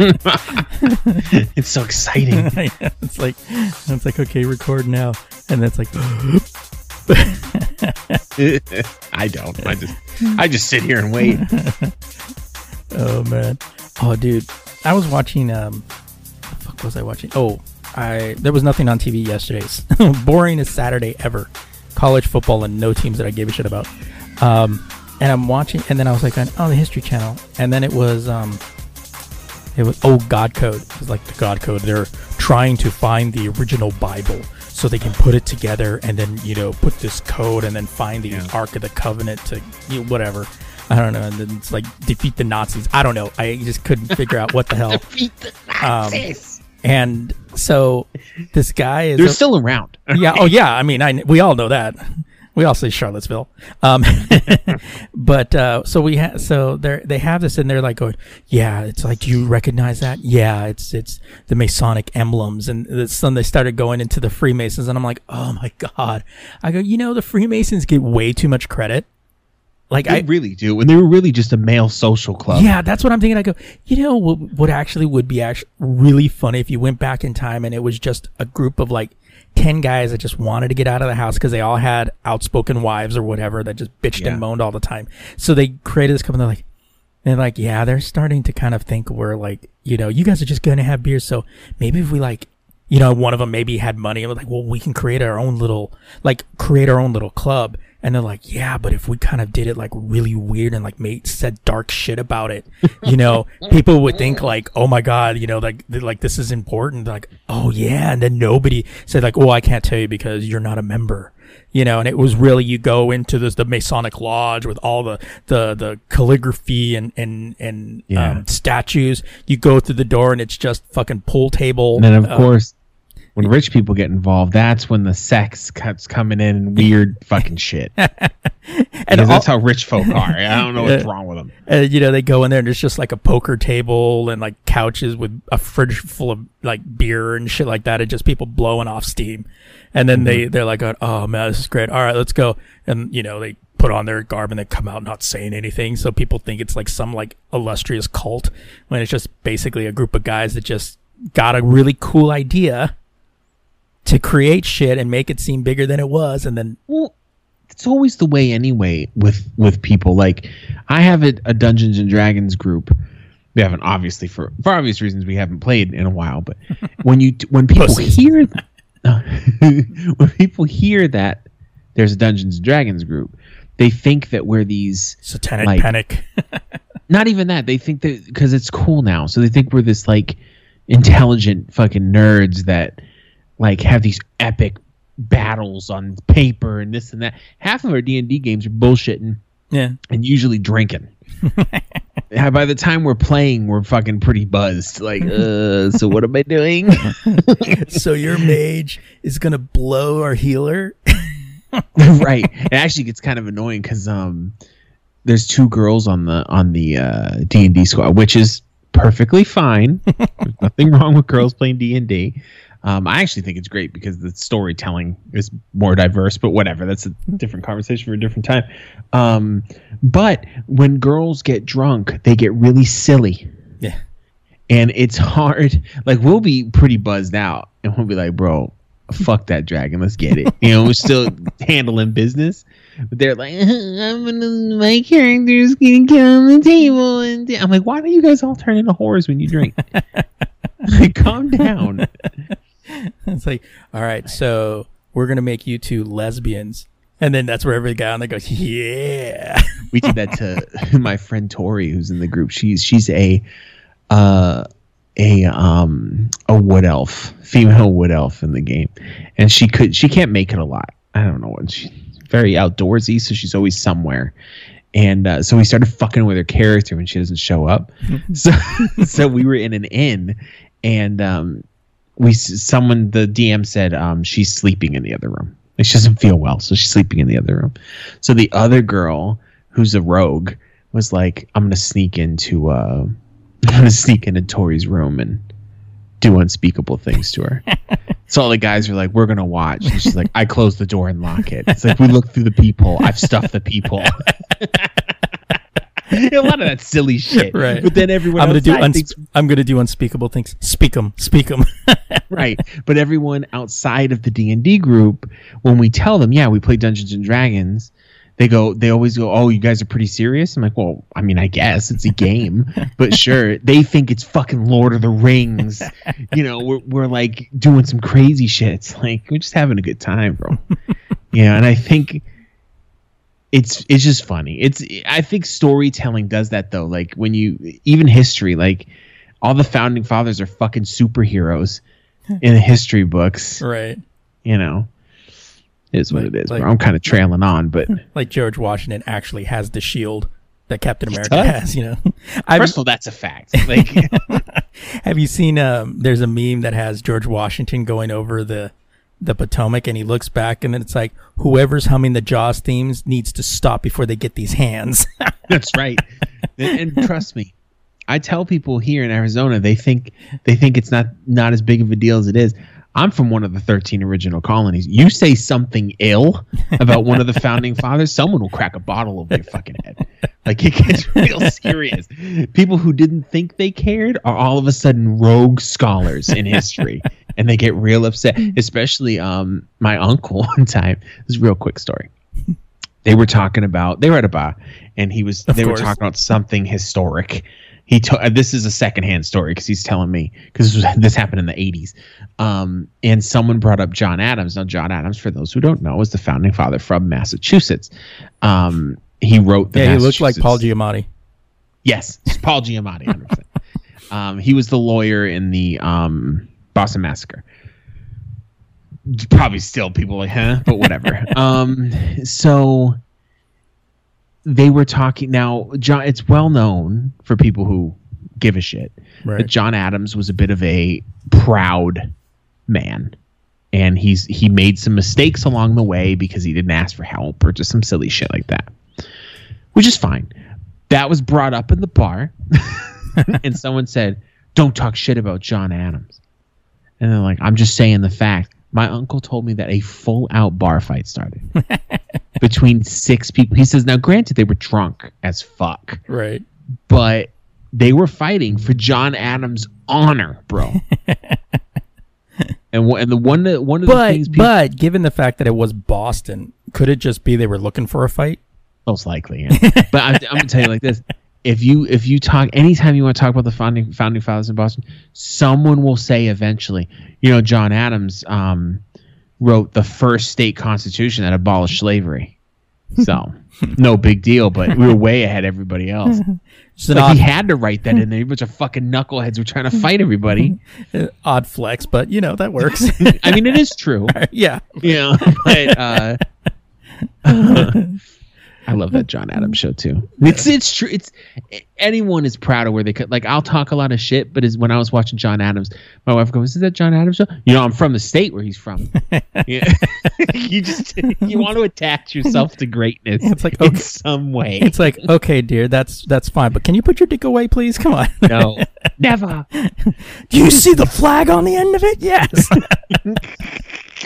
it's so exciting. it's like it's like okay, record now, and that's like I don't. I just I just sit here and wait. oh man, oh dude, I was watching. Um, what the fuck was I watching? Oh, I there was nothing on TV yesterday. Boring as Saturday ever. College football and no teams that I gave a shit about. Um, and I'm watching, and then I was like, oh, the History Channel, and then it was um, it was oh God Code. It was like the God Code. They're trying to find the original Bible so they can put it together and then you know put this code and then find the Yeah. Ark of the Covenant to you know, whatever. I don't know. And then it's like defeat the Nazis. I don't know. I just couldn't figure out what the hell. Defeat the Um, Nazis. And so this guy is They're still around. yeah. Oh, yeah. I mean, I we all know that. We all say Charlottesville. Um, but uh, so we ha- so they they have this and they're like going, yeah. It's like, do you recognize that? Yeah. It's it's the Masonic emblems and then they started going into the Freemasons and I'm like, oh my god. I go, you know, the Freemasons get way too much credit. Like They I really do. And they were really just a male social club. yeah, that's what I'm thinking. I go, you know, what, what actually would be actually really funny if you went back in time and it was just a group of like 10 guys that just wanted to get out of the house because they all had outspoken wives or whatever that just bitched Yeah. and moaned all the time. So they created this company. They're like, they're like, yeah, they're starting to kind of think we're like, you know, you guys are just going to have beers. So maybe if we like, you know, one of them maybe had money and was like, well, we can create our own little, like, create our own little club. And they're like, yeah, but if we kind of did it like really weird and like made said dark shit about it, you know, people would think like, oh my god, you know, like like this is important. Like, oh yeah, and then nobody said like, oh, I can't tell you because you're not a member. You know, and it was really you go into this the Masonic lodge with all the the the calligraphy and and and Yeah. um, statues. You go through the door and it's just fucking pool table. And then of uh, course when rich people get involved, that's when the sex cuts coming in and weird fucking shit. and all- that's how rich folk are. I don't know what's wrong with them. uh, you know, they go in there and there's just like a poker table and like couches with a fridge full of like beer and shit like that, and just people blowing off steam. And then they they're like, "Oh man, this is great. All right, let's go." And you know, they put on their garb and they come out not saying anything, so people think it's like some like illustrious cult when it's just basically a group of guys that just got a really cool idea to create shit and make it seem bigger than it was, and then Well, it's always the way anyway with with people. Like I have a, a Dungeons and Dragons group. We haven't obviously for for obvious reasons we haven't played in a while. But when you when people Pussies. hear when people hear that there's a Dungeons and Dragons group, they think that we're these satanic Like- panic. not even that they think that because it's cool now so they think we're this like intelligent fucking nerds that like have these epic battles on paper and this and that half of our d&d games are bullshitting yeah. and usually drinking by the time we're playing, we're fucking pretty buzzed. Like, uh, so what am I doing? so your mage is gonna blow our healer. right. It actually gets kind of annoying because um, there's two girls on the on the uh, D and D squad, which is perfectly fine. There's nothing wrong with girls playing D and D. Um, I actually think it's great because the storytelling is more diverse, but whatever. That's a different conversation for a different time. Um, but when girls get drunk, they get really silly. Yeah. And it's hard. Like, we'll be pretty buzzed out and we'll be like, bro, fuck that dragon. Let's get it. You know, we're still handling business. But they're like, I'm gonna, my character's gonna get on the table. And I'm like, why do you guys all turn into whores when you drink? like, calm down. it's like, all right, so we're gonna make you two lesbians, and then that's where every guy on there goes, yeah. we did that to my friend Tori, who's in the group. She's she's a uh, a um a wood elf, female wood elf in the game, and she could she can't make it a lot. I don't know what she's very outdoorsy, so she's always somewhere. And uh, so we started fucking with her character when she doesn't show up. so so we were in an inn, and um, we someone the DM said um, she's sleeping in the other room. Like she doesn't feel well, so she's sleeping in the other room. So the other girl, who's a rogue, was like, "I'm gonna sneak into uh, I'm gonna sneak into Tori's room and do unspeakable things to her." so all the guys are like, "We're gonna watch." And she's like, "I close the door and lock it." It's like we look through the people. I've stuffed the people. a lot of that silly shit, Right. But then everyone I'm gonna do uns- thinks I'm gonna do unspeakable things. Speak them, speak them. right. But everyone outside of the d&d group when we tell them yeah we play dungeons and dragons they go they always go oh you guys are pretty serious? I'm like well i mean i guess it's a game. But sure they think it's fucking lord of the rings. You know we're, we're like doing some crazy shit it's like we're just having a good time bro. Yeah and i think it's it's just funny it's i think storytelling does that though like when you even history like all the founding fathers are fucking superheroes in the history books. right. You know, it is what Like- it is. like- I'm kind of trailing on, but Like George Washington actually has the shield that Captain America has. You know. I've, first of all, that's a fact. Like, have you seen? Um, there's a meme that has George Washington going over the the Potomac, and he looks back, and then it's like whoever's humming the Jaws themes needs to stop before they get these hands. that's right. And, and trust me, I tell people here in Arizona they think they think it's not not as big of a deal as it is. I'm from one of the 13 original colonies. You say something ill about one of the founding fathers, someone will crack a bottle over your fucking head. Like it gets real serious. People who didn't think they cared are all of a sudden rogue scholars in history, and they get real upset. Especially um, my uncle one time. This is a real quick story. They were talking about they were at a bar, and he was Of they course. were talking about something historic. He to, uh, this is a secondhand story because he's telling me because this, this happened in the 80s. Um, and someone brought up John Adams. Now, John Adams, for those who don't know, was the founding father from Massachusetts. Um, he wrote the yeah, he looked like Paul Giamatti. Yes, Paul Giamatti, 100%. um, he was the lawyer in the um, Boston Massacre. Probably still people like, huh? But whatever. um, so they were talking now. John, it's well known for people who give a shit Right. that John Adams was a bit of a proud man. And he's he made some mistakes along the way because he didn't ask for help or just some silly shit like that. Which is fine. That was brought up in the bar. and someone said, Don't talk shit about John Adams. And they're like, I'm just saying the fact. My uncle told me that a full out bar fight started between six people. He says, now granted, they were drunk as fuck Right. but they were fighting for John Adams' honor, bro. and and the one that one of the things people but given the fact that it was Boston, could it just be they were looking for a fight? most likely, yeah. but I'm, I'm gonna tell you like this: if you if you talk anytime you want to talk about the founding founding fathers in Boston, someone will say eventually, you know, John Adams um, wrote the first state constitution that abolished slavery. So no big deal, but we were way ahead of everybody else. It's an Like odd, he had to write that in there. A bunch of fucking knuckleheads were trying to fight everybody. uh, odd flex, but you know that works. I mean, it is true. yeah. you know, but uh, I love that John Adams show too. It's it's true. It's anyone is proud of where they could. Like I'll talk a lot of shit, but is when I was watching John Adams, my wife goes, "Is that John Adams show?" You know, I'm from the state where he's from. yeah. you just you want to attach yourself to greatness. It's like, in some way. It's like, okay, dear, that's that's fine, but can you put your dick away, please? Come on. no, never. Do you see the flag on the end of it? Yes.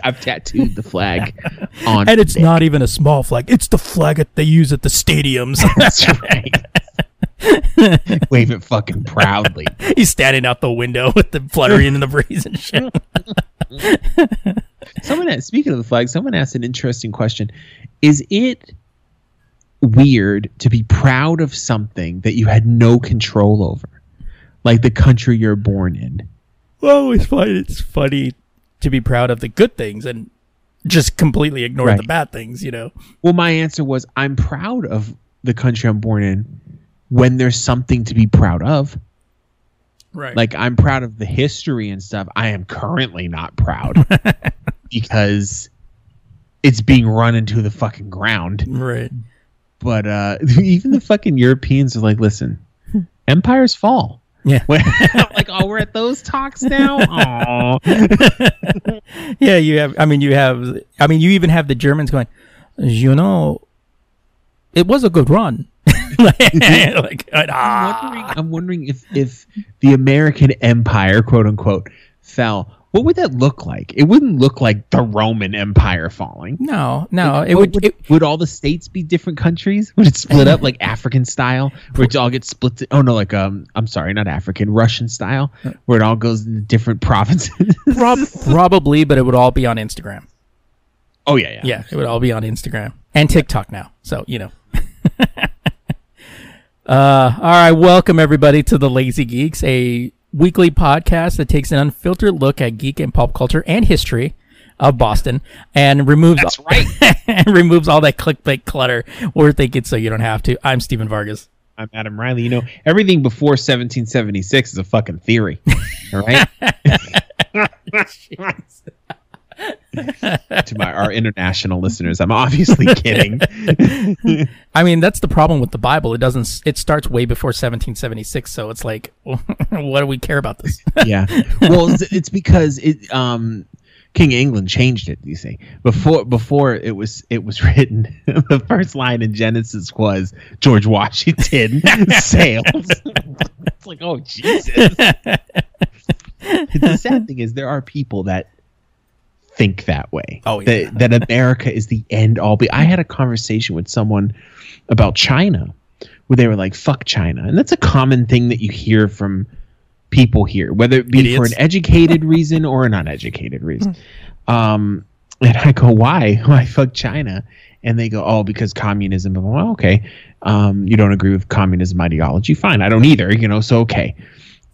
I've tattooed the flag on. and it's not even a small flag. It's the flag that they use at the stadiums. That's right. Wave it fucking proudly. He's standing out the window with the fluttering in the breeze and shit. Someone asked, speaking of the flag, someone asked an interesting question. Is it weird to be proud of something that you had no control over? Like the country you're born in. Well, I always find it's funny to be proud of the good things and just completely ignore Right. the bad things, you know? Well, my answer was I'm proud of the country I'm born in when there's something to be proud of. Right. Like I'm proud of the history and stuff. I am currently not proud because it's being run into the fucking ground. right. But uh even the fucking Europeans are like, listen, empires fall. Yeah. Like, oh, we're at those talks now. Aw. Yeah, you have. I mean, you have. I mean, you even have the Germans going. You know, it was a good run. like, I'm ah. wondering, I'm wondering if if the American Empire, quote unquote, fell. What would that look like? It wouldn't look like the Roman Empire falling. No, no. It Would, would. It, would all the states be different countries? Would it split up like African style, where it all gets split? To, oh no, like um, I'm sorry, not African, Russian style, where it all goes into different provinces. prob- probably, but it would all be on Instagram. oh yeah, yeah, Yeah, it would all be on Instagram and TikTok now. So you know. uh, all right, welcome everybody to the Lazy Geeks, a weekly podcast that takes an unfiltered look at geek and pop culture and history of Boston and removes That's right. and removes all that clickbait clutter. We're thinking so you don't have to. I'm Steven Vargas. I'm Adam Riley. You know, everything before 1776 is a fucking theory. All right. to my our international listeners, I'm obviously kidding. I mean, that's the problem with the Bible. It doesn't. It starts way before 1776, so it's like, what do we care about this? yeah. Well, it's, because it um King England changed it. You see, before before it was it was written. the first line in Genesis was George Washington sails. it's like, oh Jesus. the sad thing is, there are people that think that way. Oh, yeah. that, that America is the end all be. I had a conversation with someone about China where they were like, fuck China. And that's a common thing that you hear from people here, whether it be for an educated reason or an uneducated reason. Um, and I go, why? Why fuck China? And they go, oh, because communism. I'm well, okay. Um, you don't agree with communism ideology? Fine. I don't either, you know, so okay.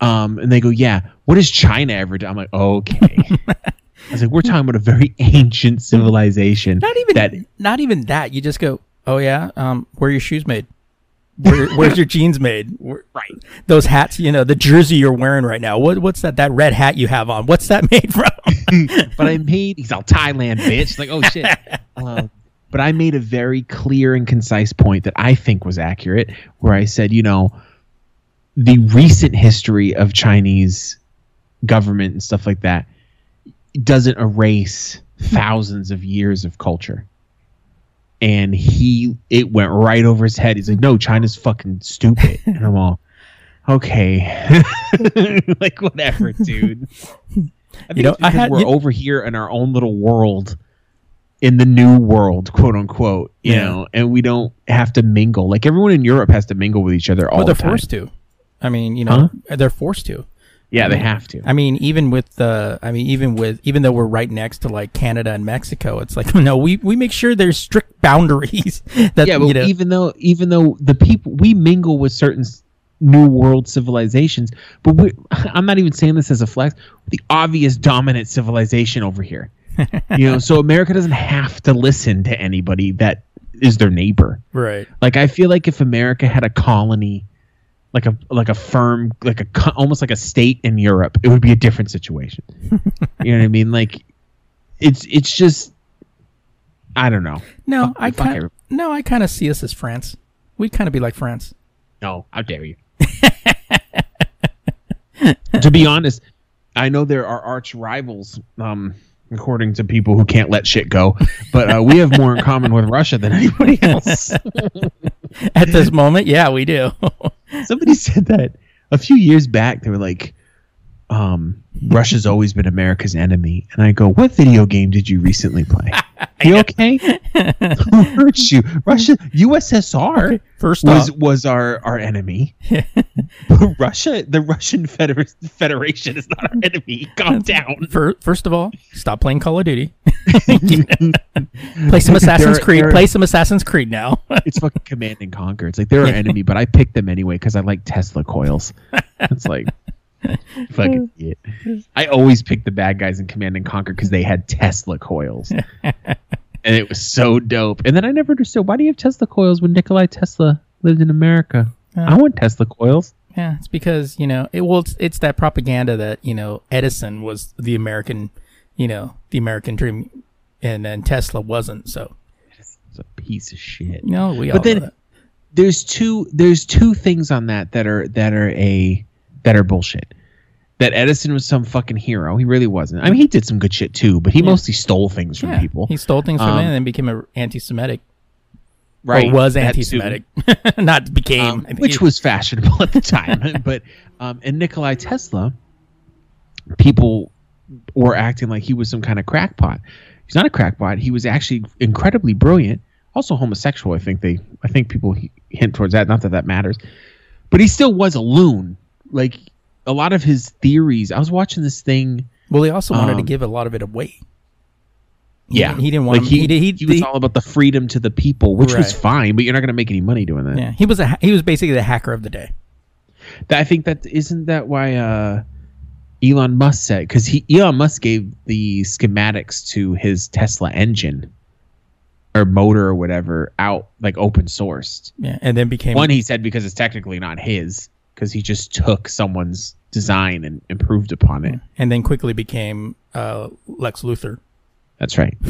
Um, and they go, yeah, what has China ever done? I'm like, okay. I was like, we're talking about a very ancient civilization. Not even that. Not even that. You just go, oh yeah, um, where are your shoes made? Where, where's your jeans made? Where, Right. those hats, you know, the jersey you're wearing right now. What what's that? That red hat you have on. What's that made from? but I made he's all Thailand bitch. Like, oh shit. Um, but I made a very clear and concise point that I think was accurate, where I said, you know, the recent history of Chinese government and stuff like that doesn't erase thousands of years of culture. And he, it went right over his head. He's like, no, China's fucking stupid. And I'm all, okay. like, whatever, dude. I think know, I had- we're you- over here in our own little world, in the new world, quote unquote, you Yeah. know, and we don't have to mingle. Like everyone in Europe has to mingle with each other all Well, they're the forced to. I mean, you know, they're forced to. Yeah, they mm. have to. I mean, even with the, I mean, even with, even though we're right next to like Canada and Mexico, it's like no, we we make sure there's strict boundaries. that yeah, but you know, even though even though the people we mingle with certain new world civilizations, but we I'm not even saying this as a flex. The obvious dominant civilization over here, you know. So America doesn't have to listen to anybody that is their neighbor. right? Like I feel like if America had a colony, like a like a firm, like a almost like a state in Europe, it would be a different situation. you know what I mean? Like it's it's just I don't know. No, Fuck- I kind every- no, I kind of see us as France. We'd kind of be like France. No, how dare you? to be honest, I know there are arch rivals, um, according to people who can't let shit go, but uh, we have more in common with Russia than anybody else. At this moment, yeah, we do. Somebody said that a few years back. They were like, um, "Russia's always been America's enemy," and I go, "What video game did you recently play? You okay? Who hurt you? Russia, USSR First was off, was our our enemy. "But Russia, the Russian Feder- Federation is not our enemy. Calm down. fir- first of all, stop playing Call of Duty. play some Assassin's They're- Creed. they're- Play some Assassin's Creed now. It's fucking Command and Conquer. It's like they're our enemy, but I picked them anyway because I like Tesla coils. It's like fucking idiot. I always pick the bad guys in Command and Conquer because they had Tesla coils, and it was so dope. And then I never understood why do you have Tesla coils when Nikolai Tesla lived in America? I want Tesla coils. yeah, it's because you know it. Well, it's, it's that propaganda that you know Edison was the American, you know, the American dream, and then Tesla wasn't. So It's a piece of shit. you know, we all But then- there's two there's two things on that that are that are a that are bullshit. That Edison was some fucking hero. He really wasn't. I mean, he did some good shit too, but he mostly stole things from Yeah, people. he stole things from Um, and then became an anti-Semitic. right? or was anti-Semitic, not became. Um, which was fashionable at the time. but um, and Nikolai Tesla, people were acting like he was some kind of crackpot. He's not a crackpot. He was actually incredibly brilliant. Also homosexual. I think they. I think people hint towards that. Not that that matters, but he still was a loon. Like a lot of his theories. I was watching this thing. well, he also wanted to um, give a lot of it away. He Yeah, didn't- he didn't want. like he, he, he, he was all about the freedom to the people, which was fine. But you're not going to make any money doing that. yeah, he was a he was basically the hacker of the day. I think that isn't that why uh, Elon Musk said because he Elon Musk gave the schematics to his Tesla engine or motor or whatever out like open sourced. Yeah, and then became One he said because it's technically not his because he just took someone's design and improved upon it. and then quickly became uh, Lex Luthor. That's right.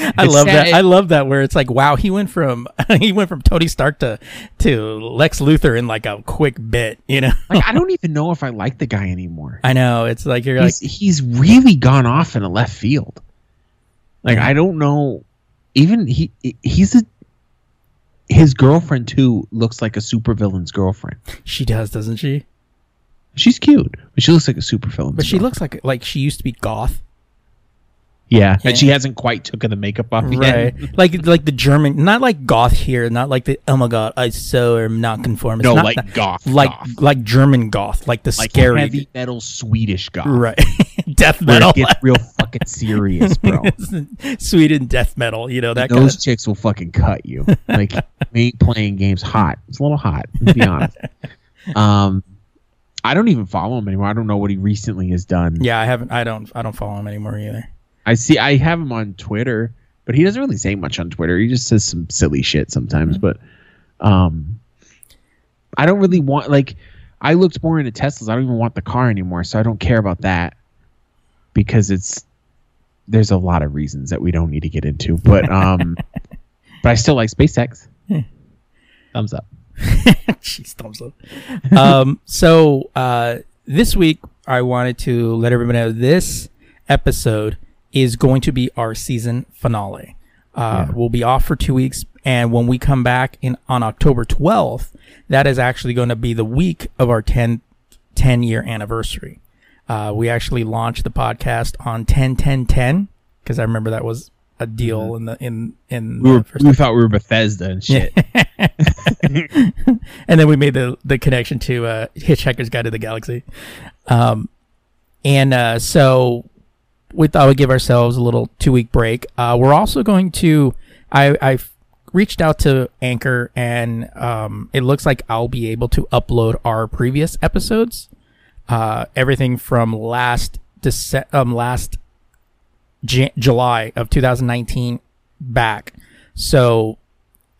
I It's love sad- that. I love that where it's like, wow, he went from he went from Tony Stark to to Lex Luthor in like a quick bit. You know, like I don't even know if I like the guy anymore. I know it's like you're like, he's he's really gone off in a left field. Like I don't know. Even he he's a his girlfriend too looks like a supervillain's girlfriend. she does, doesn't she? She's cute, but she looks like a supervillain. But she looks like like she used to be goth, yeah, Yeah. and she hasn't quite taken the makeup off yet. right? like like the German, not like goth here, not like the oh my god, I so am not conformist. No, not like that- goth, like goth. like German goth, like the like scary, heavy metal Swedish goth. right? death Where metal, it gets real fucking serious, bro. Sweden death metal. You know that Those of. chicks will fucking cut you. Like we ain't playing games hot. It's a little hot, to be honest. Um, I don't even follow him anymore. I don't know what he recently has done. Yeah, I haven't. I don't. I don't follow him anymore either. I see. I have him on Twitter, but he doesn't really say much on Twitter. He just says some silly shit sometimes. But um, I don't really want like. I looked more into Teslas. I don't even want the car anymore, so I don't care about that because it's there's a lot of reasons that we don't need to get into. But um, but I still like SpaceX. Thumbs up. Jeez, thumbs up. um, so uh, this week, I wanted to let everybody know this episode is going to be our season finale. Uh, Yeah. We'll be off for two weeks, and when we come back in on October 12th, that is actually going to be the week of our 10, 10 year anniversary. Uh, we actually launched the podcast on 10 10 10 because I remember that was a deal in the in in We, were, we thought we were Bethesda and shit. and then we made the the connection to uh, Hitchhiker's Guide to the Galaxy. Um, and uh, so we thought we'd give ourselves a little two week break. Uh, we're also going to I I've reached out to Anchor, and um, it looks like I'll be able to upload our previous episodes, uh, everything from last Dece- um last Jan- July of 2019 back. So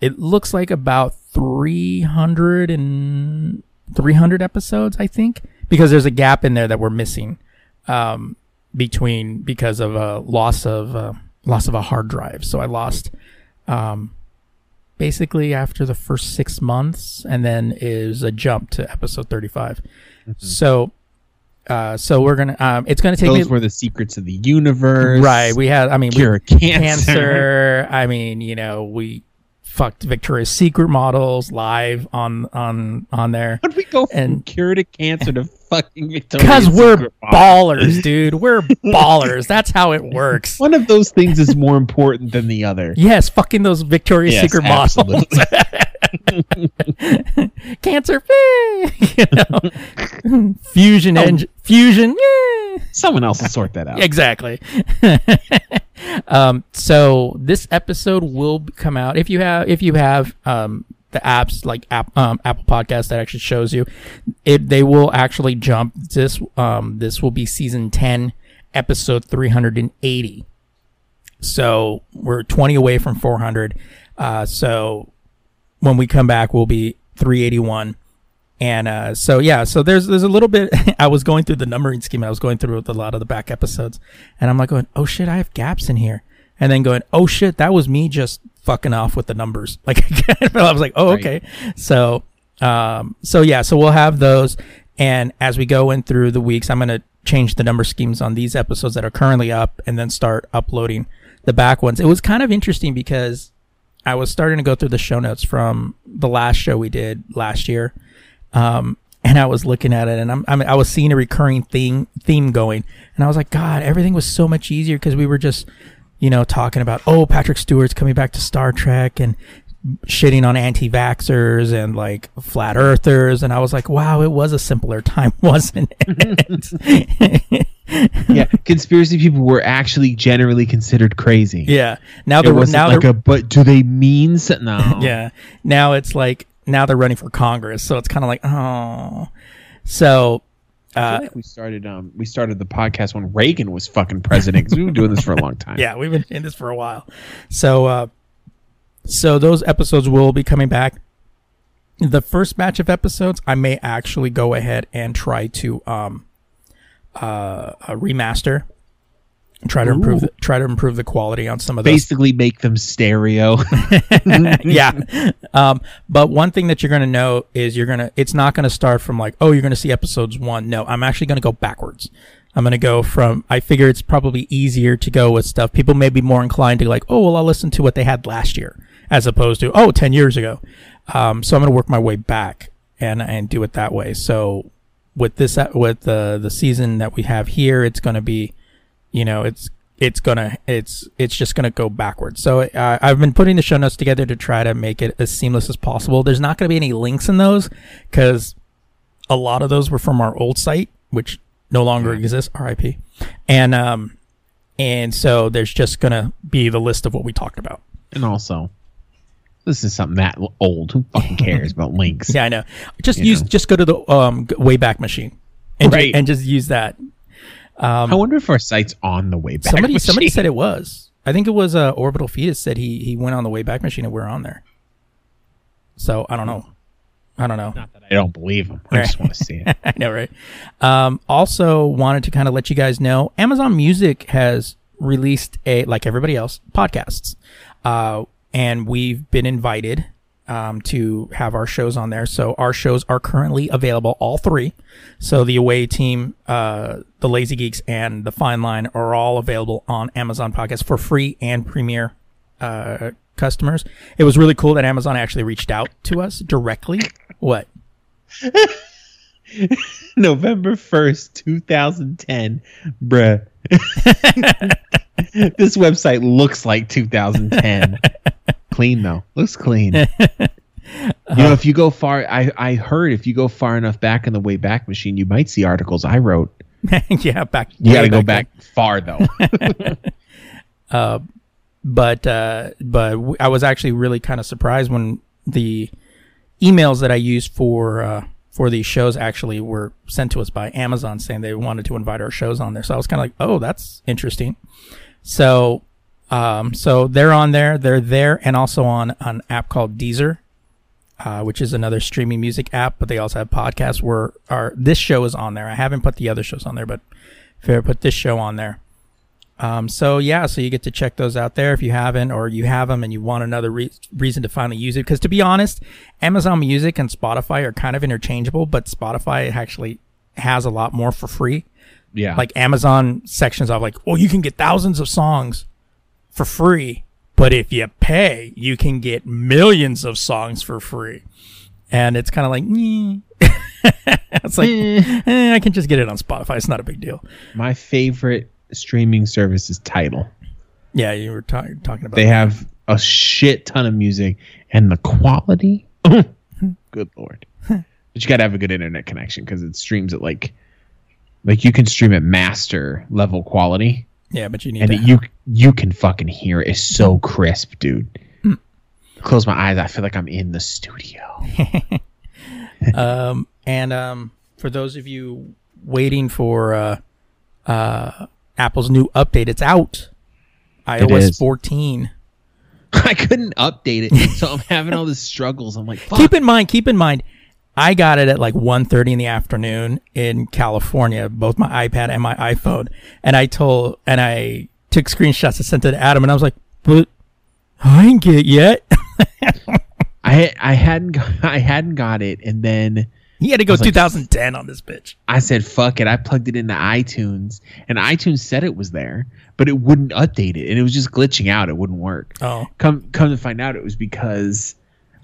it looks like about 300 and 300 episodes, I think, because there's a gap in there that we're missing um, between because of a loss of uh, loss of a hard drive. So I lost um, basically after the first six months, and then is a jump to episode 35. So, uh, so we're gonna. Um, it's gonna take Those me were the secrets of the universe. right. We had. I mean, we, cure cancer. cancer. I mean, you know, we fucked Victoria's Secret models live on on on there How did we go from And- cure to cancer to fucking Victoria's because we're Secret ballers, dude. We're ballers. That's how it works. One of those things is more important than the other. Yes, fucking those Victoria's Yes, Secret models. Cancer, you know, fusion Oh. engine, fusion, yeah. Someone else will sort that out. Exactly. um, so this episode will come out if you have if you have um, the apps like app, um, Apple Podcast that actually shows you it. They will actually jump this. Um, this will be season ten, episode three hundred and eighty. So we're twenty away from four hundred. Uh, so when we come back, we'll be three eighty one. And uh, so yeah, so there's there's a little bit. I was going through the numbering scheme. I was going through with a lot of the back episodes, and I'm like going, oh shit, I have gaps in here, and then going, oh shit, that was me just fucking off with the numbers. Like I was like, oh Right. okay. So um, so yeah, so we'll have those, and as we go in through the weeks, I'm gonna change the number schemes on these episodes that are currently up, and then start uploading the back ones. It was kind of interesting because I was starting to go through the show notes from the last show we did last year, um, and I was looking at it, and I'm, I'm I was seeing a recurring theme theme going, and I was like, God, everything was so much easier because we were just, you know, talking about oh Patrick Stewart's coming back to Star Trek and shitting on anti-vaxxers and like flat earthers and i was like wow it was a simpler time wasn't it yeah, conspiracy people were actually generally considered crazy. yeah now they're now like they're a. But do they mean so? No. yeah now it's like now they're running for congress so it's kind of like oh so uh like we started. Um, we started the podcast when Reagan was fucking president because we've been doing this for a long time. yeah we've been in this for a while so uh so those episodes will be coming back the first batch of episodes i may actually go ahead and try to um uh, uh remaster try to improve the, try to improve the quality on some of those Basically, make them stereo. yeah. Um, but one thing that you're going to know is you're going to, it's not going to start from like, oh, you're going to see episodes one. No, I'm actually going to go backwards. I'm going to go from, I figure it's probably easier to go with stuff. People may be more inclined to like, oh, well, I'll listen to what they had last year as opposed to, oh, 10 years ago. Um, so I'm going to work my way back and, and do it that way. So with this, with the, the season that we have here, it's going to be, you know, it's, it's gonna it's it's just gonna go backwards. So uh, i've been putting the show notes together to try to make it as seamless as possible. There's not gonna be any links in those because a lot of those were from our old site which no longer exists rip and um and so there's just gonna be the list of what we talked about. And also, this is something that old. Who fucking cares about links? yeah i know just You use know. just go to the um wayback machine and, ju- Right. and just use that I wonder if our site's on the way back. somebody somebody said it was. I think it was uh, Orbital Fetus said he he went on the Wayback machine and we're on there. So I don't know. I don't know. Not that I don't believe him. I just want to see it. I know, right? Um, also wanted to kind of let you guys know Amazon Music has released a like everybody else podcasts, uh, and we've been invited um, to have our shows on there. So our shows are currently available, all three. So the away team, uh, the Lazy Geeks, and the Fine Line are all available on Amazon Podcast for free and Premier uh, customers. It was really cool that Amazon actually reached out to us directly. What? November 1st, 2010. Bruh. this website looks like 2010. clean, though. Looks clean. You know, if you go far, I, I heard if you go far enough back in the way back machine, you might see articles I wrote. yeah, back. You got to go then. back far, though. but uh, but w- I was actually really kind of surprised when the emails that I used for uh, for these shows actually were sent to us by Amazon saying they wanted to invite our shows on there. So I was kind of like, oh, that's interesting. So um, so they're on there. They're there and also on an app called Deezer. Uh, which is another streaming music app, but they also have podcasts where our this show is on there. I haven't put the other shows on there, but if I put this show on there, Um, so yeah, so you get to check those out there if you haven't, or you have them and you want another re- reason to finally use it. Because to be honest, Amazon Music and Spotify are kind of interchangeable, but Spotify actually has a lot more for free. Yeah. Like Amazon sections of like, oh, you can get thousands of songs for free, but if you pay, you can get millions of songs for free. And it's kind of like, "Nyeh." it's like, eh, I can just get it on Spotify. It's not a big deal. my favorite streaming service's Tidal. Yeah, you were ta- talking about They have a shit ton of music and the quality. good lord. but you got to have a good internet connection because it streams at like like you can stream at master level quality Yeah, but you need and to it, you you can fucking hear it. It's so crisp, dude. Close my eyes, I feel like I'm in the studio. Um, and um, for those of you waiting for uh, uh, Apple's new update, it's out. iOS is. 14. I couldn't update it, so I'm having all these struggles. I'm like, fuck. Keep in mind, keep in mind, I got it at like 1.30 in the afternoon in California, both my iPad and my iPhone. And I told, and I took screenshots and sent it to Adam, and I was like, but I ain't get it yet. I I hadn't got, I hadn't got it, and then he had to go was like- 2010 on this bitch. I said, "Fuck it." I plugged it into iTunes, and iTunes said it was there, but it wouldn't update it, and it was just glitching out. It wouldn't work. Oh, Come come to find out, it was because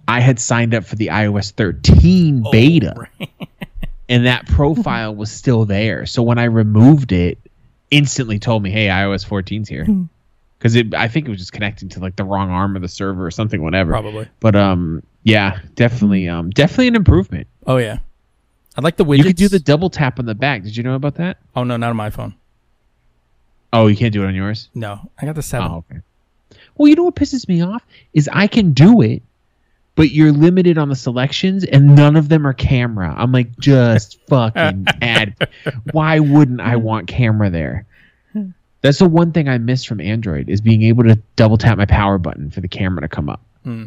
I had signed up for the iOS 13 Oh, beta, right. and that profile was still there. So when I removed it, instantly told me, "Hey, iOS 14's here." Hmm. Because it, I think it was just connecting to like the wrong arm of the server or something, whatever. Probably. But um, yeah, definitely, um, definitely an improvement. Oh, yeah. I like the widgets. You could do the double tap on the back. Did you know about that? Oh, no, not on my phone. Oh, you can't do it on yours. No, I got the 7. Oh, okay. Well, you know what pisses me off is I can do it, but you're limited on the selections, and none of them are camera. I'm like, just fucking add. Why wouldn't I want camera there? That's the one thing I miss from Android is being able to double tap my power button for the camera to come up. Hmm.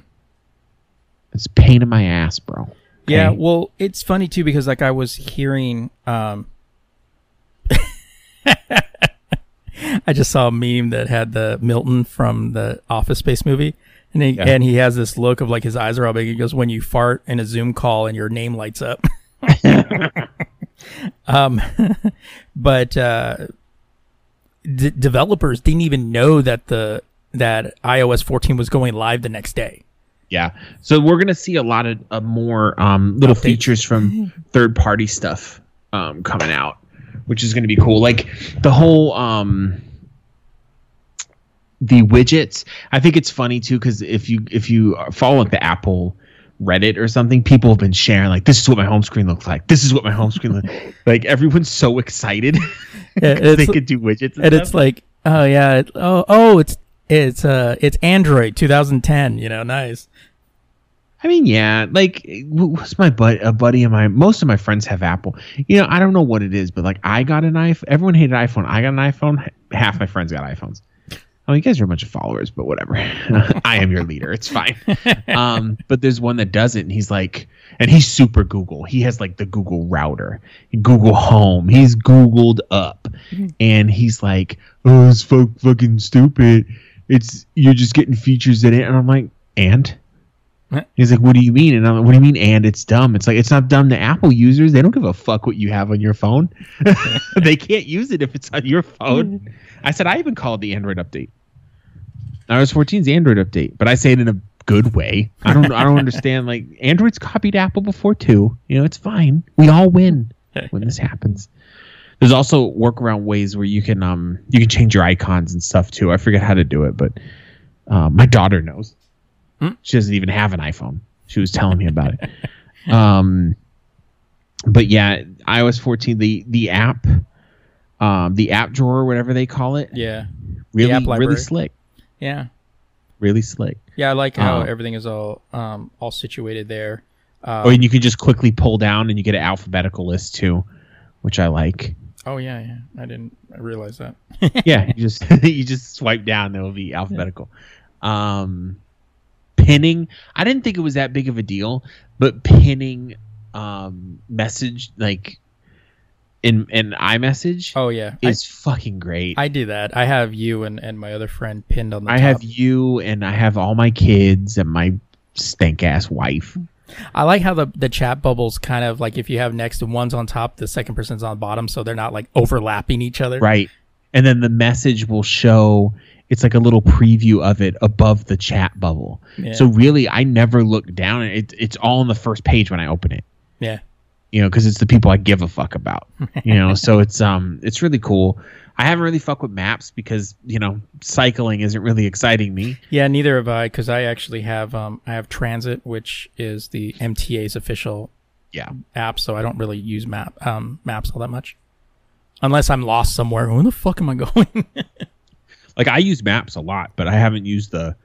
It's a pain in my ass, bro. Yeah, well, it's funny too because like I was hearing um I just saw a meme that had the Milton from the Office Space movie and he Yeah. and he has this look of like his eyes are all big. He goes when you fart in a Zoom call and your name lights up. um but uh d- developers didn't even know that the that iOS 14 was going live the next day. Yeah. So we're gonna see a lot of uh, more um, little Updates. features from third party stuff um, coming out, which is gonna be cool. Like the whole um, the widgets. I think it's funny too because if you if you follow like the Apple Reddit or something, people have been sharing like this is what my home screen looks like. This is what my home screen looks like. like everyone's so excited Yeah, they could do widgets and, and it's like oh yeah oh oh it's it's uh it's android 2010 you know nice I mean, yeah, like wh- what's my bud a buddy of my most of my friends have Apple. You know, I don't know what it is, but like I got an iPhone. Everyone hated iPhone. I got an iPhone. Half my friends got iPhones. Oh, you guys are a bunch of followers, but whatever. I am your leader. It's fine. Um, but there's one that doesn't, and he's like, and he's super Google. He has like the Google router, Google Home. He's Googled up, and he's like, oh, it's fuck, fucking stupid. It's you're just getting features in it, and I'm like, and He's like, "What do you mean?" And I'm like, "What do you mean?" And it's dumb. It's like it's not dumb to Apple users. They don't give a fuck what you have on your phone. they can't use it if it's on your phone. I said I even called the Android update. iOS 14's Android update, but I say it in a good way. I don't. I don't understand. Like Android's copied Apple before too. You know, it's fine. We all win when this happens. There's also workaround ways where you can um you can change your icons and stuff too. I forget how to do it, but um, my daughter knows. She doesn't even have an iPhone. She was telling me about it. Um, but yeah, iOS 14, the the app, um, the app drawer, whatever they call it, yeah really really slick, yeah really slick. yeah i like how Uh, everything is all um all situated there uh, oh, and you can just quickly pull down and you get an alphabetical list too, which I like. Oh yeah yeah i didn't I realize that yeah, you just you just swipe down, it'll be alphabetical. Um, pinning, I didn't think it was that big of a deal, but pinning um message like in in iMessage Oh yeah, is fucking great. I, I do that. I have you and, and my other friend pinned on the. I top. have you and I have all my kids and my stink ass wife. I like how the the chat bubbles kind of like if you have next one's on top, the second person's on the bottom, so they're not like overlapping each other. Right. And then the message will show it's like a little preview of it above the chat bubble. Yeah. So really I never look down it it's all on the first page when I open it. Yeah. You know, because it's the people I give a fuck about. You know, so it's um it's really cool. I haven't really fucked with maps because, you know, cycling isn't really exciting me. Yeah, neither have I, because I actually have um I have Transit, which is the MTA's official Yeah. app, so I don't really use map um maps all that much, unless I'm lost somewhere. Where the fuck am I going? Like I use maps a lot, but I haven't used the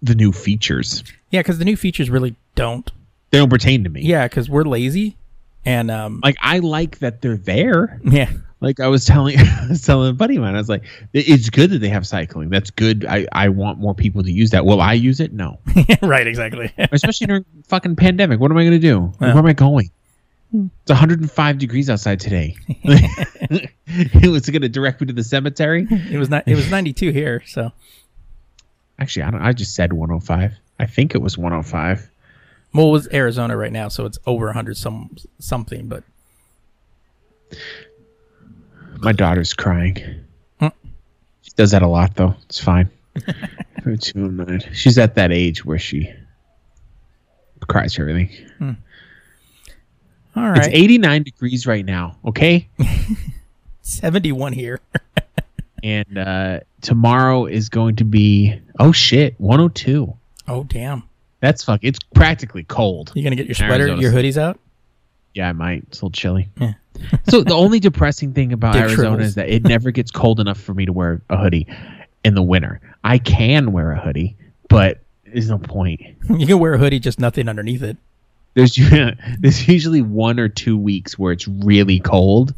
the new features. yeah, because the new features really don't. They don't pertain to me. Yeah, because we're lazy, and um Like I like that they're there. yeah, Like I was telling, I was telling a buddy of mine, I was like, "It's good that they have cycling. That's good. I, I want more people to use that. Will I use it? No, right, exactly. especially during fucking pandemic. What am I going to do? Yeah. Where am I going? Hmm. It's 105 degrees outside today. it was going to direct me to the cemetery. it was not. It was 92 here, so Actually, I don't. I just said 105. I think it was 105. well, it was Arizona right now, so it's over 100 some something, but My daughter's crying. Hmm. She does that a lot, though. It's fine. She's at that age where she cries for everything. all It's 89 degrees right now, okay? 71 here. And uh, tomorrow is going to be, oh shit, 102. Oh damn! That's fuck. It's practically cold. You gonna get your sweater, Arizona's- your hoodies out? Yeah, I might. It's a little chilly. Yeah. so the only depressing thing about Arizona is that it never gets cold enough for me to wear a hoodie in the winter. I can wear a hoodie, but there's no point. You can wear a hoodie, just nothing underneath it. There's there's usually one or two weeks where it's really cold,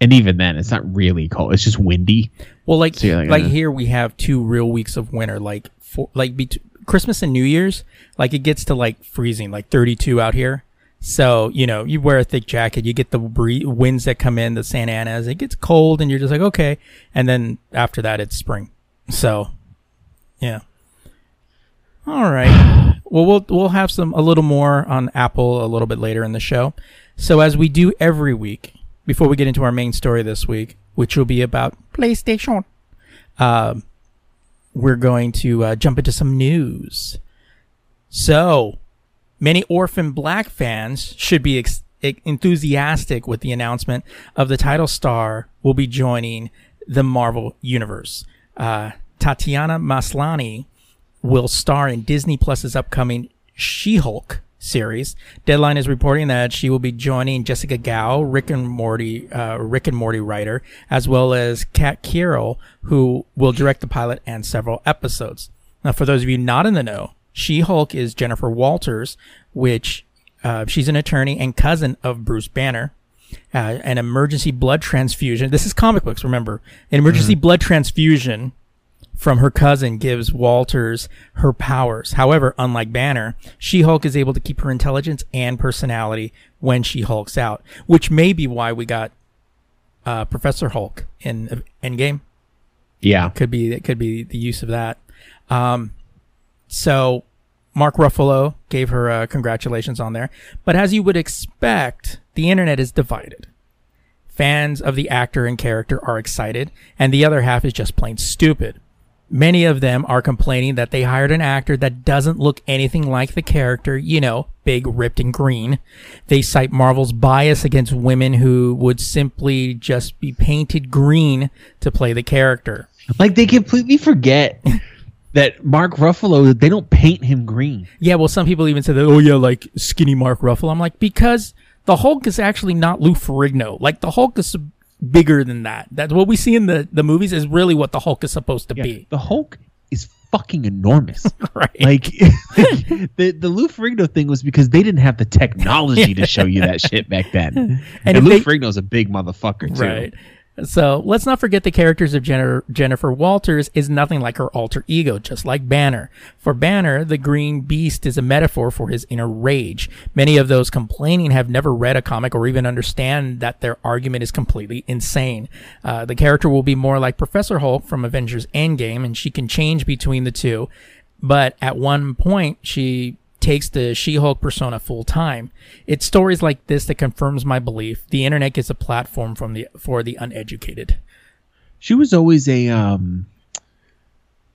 and even then, it's not really cold. It's just windy. Well, like So like, like uh, here we have two real weeks of winter. Like for like bet- Christmas and New Year's, like it gets to like freezing, like 32 out here. So you know you wear a thick jacket, you get the bree- winds that come in, the Santa Anas. It gets cold, and you're just like okay. And then after that, it's spring. So yeah. All right. Well, we'll we'll have some a little more on Apple a little bit later in the show. So as we do every week, before we get into our main story this week, which will be about PlayStation, um, we're going to uh, jump into some news. So, many Orphan Black fans should be ex- enthusiastic with the announcement of the title star will be joining the Marvel Universe. Uh, Tatiana Maslany will star in Disney Plus's upcoming She-Hulk series. Deadline is reporting that she will be joining Jessica Gao, Rick and Morty, uh, Rick and Morty writer, as well as Kat Coiro, who will direct the pilot and several episodes. Now, for those of you not in the know, She-Hulk is Jennifer Walters, which uh, she's an attorney and cousin of Bruce Banner. Uh, an emergency blood transfusion. This is comic books, remember. An emergency blood transfusion from her cousin gives Walters her powers. However, unlike Banner, She-Hulk is able to keep her intelligence and personality when she hulks out, which may be why we got uh, Professor Hulk in Endgame. Yeah. Could be it could be the use of that. Um, so Mark Ruffalo gave her uh, congratulations on there, but as you would expect, the internet is divided. Fans of the actor and character are excited, and the other half is just plain stupid. Many of them are complaining that they hired an actor that doesn't look anything like the character, you know, big, ripped, and green. They cite Marvel's bias against women who would simply just be painted green to play the character. Like they completely forget that Mark Ruffalo, they don't paint him green. Yeah, well, some people even said that, oh, yeah, like skinny Mark Ruffalo. I'm like, because the Hulk is actually not Lou Ferrigno. Like, the Hulk is bigger than that. That's what we see in the, the movies is really what the Hulk is supposed to be. The Hulk is fucking enormous. Right. Like the the Lou Ferrigno thing was because they didn't have the technology to show you that shit back then. And, And Lou they- Ferrigno's a big motherfucker too. Right. So let's not forget the characters of Jennifer, Jennifer Walters is nothing like her alter ego, just like Banner. For Banner, the green beast is a metaphor for his inner rage. Many of those complaining have never read a comic or even understand that their argument is completely insane. Uh, the character will be more like Professor Hulk from Avengers Endgame, and she can change between the two. But at one point, she takes the She-Hulk persona full time. It's stories like this that confirms my belief. The internet gives a platform from the for the uneducated. She was always a um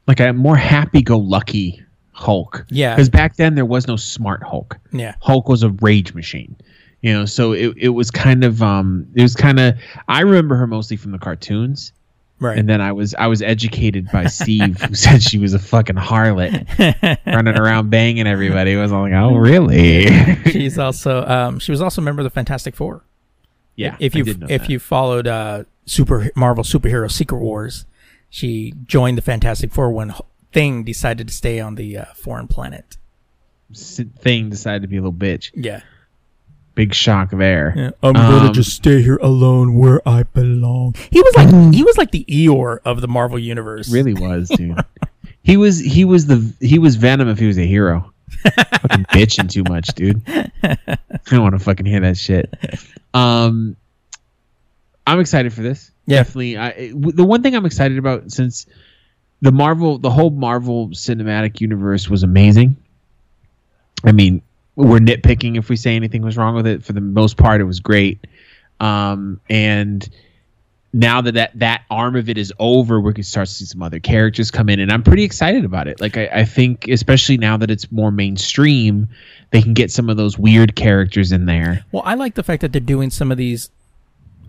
like a more happy-go-lucky Hulk. Yeah. Because back then there was no smart Hulk. Yeah. Hulk was a rage machine. You know, so it, it was kind of um it was kind of I remember her mostly from the cartoons. Right. And then I was I was educated by Steve, who said she was a fucking harlot, running around banging everybody. I was like, oh really? She's also um, she was also a member of the Fantastic Four. yeah. If you if that. you followed uh, Super Marvel superhero Secret Wars, she joined the Fantastic Four when Thing decided to stay on the uh, foreign planet. Thing decided to be a little bitch, Yeah. Big shock there. air. I'm gonna just stay here alone where I belong. He was like he was like the Eeyore of the Marvel universe. Really was, dude. he was he was the he was Venom if he was a hero. fucking bitching too much, dude. I don't want to fucking hear that shit. Um, I'm excited for this. Yeah. Definitely. I, it- w- the one thing I'm excited about since the Marvel, the whole Marvel cinematic universe was amazing. I mean, we're nitpicking if we say anything was wrong with it. For the most part, it was great. Um, and now that, that that arm of it is over, we can start to see some other characters come in, and I'm pretty excited about it. Like I, I think, especially now that it's more mainstream, they can get some of those weird characters in there. Well, I like the fact that they're doing some of these.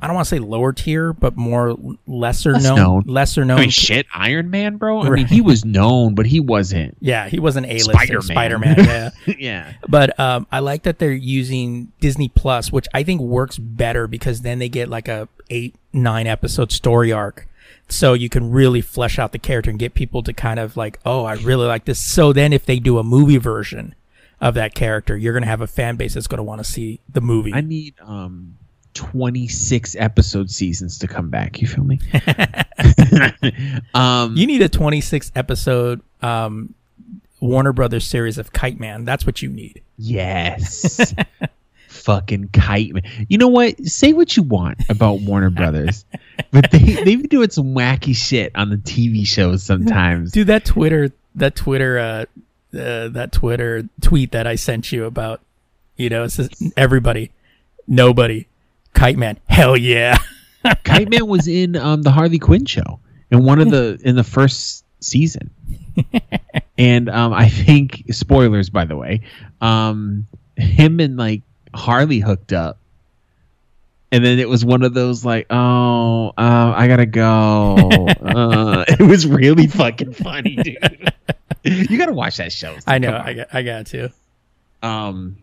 I don't want to say lower tier, but more lesser Less known, known. lesser known. I mean, shit, Iron Man, bro. I mean, he was known, but he wasn't. Yeah, he was an A-lister. Spider-Man. Spider-Man. Yeah. yeah, But um, I like that they're using Disney Plus, which I think works better because then they get like a eight, nine episode story arc. So you can really flesh out the character and get people to kind of like, oh, I really like this. So then if they do a movie version of that character, you're going to have a fan base that's going to want to see the movie. I need um 26 episode seasons to come back. You feel me? um, you need a 26 episode um, Warner Brothers series of Kite Man. That's what you need. yes. Fucking kite man. You know what? Say what you want about Warner Brothers, but they they've been doing some wacky shit on the TV shows sometimes. Dude, that Twitter, that Twitter, uh, uh, that Twitter tweet that I sent you about, you know, it says everybody, nobody, Kite Man, hell yeah. Kite Man was in um, the Harley Quinn show in one of the in the first season, and um, I think spoilers by the way, um, him and like Harley hooked up, and then it was one of those like, oh, uh, I gotta go. uh, it was really fucking funny, dude. you gotta watch that show. I know, I got, I got to. Um,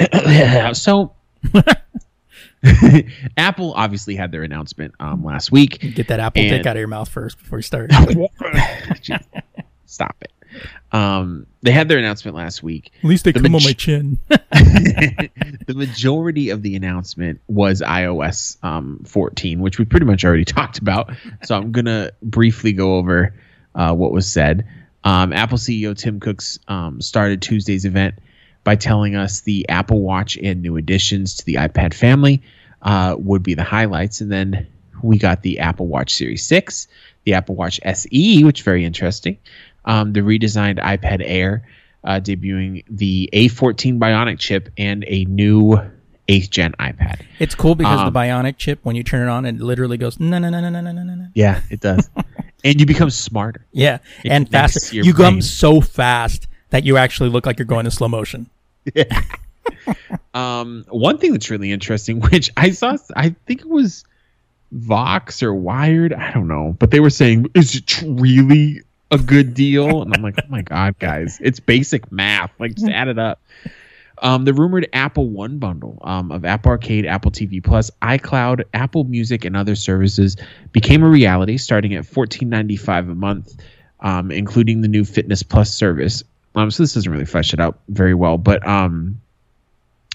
so Apple obviously had their announcement um, last week. Get that apple dick out of your mouth first before you start. Stop it. Um, they had their announcement last week. At least they The come on my chin. the majority of the announcement was iOS um, 14, which we pretty much already talked about. So I'm gonna briefly go over uh, what was said. Um, Apple CEO Tim Cooks um, started Tuesday's event by telling us the Apple Watch and new additions to the iPad family uh, would be the highlights, and then we got the Apple Watch Series 6, the Apple Watch SE, which is very interesting, um, the redesigned iPad Air, uh, debuting the A14 Bionic chip and a new 8th gen iPad. It's cool because Um, the bionic chip, when you turn it on, it literally goes no no no no no no no no. Yeah, it does. and you become smarter. Yeah, It and faster. You come brain. so fast that you actually look like you're going in slow motion. Um, one thing that's really interesting, which I saw, I think it was Vox or Wired, I don't know, but they were saying, is it really a good deal? And I'm like, oh my god, guys, it's basic math. Like, just add it up. Um, the rumored Apple One bundle um, of Apple Arcade, Apple TV Plus, iCloud, Apple Music, and other services became a reality, starting at $14.95 a month, um, including the new Fitness Plus service. Um, so this doesn't really flesh it out very well, but um,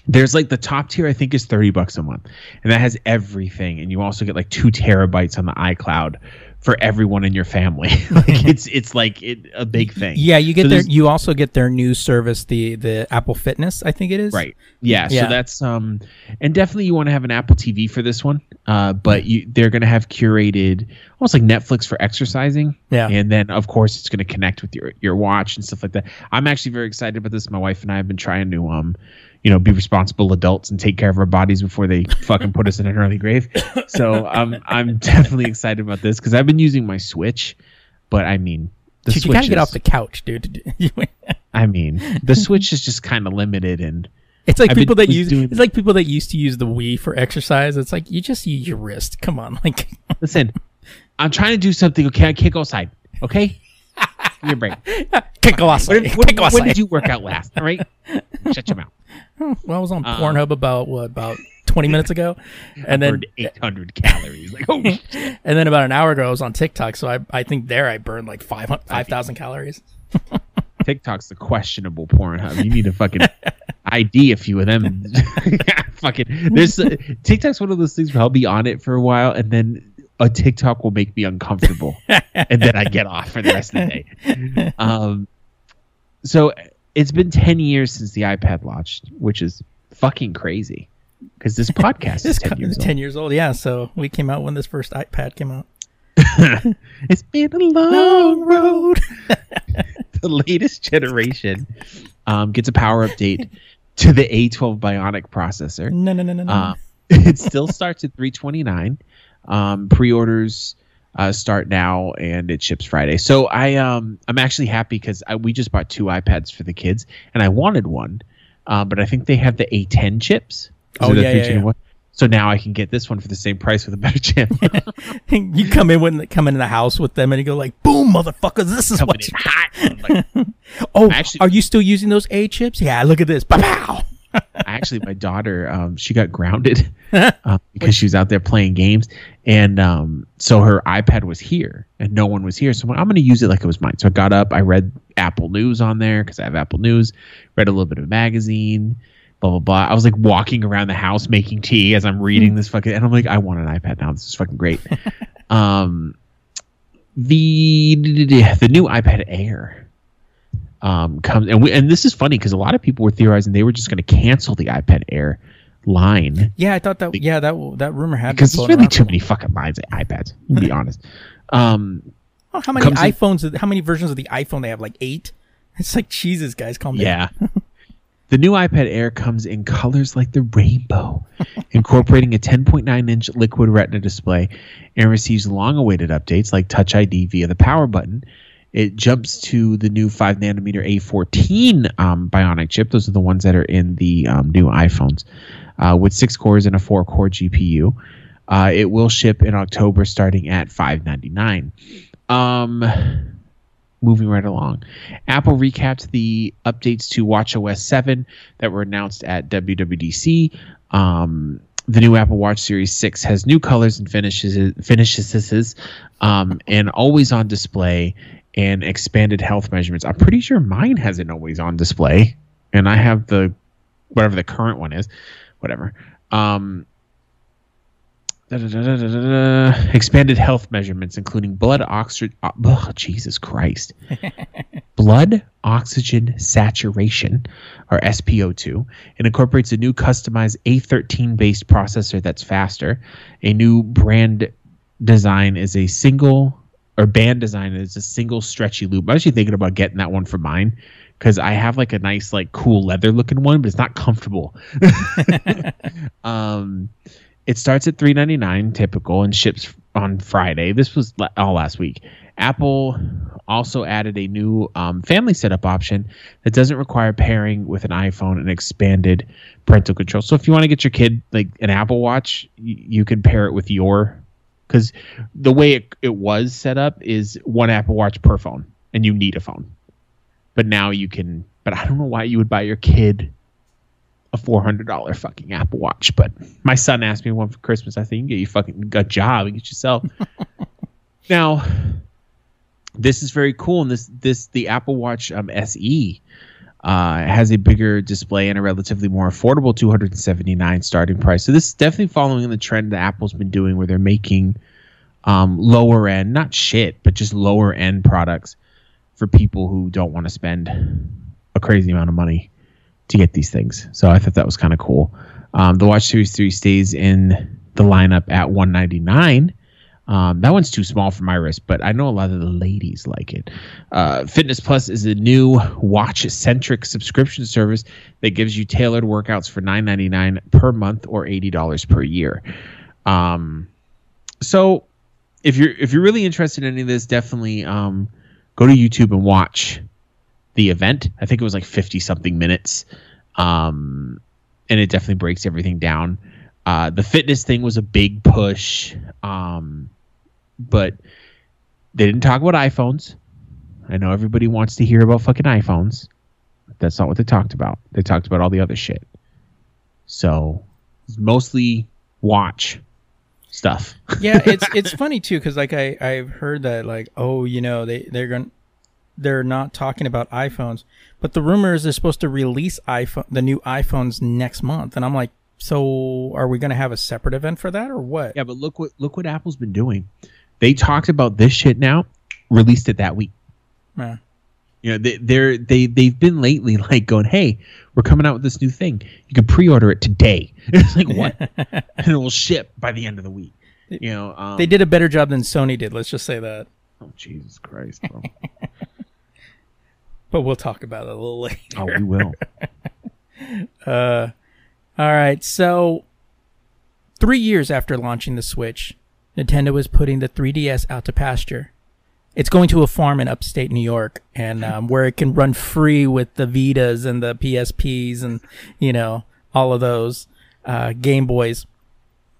there's like the top tier i think is 30 bucks a month and that has everything and you also get like two terabytes on the icloud for everyone in your family like it's it's like it, a big thing Yeah, you get So their. You also get their new service, the the Apple Fitness. I think it is. right yeah, Yeah. so that's um and definitely you want to have an apple tv for this one uh but you they're going to have curated almost like netflix for exercising Yeah. and then of course it's going to connect with your your watch and stuff like that i'm actually very excited about this my wife and i have been trying to um you know be responsible adults and take care of our bodies before they fucking put us in an early grave so i'm i'm definitely excited about this because i've been using my switch but i mean the Dude, you gotta Switch get off the couch, dude. i mean the switch is just kind of limited and It's like I've been- people that use. doing- It's like people that used to use the Wii for exercise. It's like you just use your wrist. Come on, like listen i'm trying to do something okay i can't go outside okay a break kick go outside. when, when- go when did you work out last all right shut your mouth Well, I was on Uh, Pornhub about what about twenty minutes ago, and then 800 calories like oh and then about an hour ago I was on TikTok. So I I think there I burned like five five thousand calories. TikTok's the questionable Pornhub. You need to fucking ID a few of them. fucking there's TikTok's one of those things where I'll be on it for a while and then a TikTok will make me uncomfortable and then I get off for the rest of the day. Um, so it's been 10 years since the iPad launched, which is fucking crazy because this podcast is 10 co- years old. 10 years old. Yeah. So we came out when this first iPad came out. it's been a long road. the latest generation um, gets a power update to the A12 Bionic processor. No, no, no, no, no. Um, it still starts at 329. Um, pre-orders uh, start now, and it ships Friday. So I um I'm actually happy because we just bought two iPads for the kids, and I wanted one, uh, but I think they have the A10 chips. Oh, So yeah, yeah, So now I can get this one for the same price with a better chip. you come in when come into the house with them and you go like, "Boom, motherfuckers! This is Coming what in you hot. Like, Oh, Actually- are you still using those A chips? Yeah, look at this. Pow! Actually my daughter um, she got grounded uh, because she was out there playing games. And um, so her ipad was here and no one was here. So i'm, I'm going to use it like it was mine. So i got up i read apple news on there because i have apple news read a little bit of a magazine blah blah blah. I was like walking around the house making tea as i'm reading this fucking and i'm like i want an ipad now. This is fucking great. Um the the new ipad air um, comes and we, and this is funny because a lot of people were theorizing they were just going to cancel the iPad Air line Yeah, I thought that. Yeah, that that rumor had because there's really too many fucking lines of iPads. To be honest, um, Oh, how many comes in- iPhones? How many versions of the iPhone they have? Like eight. It's like Jesus, guys, calm down. yeah. The new iPad Air comes in colors like the rainbow, incorporating a 10.9 inch liquid retina display and receives long awaited updates like Touch ID via the power button. It jumps to the new 5 nanometer A14 um, Bionic chip. Those are the ones that are in the um, new iPhones uh, with six cores and a four core GPU. Uh, it will ship in October starting at 599 um moving right along. Apple recapped the updates to WatchOS 7 that were announced at WWDC. Um, the new Apple Watch Series 6 has new colors and finishes finishes um, and always on display and expanded health measurements. I'm pretty sure mine has an always on display and I have the whatever the current one is, whatever. Um, Da-da-da-da-da-da. Expanded health measurements, including blood oxygen. Oh, Jesus Christ. blood oxygen saturation, or SpO2, and incorporates a new customized A13 based processor that's faster. A new brand design is a single, or band design is a single stretchy loop. I'm actually thinking about getting that one for mine because I have like a nice, like cool leather looking one, but it's not comfortable. um, it starts at 3.99 typical and ships on Friday. This was all last week. Apple also added a new um, family setup option that doesn't require pairing with an iPhone and expanded parental control. So if you want to get your kid like an Apple Watch, y- you can pair it with your because the way it, it was set up is one Apple Watch per phone, and you need a phone. But now you can. But I don't know why you would buy your kid a four hundred dollar fucking Apple Watch. But my son asked me one for Christmas. I think you can get you fucking a job and get yourself. now, this is very cool, and this this the Apple Watch um, SE Uh, has a bigger display and a relatively more affordable 279 starting price. So this is definitely following the trend that Apple's been doing, where they're making um, lower end, not shit, but just lower end products for people who don't want to spend a crazy amount of money to get these things. So I thought that was kind of cool. Um, the Watch Series 3 stays in the lineup at 199 um, that one's too small for my wrist, but I know a lot of the ladies like it. Uh, Fitness Plus is a new watch centric subscription service that gives you tailored workouts for $9.99 per month or $80 per year. Um, so if you're if you're really interested in any of this, definitely um, go to YouTube and watch the event. I think it was like 50 something minutes. Um, and it definitely breaks everything down. Uh, the fitness thing was a big push. Um, but they didn't talk about iPhones. I know everybody wants to hear about fucking iPhones. That's not what they talked about. They talked about all the other shit. So mostly watch stuff. yeah, it's it's funny too because like I I've heard that like oh you know they they're going they're not talking about iPhones, but the rumor is they're supposed to release iPhone the new iPhones next month, and I'm like, so are we going to have a separate event for that or what? Yeah, but look what look what Apple's been doing. They talked about this shit now, released it that week. Yeah. You know, they, they're they they've been lately like going, hey, we're coming out with this new thing. You can pre-order it today. it's like what, and it will ship by the end of the week. You know, um, they did a better job than Sony did. Let's just say that. Oh Jesus Christ, bro! but we'll talk about it a little later. Oh, we will. uh, all right. So, three years after launching the Switch, Nintendo is putting the 3DS out to pasture. It's going to a farm in upstate New York, and um, where it can run free with the Vitas and the PSPs and you know all of those uh, Game Boys.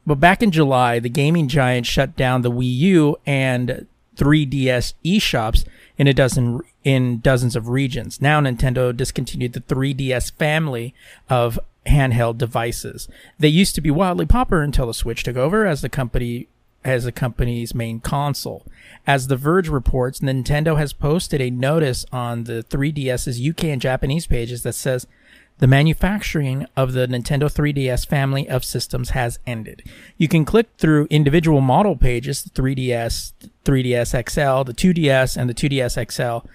But back in July, the gaming giant shut down the Wii U and 3DS eShops in a dozen in dozens of regions. Now Nintendo discontinued the 3DS family of handheld devices. They used to be wildly popular until the Switch took over as the company as the company's main console. As The Verge reports, Nintendo has posted a notice on the 3DS's UK and Japanese pages that says the manufacturing of the Nintendo 3DS family of systems has ended. You can click through individual model pages, the 3DS, 3DS XL, the 2DS, and the 2DS XL,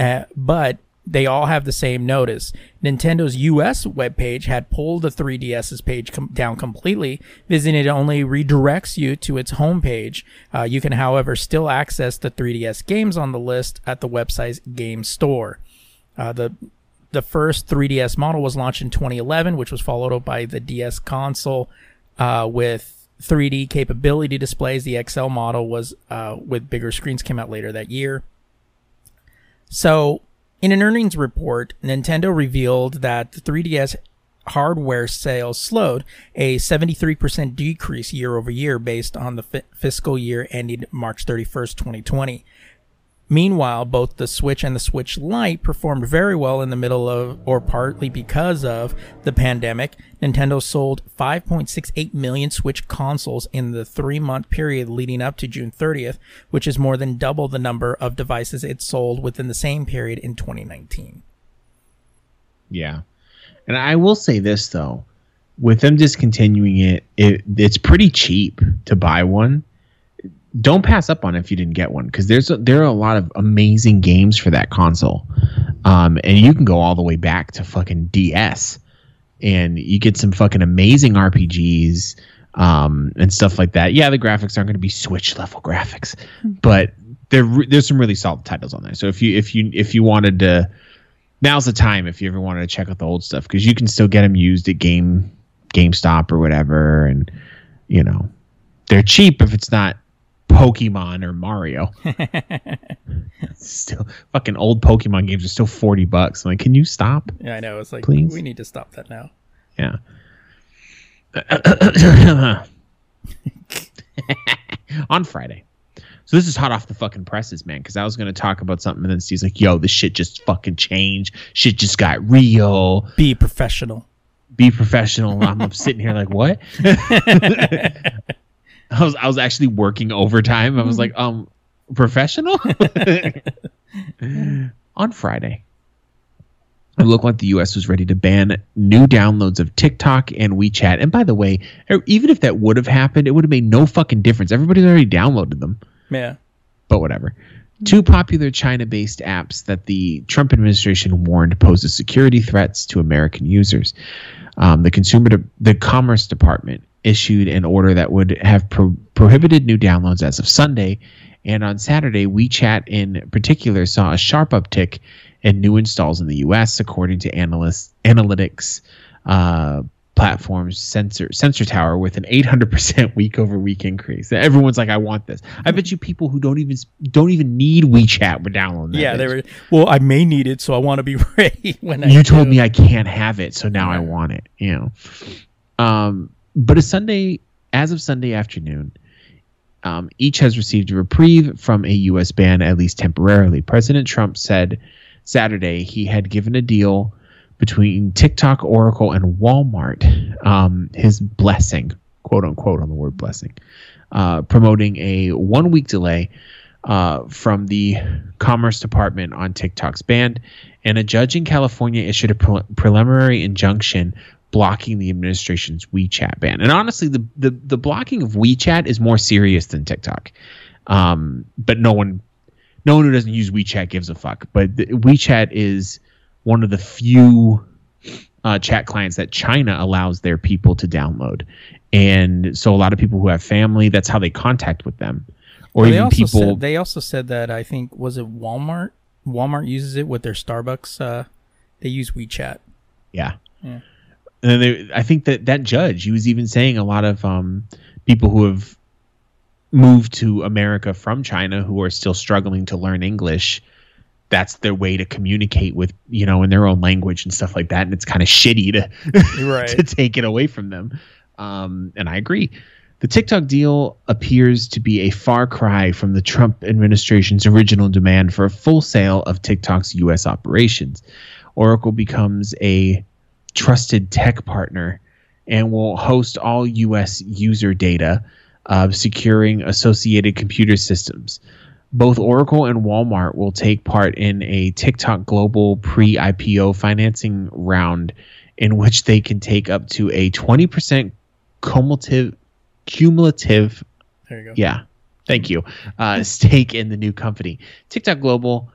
uh, but they all have the same notice. Nintendo's US webpage had pulled the 3DS's page com- down completely. Visiting it only redirects you to its homepage. Uh, you can, however, still access the 3DS games on the list at the website's game store. Uh, the the first 3DS model was launched in 2011, which was followed up by the DS console uh, with 3D capability displays. The XL model was uh, with bigger screens came out later that year. So in an earnings report, Nintendo revealed that the 3DS hardware sales slowed, a 73% decrease year over year based on the f- fiscal year ending March 31st, 2020. Meanwhile, both the Switch and the Switch Lite performed very well in the middle of, or partly because of, the pandemic. Nintendo sold 5.68 million Switch consoles in the three month period leading up to June 30th, which is more than double the number of devices it sold within the same period in 2019. Yeah. And I will say this, though. With them discontinuing it, it it's pretty cheap to buy one don't pass up on it if you didn't get one because there's a, there are a lot of amazing games for that console, um, and you can go all the way back to fucking DS, and you get some fucking amazing RPGs um, and stuff like that. Yeah, the graphics aren't going to be Switch level graphics, but there there's some really solid titles on there. So if you if you if you wanted to, now's the time if you ever wanted to check out the old stuff because you can still get them used at game GameStop or whatever, and you know they're cheap if it's not Pokemon or Mario. still, fucking old Pokemon games are still forty bucks. I'm like, can you stop? Yeah, I know. It's like, please, we need to stop that now. Yeah. On Friday. So this is hot off the fucking presses, man. Because I was gonna talk about something, and then Steve's like, "Yo, this shit just fucking changed. Shit just got real. Be professional. Be professional." I'm sitting here like, "What?" I was I was actually working overtime. I was like, um, professional on Friday. it looked like the US was ready to ban new downloads of TikTok and WeChat. And by the way, er, even if that would have happened, it would have made no fucking difference. Everybody's already downloaded them. Yeah. But whatever. Two popular China based apps that the Trump administration warned poses security threats to American users. Um, the Consumer, De- the Commerce Department issued an order that would have pro- prohibited new downloads as of Sunday. And on Saturday, WeChat in particular saw a sharp uptick in new installs in the U.S., according to analysts, analytics uh, platforms Sensor Sensor Tower with an 800% week over week increase. Everyone's like, I want this. I bet you people who don't even don't even need WeChat would download that. Yeah, bitch. they were. Well, I may need it, so I want to be ready when I. you told do. me I can't have it, so now I want it. You know, um, but a Sunday, as of Sunday afternoon, um, each has received a reprieve from a U.S. ban, at least temporarily. President Trump said Saturday he had given a deal between TikTok, Oracle, and Walmart um, his blessing, quote unquote, on the word blessing, uh, promoting a one week delay uh, from the Commerce Department on TikTok's ban. And a judge in California issued a pre- preliminary injunction blocking the administration's WeChat ban. And honestly, the, the, the blocking of WeChat is more serious than TikTok. Um, but no one no one who doesn't use WeChat gives a fuck. But the, WeChat is one of the few uh, chat clients that China allows their people to download, and so a lot of people who have family, that's how they contact with them, or Well, they even also people. Said, they also said that I think was it Walmart. Walmart uses it with their Starbucks. Uh, they use WeChat. yeah. Yeah. And they, I think that that judge, he was even saying a lot of um, people who have moved to America from China who are still struggling to learn English. That's their way to communicate with, you know, in their own language and stuff like that. And it's kind of shitty to, Right. to take it away from them. Um, and I agree. The TikTok deal appears to be a far cry from the Trump administration's original demand for a full sale of TikTok's U.S. operations. Oracle becomes a trusted tech partner and will host all U.S. user data, uh, securing associated computer systems. Both Oracle and Walmart will take part in a TikTok global pre IPO financing round in which they can take up to a 20% cumulative, cumulative There you go. yeah, thank you. Uh, stake in the new company, TikTok Global,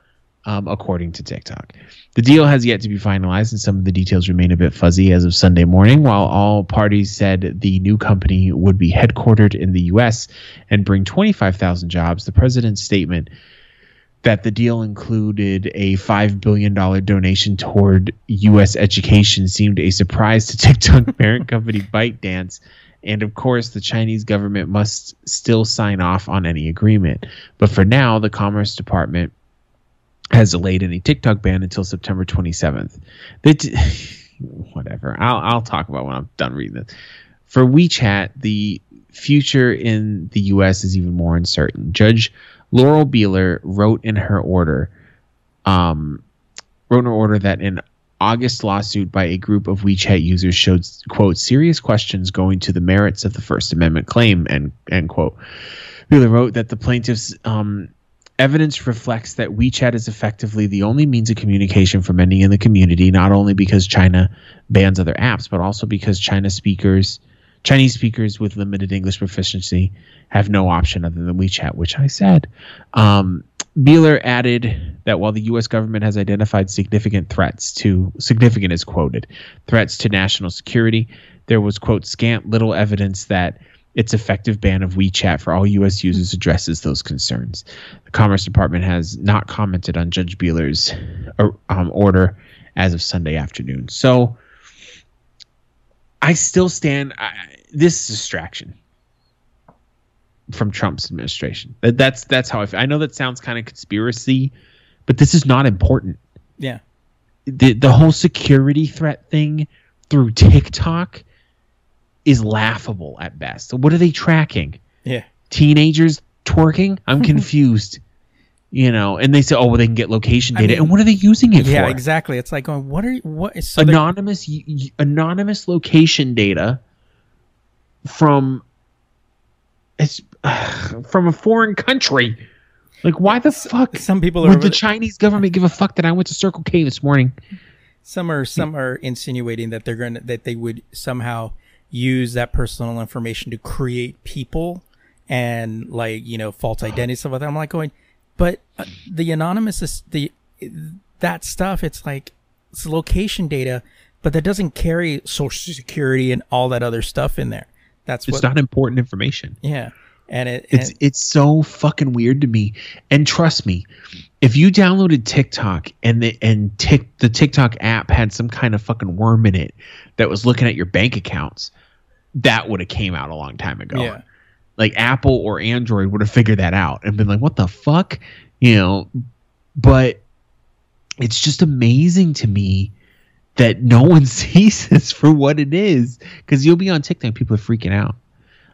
um, according to TikTok. The deal has yet to be finalized, and some of the details remain a bit fuzzy as of Sunday morning. While all parties said the new company would be headquartered in the U.S. and bring 25,000 jobs, the president's statement that the deal included a $5 billion donation toward U.S. education seemed a surprise to TikTok parent company ByteDance. And of course, the Chinese government must still sign off on any agreement. But for now, the Commerce Department has delayed any TikTok ban until September 27th. They d- whatever. I'll, I'll talk about when I'm done reading this. For WeChat, the future in the U.S. is even more uncertain. Judge Laurel Beeler wrote in her order, um, wrote in her order that an August lawsuit by a group of WeChat users showed quote serious questions going to the merits of the First Amendment claim end end quote. Beeler wrote that the plaintiffs um, evidence reflects that WeChat is effectively the only means of communication for many in the community, not only because China bans other apps, but also because China speakers, Chinese speakers with limited English proficiency, have no option other than WeChat, which I said. Um, Beeler added that while the U.S. government has identified significant threats to significant is quoted threats to national security, there was quote scant little evidence that its effective ban of WeChat for all U.S. users addresses those concerns. The Commerce Department has not commented on Judge Beeler's uh, um, order as of Sunday afternoon. So I still stand. I, this is distraction from Trump's administration. That, that's that's how I. Feel. I know that sounds kind of conspiracy, but this is not important. Yeah. The the whole security threat thing through TikTok is laughable at best. So what are they tracking? Yeah. Teenagers twerking? I'm confused. You know, and they say, "Oh, well, they can get location I data." mean, and what are they using it Yeah, for? Yeah, exactly. It's like going, what are you, what is so anonymous y- anonymous location data from it's from a foreign country. Like, why the fuck some people are would the the- Chinese government give a fuck that I went to Circle K this morning? Some are some hmm. are insinuating that they're gonna that they would somehow use that personal information to create people and like you know false identities stuff like that. I'm like going, but uh, the anonymous is the that stuff. It's like it's location data, but that doesn't carry social security and all that other stuff in there. That's It's what, not important information. yeah, and it It's and- it's so fucking weird to me. And trust me, if you downloaded TikTok and the and tick the TikTok app had some kind of fucking worm in it that was looking at your bank accounts, that would have came out a long time ago. yeah. Like Apple or Android would have figured that out and been like, "What the fuck?" You know. But it's just amazing to me that no one sees this for what it is. Because you'll be on TikTok, people are freaking out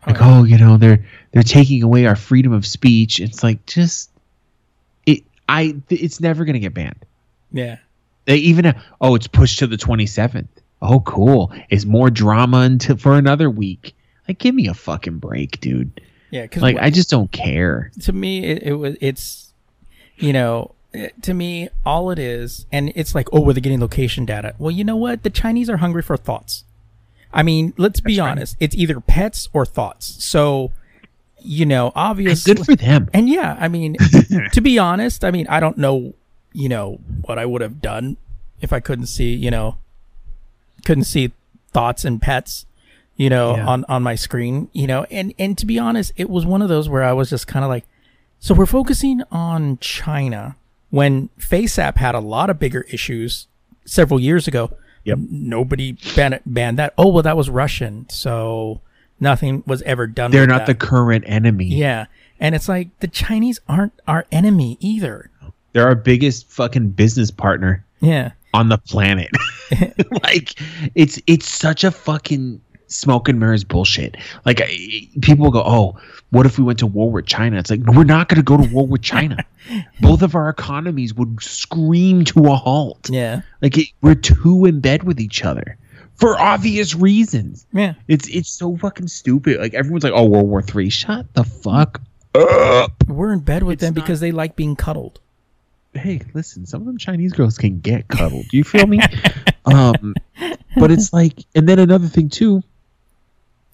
like oh, yeah. oh you know they're they're taking away our freedom of speech it's like just i it's never going to get banned. Yeah. they even uh, oh it's pushed to the 27th oh cool. It's more drama until for another week. Like give me a fucking break dude. Yeah, because like i just don't care. To me it, it was it's you know eh, to me all it is and it's like oh we're getting location data. Well you know what? The chinese are hungry for thoughts. I mean let's be right. honest. It's either pets or thoughts. So you know obviously good for them. And yeah i mean to be honest i mean i don't know you know what i would have done if i couldn't see you know couldn't see thoughts and pets you know Yeah. on on my screen you know. And and to be honest it was one of those where i was just kind of like so we're focusing on china when faceapp had a lot of bigger issues several years ago. Yep. Nobody banned, banned that. Oh well that was russian. So nothing was ever done they're not the current enemy yeah and it's like the chinese aren't our enemy either they're our biggest fucking business partner yeah on the planet. like it's it's such a fucking smoke and mirrors bullshit. Like I, people go, "Oh, what if we went to war with China?" It's like we're not going to go to war with China. Both of our economies would scream to a halt. yeah Like it, we're too in bed with each other for obvious reasons. yeah It's it's so fucking stupid. Like everyone's like, "Oh, World War Three, shut the fuck up." we're in bed with It's them not- because they like being cuddled hey, listen, some of them Chinese girls can get cuddled. Do you feel me? um, but it's like, and then another thing too.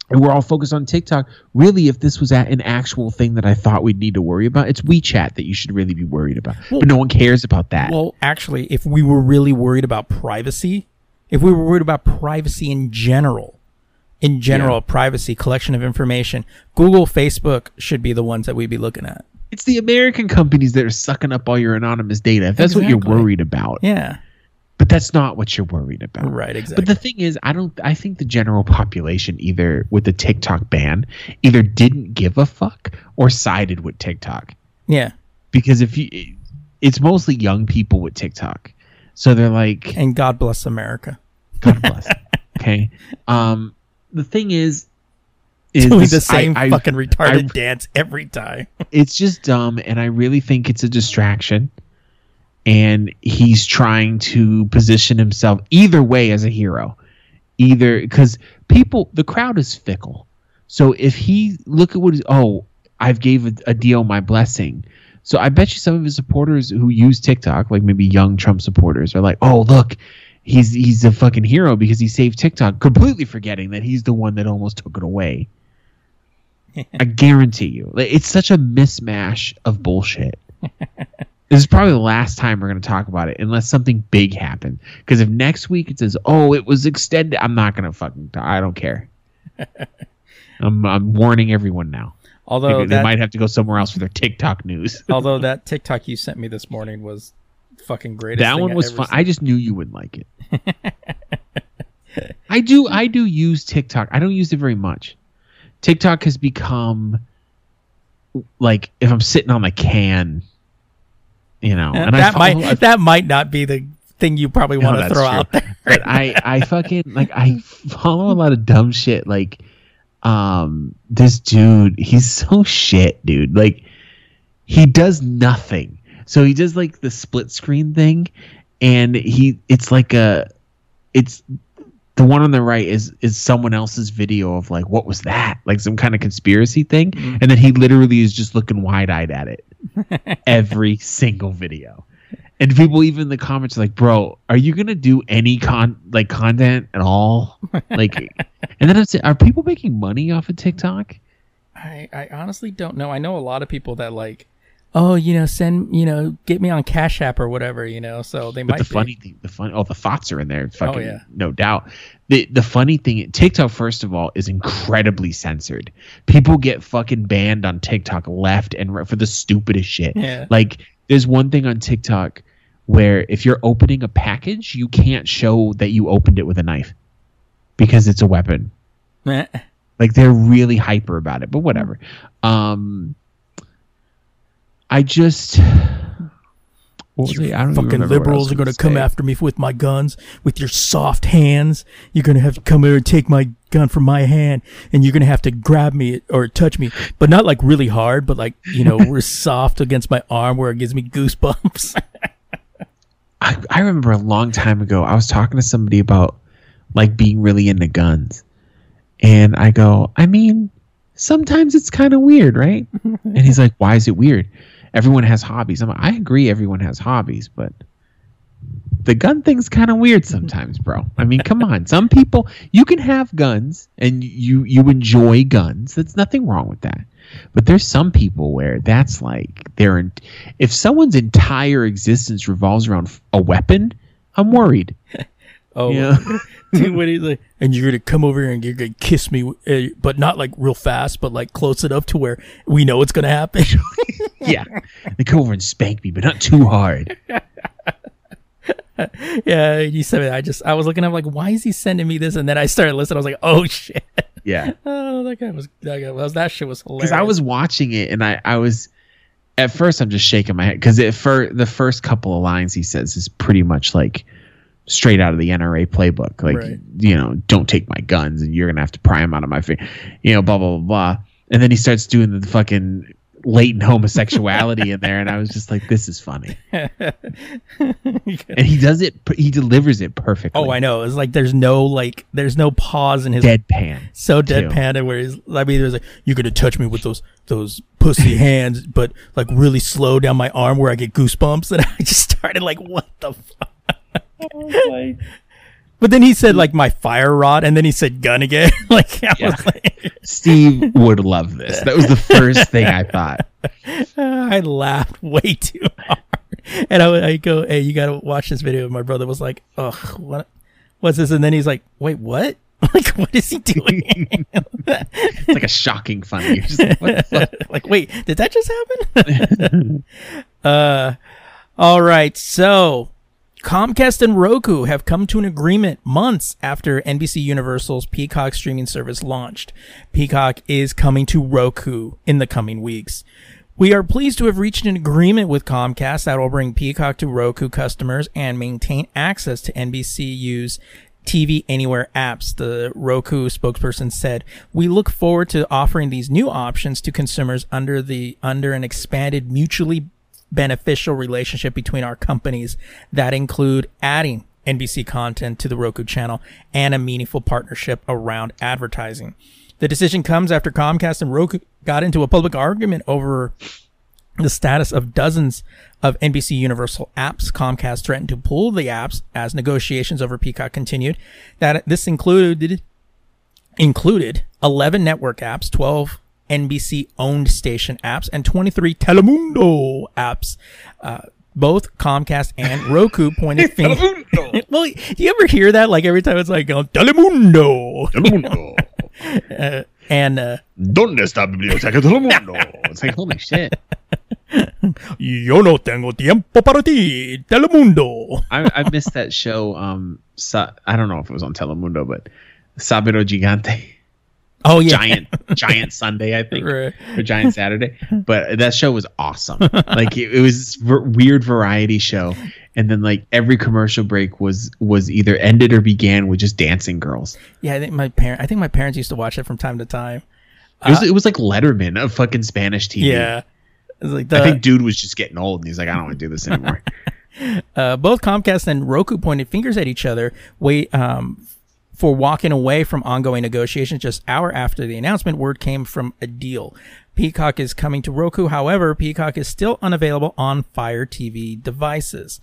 And we're all focused on TikTok. Really, if this was a- an actual thing that I thought we'd need to worry about, it's WeChat that you should really be worried about. Well- but no one cares about that. Well, actually, if we were really worried about privacy, if we were worried about privacy in general, in general, Yeah. privacy, collection of information, Google, Facebook should be the ones that we'd be looking at. it's the American companies that are sucking up all your anonymous data. If that's what you're worried about, Yeah, but that's not what you're worried about. right, exactly. But the thing is, I don't. I think the general population either with the TikTok ban, either didn't give a fuck or sided with TikTok. yeah, because if you it's mostly young people with TikTok. So they're like and God bless America. God bless. okay. Um the thing is is Doing this- the same I- I- fucking retarded I- dance every time. it's just dumb and I really think it's a distraction. And he's trying to position himself either way as a hero. Either because people the crowd is fickle. So if he look at what he's oh, I've gave a, a deal my blessing. So I bet you some of his supporters who use TikTok, like maybe young Trump supporters, are like, "Oh, look, he's he's a fucking hero because he saved TikTok," completely forgetting that he's the one that almost took it away. I guarantee you, it's such a mismatch of bullshit. this is probably the last time we're going to talk about it, unless something big happens. Because if next week it says, "Oh, it was extended," I'm not going to fucking. I don't care. I'm I'm warning everyone now. Although they might have to go somewhere else for their TikTok news. although that TikTok you sent me this morning was fucking great. that one was fun. I just knew you would like it. I do. I do use TikTok. I don't use it very much. TikTok has become like if I'm sitting on the can, you know, and I that follow, might I- that might not be the thing you probably No, want to that's throw true. out there. but I I fucking like I follow a lot of dumb shit. Like, um, this dude, he's so shit, dude. Like, he does nothing. So he does like the split screen thing, and he it's like a, it's the one on the right is is someone else's video of like what was that like some kind of conspiracy thing, Mhm. and then he literally is just looking wide eyed at it every single video. And people even in the comments are like, "Bro, are you gonna do any con like content at all?" Like, and then I said, "Are people making money off of TikTok?" I, I honestly don't know. I know a lot of people that like, oh, you know, send, you know, get me on Cash App or whatever, you know. So they But might. the be. funny thing, the fun, oh, the thoughts are in there, oh, fucking, yeah. no doubt. The the funny thing, TikTok, first of all, is incredibly censored. People get fucking banned on TikTok left and right for the stupidest shit. Yeah. Like, there's one thing on TikTok where if you're opening a package, you can't show that you opened it with a knife because it's a weapon. Like they're really hyper about it, but whatever. Um, I just. What was I don't even fucking remember what I was liberals are gonna come after me with my guns, with your soft hands. You're going to have to come here and take my gun from my hand, and you're going to have to grab me or touch me, but not like really hard, but like, you know, we're soft against my arm where it gives me goosebumps. I, I remember a long time ago, I was talking to somebody about like being really into guns. And I go, I mean, sometimes it's kind of weird, right? and he's like, why is it weird? Everyone has hobbies. I'm like, I agree, everyone has hobbies, but the gun thing's kind of weird sometimes, bro. I mean, come on. Some people you can have guns and you you enjoy guns. There's nothing wrong with that. But there's some people where that's like they're in, if someone's entire existence revolves around a weapon, I'm worried. oh, Yeah. dude, he's like, and you're to come over here and you're to kiss me, uh, but not like real fast, but like close enough to where we know it's going to happen. yeah. They come over and spank me, but not too hard. yeah, you said it. I just, I was looking at like, why is he sending me this? And then I started listening. I was like, oh shit. Yeah. Oh, that guy was that guy was that shit was hilarious. Because I was watching it and I, I was at first I'm just shaking my head because it for the first couple of lines he says is pretty much like straight out of the NRA playbook. Like Right. you know, don't take my guns and you're gonna have to pry them out of my face. You know, blah blah blah blah. And then he starts doing the fucking latent homosexuality in there, and I was just like, this is funny. And he does it. He delivers it perfectly. oh, I know. It's like there's no like there's no pause in his Deadpan. so too. deadpan and where he's I mean there's like you're gonna touch me with those those pussy hands, but like really slow down my arm where I get goosebumps, and I just started like what the fuck. But then he said like my fire rod, and then he said gun again. like I Yeah. was like, Steve would love this. That was the first thing I thought. I laughed way too hard. And I, would- I go, hey, you gotta watch this video. And my brother was like, ugh, what, what's this? And then he's like, wait, what? like, what is he doing? It's like a shocking funny. Like, what the fuck? like, wait, did that just happen? uh, all right. So, Comcast and Roku have come to an agreement months after NBC Universal's Peacock streaming service launched. Peacock is coming to Roku in the coming weeks. We are pleased to have reached an agreement with Comcast that will bring Peacock to Roku customers and maintain access to NBCU's TV Anywhere apps, the Roku spokesperson said. We look forward to offering these new options to consumers under the under an expanded mutually beneficial relationship between our companies that include adding NBC content to the Roku channel and a meaningful partnership around advertising. The decision comes after Comcast and Roku got into a public argument over the status of dozens of NBC Universal apps. Comcast threatened to pull the apps as negotiations over Peacock continued. That this included included 11 network apps, 12 NBC owned station apps, and 23 Telemundo apps. Uh, both Comcast and Roku pointed fingers. well, do you ever hear that? Like every time it's like going Telemundo, uh, and uh, ¿Dónde está biblioteca del mundo? It's like, holy shit. Yo no tengo tiempo para ti, Telemundo. I, I missed that show. Um, Sa- I don't know if it was on Telemundo, but Sábado Gigante. Oh yeah, Giant, Giant Sunday, I think, Right. or Giant Saturday. But that show was awesome. Like it, it was this ver- weird variety show, and then like every commercial break was was either ended or began with just dancing girls. yeah. I think my parent. I think my parents used to watch it from time to time. It was it was like Letterman of fucking Spanish TV. Yeah, like the, I think dude was just getting old, and he's like, I don't want to do this anymore. uh, both Comcast and Roku pointed fingers at each other. Wait, um, for walking away from ongoing negotiations just hour after the announcement, word came from a deal. Peacock is coming to Roku. However, Peacock is still unavailable on Fire TV devices.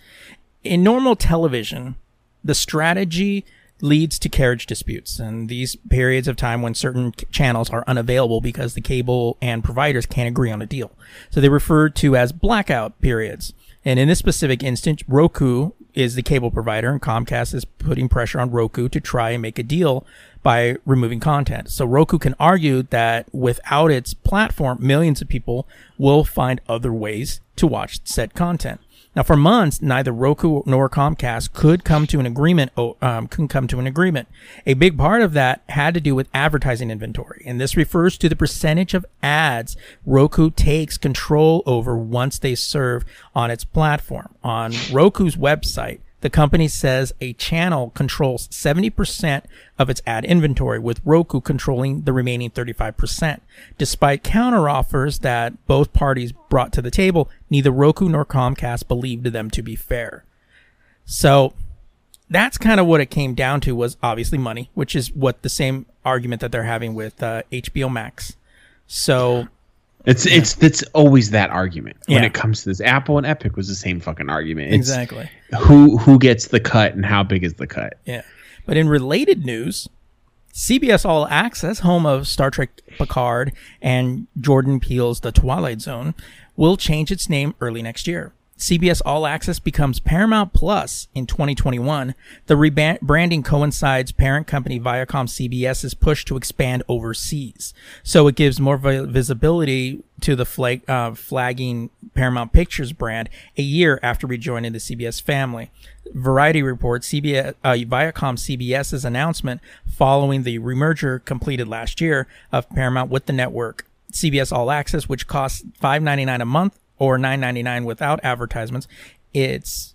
In normal television, the strategy leads to carriage disputes and these periods of time when certain channels are unavailable because the cable and providers can't agree on a deal. So they refer to as blackout periods. And in this specific instance, Roku is the cable provider and Comcast is putting pressure on Roku to try and make a deal by removing content. So Roku can argue that without its platform, millions of people will find other ways to watch said content. Now, for months, neither Roku nor Comcast could come to an agreement. Um, couldn't come to an agreement. A big part of that had to do with advertising inventory, and this refers to the percentage of ads Roku takes control over once they serve on its platform. On Roku's website, the company says a channel controls 70% of its ad inventory, with Roku controlling the remaining 35%. Despite counteroffers that both parties brought to the table, neither Roku nor Comcast believed them to be fair. So that's kind of what it came down to was obviously money, which is what the same argument that they're having with uh, HBO Max. So it's yeah. it's it's always that argument when yeah. it comes to this. Apple and Epic was the same fucking argument. It's exactly. Who who gets the cut and how big is the cut? Yeah. But in related news, CBS All Access, home of Star Trek Picard and Jordan Peele's The Twilight Zone, will change its name early next year. CBS All Access becomes Paramount Plus in 2021. The rebranding coincides parent company Viacom CBS's push to expand overseas. So it gives more visibility to the flag, uh, flagging Paramount Pictures brand a year after rejoining the CBS family. Variety reports CBS, uh, Viacom CBS's announcement following the remerger completed last year of Paramount with the network. CBS All Access, which costs $5.99 a month, or 9.99 without advertisements it's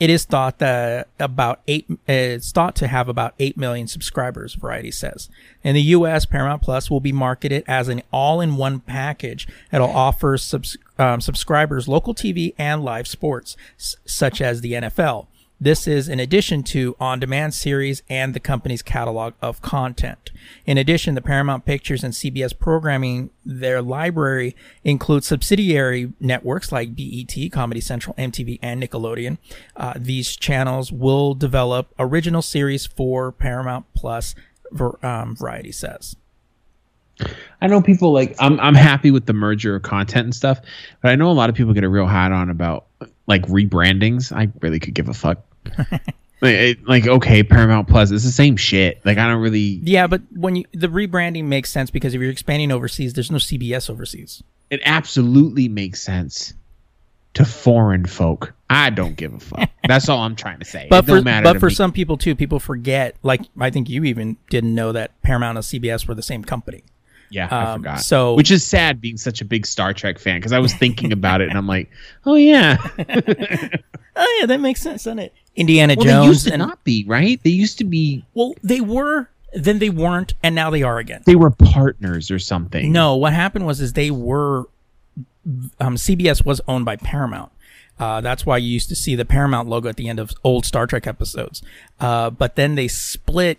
it is thought that about eight it's thought to have about 8 million subscribers variety says. In the us paramount plus will be marketed as an all-in-one package that'll offer subs, um, subscribers local tv and live sports s- such as the nfl this is in addition to on demand series and the company's catalog of content. In addition, the Paramount Pictures and CBS programming, their library includes subsidiary networks like BET, Comedy Central, MTV, and Nickelodeon. Uh, these channels will develop original series for Paramount Plus, um, Variety says. I know people like I'm I'm happy with the merger of content and stuff, but I know a lot of people get a real hot on about like rebrandings. I really could give a fuck. like, like, okay, Paramount Plus, it's the same shit. Like I don't really. Yeah, but when you the rebranding makes sense because if you're expanding overseas, there's no CBS overseas. It absolutely makes sense to foreign folk. I don't give a fuck. That's all I'm trying to say. But for, but for me. some people too, people forget. Like I think you even didn't know that Paramount and CBS were the same company. Yeah, um, I forgot. So, which is sad, being such a big Star Trek fan, because I was thinking about it and I'm like, oh yeah, oh yeah, that makes sense, doesn't it? Indiana well, Jones they used to and, not be right. They used to be. Well, they were. Then they weren't, and now they are again. They were partners or something. No, what happened was is they were. Um, CBS was owned by Paramount. Uh, that's why you used to see the Paramount logo at the end of old Star Trek episodes. Uh, but then they split.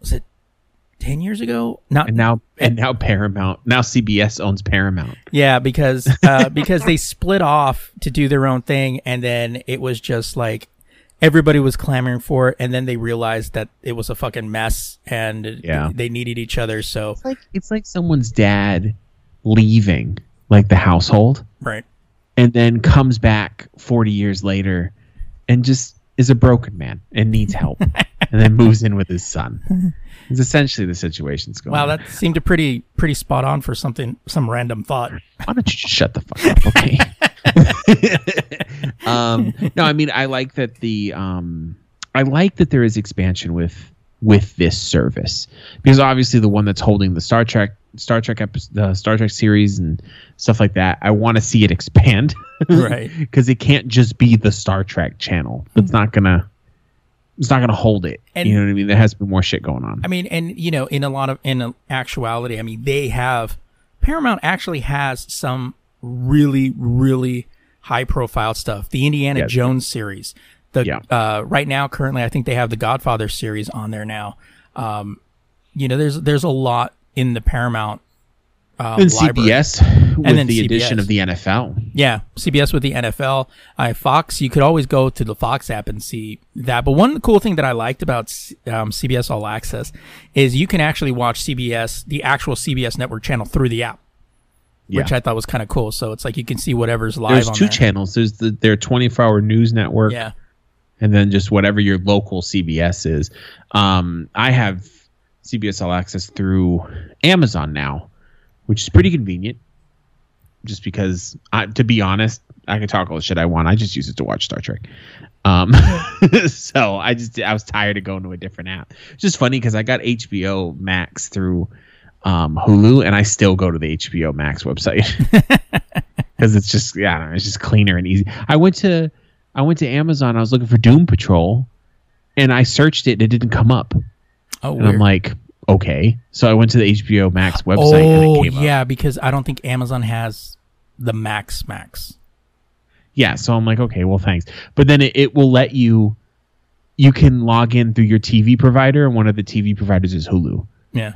Was it ten years ago. Not and now and now Paramount now CBS owns Paramount. Yeah, because uh, because they split off to do their own thing, and then it was just like everybody was clamoring for it, and then they realized that it was a fucking mess, and yeah. they needed each other. So it's like it's like someone's dad leaving like the household, right, and then comes back forty years later, and just is a broken man and needs help, and then moves in with his son. It's essentially the situation's going. Wow, that seemed a pretty pretty spot on for something some random thought. Why don't you just shut the fuck up, okay? um, no, I mean I like that the um, I like that there is expansion with with this service because obviously the one that's holding the Star Trek Star Trek episode, the Star Trek series and stuff like that. I want to see it expand, right? Because it can't just be the Star Trek channel. It's not gonna it's not to hold it. And, you know what I mean? There has to be more shit going on. I mean, and you know, in a lot of in actuality, I mean, they have Paramount actually has some really really high profile stuff. The Indiana yes. Jones series, The Yeah. uh, right now, currently, I think they have the Godfather series on there now. Um, you know, there's there's a lot in the Paramount uh, and library. CBS with then the CBS. addition of the NFL. Yeah, CBS with the NFL. I uh, Fox, you could always go to the Fox app and see that. But one cool thing that I liked about um, CBS All Access is you can actually watch CBS, the actual CBS network channel through the app, which I thought was kind of cool. So it's like you can see whatever's live There's two there. channels. There's the, their 24 hour news network. Yeah. and then just whatever your local CBS is. Um, I have CBS All Access through Amazon now, which is pretty convenient. Just because, I, to be honest, I can talk all the shit I want. I just use it to watch Star Trek. Um, so I just I was tired of going to a different app. It's just funny because I got HBO Max through um, Hulu, and I still go to the HBO Max website because it's just yeah, I don't know, it's just cleaner and easy. I went to I went to Amazon. I was looking for Doom Patrol, and I searched it. and It didn't come up, Oh, and weird. I'm like, okay. So I went to the HBO Max website, and oh it came up. yeah, because I don't think Amazon has the Max Max. Yeah, so I'm like, okay, well, thanks. But then it, it will let you, you can log in through your TV provider, and one of the TV providers is Hulu. Yeah.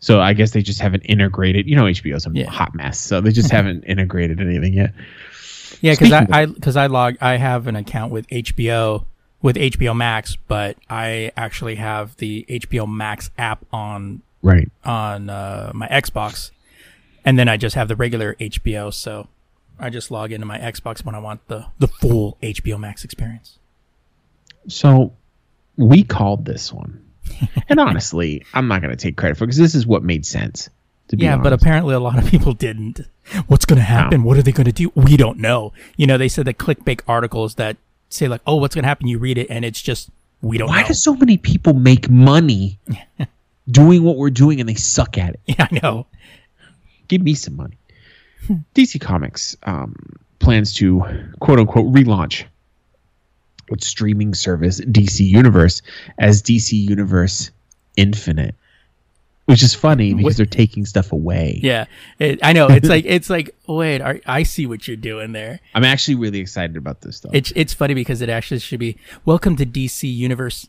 So I guess they just haven't integrated. You know, HBO's a Yeah. hot mess, so they just haven't integrated anything yet. Yeah, because I because I, log I have an account with HBO with HBO Max, but I actually have the HBO Max app on Right. on uh, my Xbox, and then I just have the regular HBO. So I just log into my Xbox when I want the the full HBO Max experience. So we called this one, and honestly, I'm not going to take credit for because this is what made sense. To be Yeah, but apparently a lot of people didn't. What's going to happen? What are they going to do? We don't know. You know, they said the clickbait articles that say like, "Oh, what's going to happen?" You read it, and it's just we don't know. why know. do so many people make money doing what we're doing and they suck at it? yeah, I know. give me some money. DC Comics um, plans to quote unquote relaunch streaming service DC Universe as DC Universe Infinite, which is funny because they're taking stuff away. Yeah, it, I know. It's like it's like wait, are, I see what you're doing there. I'm actually really excited about this stuff. It's it's funny because it actually should be welcome to DC Universe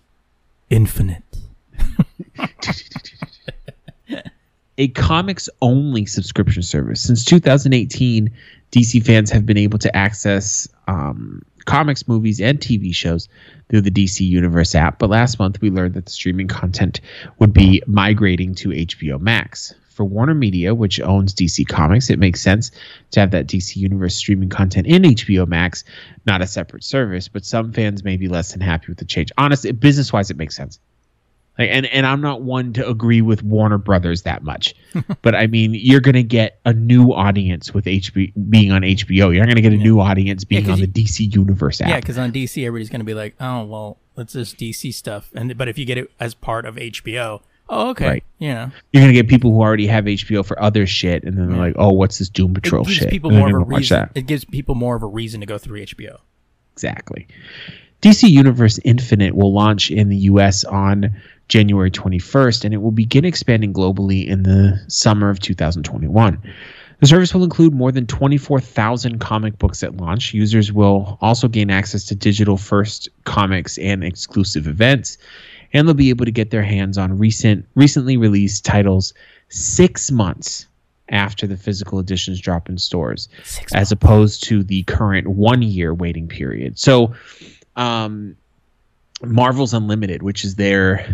Infinite. a comics only subscription service. Since 2018, DC fans have been able to access um, comics, movies, and TV shows through the DC Universe app. But last month, we learned that the streaming content would be migrating to HBO Max. For Warner Media, which owns DC Comics, it makes sense to have that DC Universe streaming content in HBO Max, not a separate service. But some fans may be less than happy with the change. Honestly, business wise, it makes sense. Like, and and I'm not one to agree with Warner Brothers that much, but I mean, you're gonna get a new audience with HB being on HBO. You're not gonna get a new audience being 'cause on the DC Universe app. Yeah, because on DC, everybody's going to be like, oh well, it's just DC stuff, and but if you get it as part of HBO, oh okay, Right. know, You're gonna get people who already have HBO for other shit, and then they're like, "Oh, what's this Doom Patrol shit?" people more of a gonna watch reason. that. It gives people more of a reason to go through HBO. Exactly. DC Universe Infinite will launch in the US on January 21st, and it will begin expanding globally in the summer of 2021. The service will include more than 24,000 comic books at launch. Users will also gain access to digital first comics and exclusive events, and they'll be able to get their hands on recent recently released titles 6 months after the physical editions drop in stores Six as opposed to the current one year waiting period. So, um, Marvel's Unlimited, which is their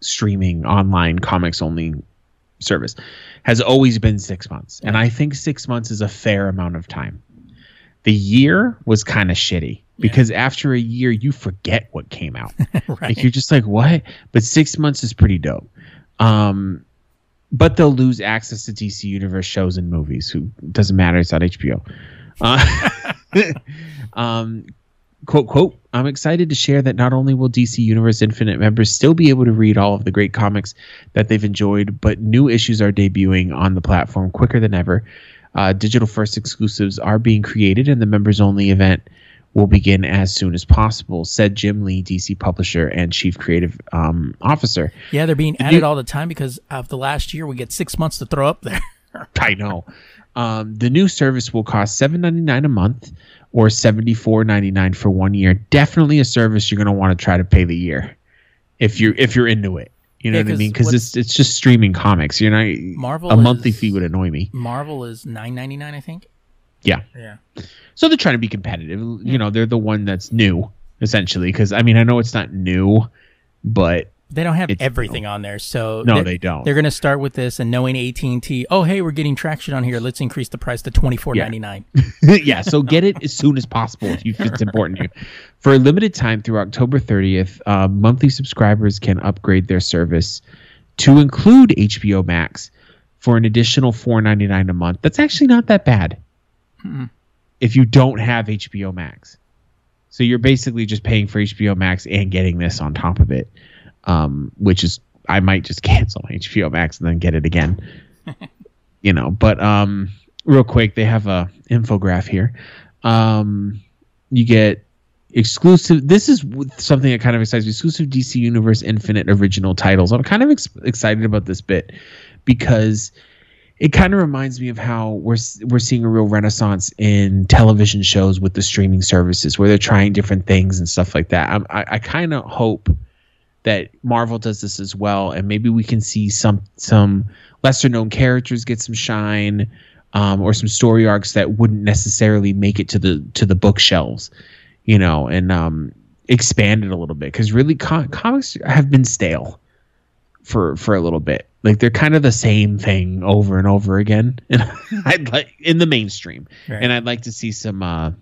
streaming online comics only service, has always been six months. And I think six months is a fair amount of time. The year was kind of shitty because after a year, you forget what came out. right. Like you're just like, what? But six months is pretty dope. Um, but they'll lose access to DC Universe shows and movies. Who doesn't matter? It's on HBO. Uh, um, quote quote. I'm excited to share that not only will DC Universe Infinite members still be able to read all of the great comics that they've enjoyed, but new issues are debuting on the platform quicker than ever. Uh, digital first exclusives are being created, and the members only event will begin as soon as possible, said Jim Lee, DC publisher and chief creative um, officer. yeah, they're being added all the time because of the last year we get six months to throw up there. I know. Um, the new service will cost seven ninety nine a month, or seventy four ninety nine for one year. Definitely a service you're going to want to try to pay the year if you're if you're into it. You know Yeah, what I mean? Because it's it's just streaming comics. You're not Marvel a monthly is- fee would annoy me. Marvel is nine ninety nine, I think. Yeah. Yeah. So they're trying to be competitive. You know, they're the one that's new essentially. Because I mean, I know it's not new, but They don't have It's- everything on there, so no, they're- they don't. They're going to start with this, and knowing AT and T, oh hey, we're getting traction on here. Let's increase the price to twenty four ninety nine. yeah, so get it as soon as possible if you- if it's important to you. For a limited time through October 30th, uh, monthly subscribers can upgrade their service to include HBO Max for an additional $4.99 a month. That's actually not that bad if you don't have HBO Max. So you're basically just paying for HBO Max and getting this on top of it, um, which is I might just cancel HBO Max and then get it again. you know, but um, real quick, they have a infograph here. Um, you get exclusive. This is something that kind of excites me. Exclusive DC Universe Infinite original titles. I'm kind of ex- excited about this bit because it kind of reminds me of how we're we're seeing a real renaissance in television shows with the streaming services where they're trying different things and stuff like that. I'm, I I kind of hope that Marvel does this as well, and maybe we can see some some lesser known characters get some shine, um, or some story arcs that wouldn't necessarily make it to the to the bookshelves, you know, and um, expand it a little bit because really com- comics have been stale for for a little bit. Like they're kind of the same thing over and over again, and I'd like in the mainstream, Right. and I'd like to see some. uh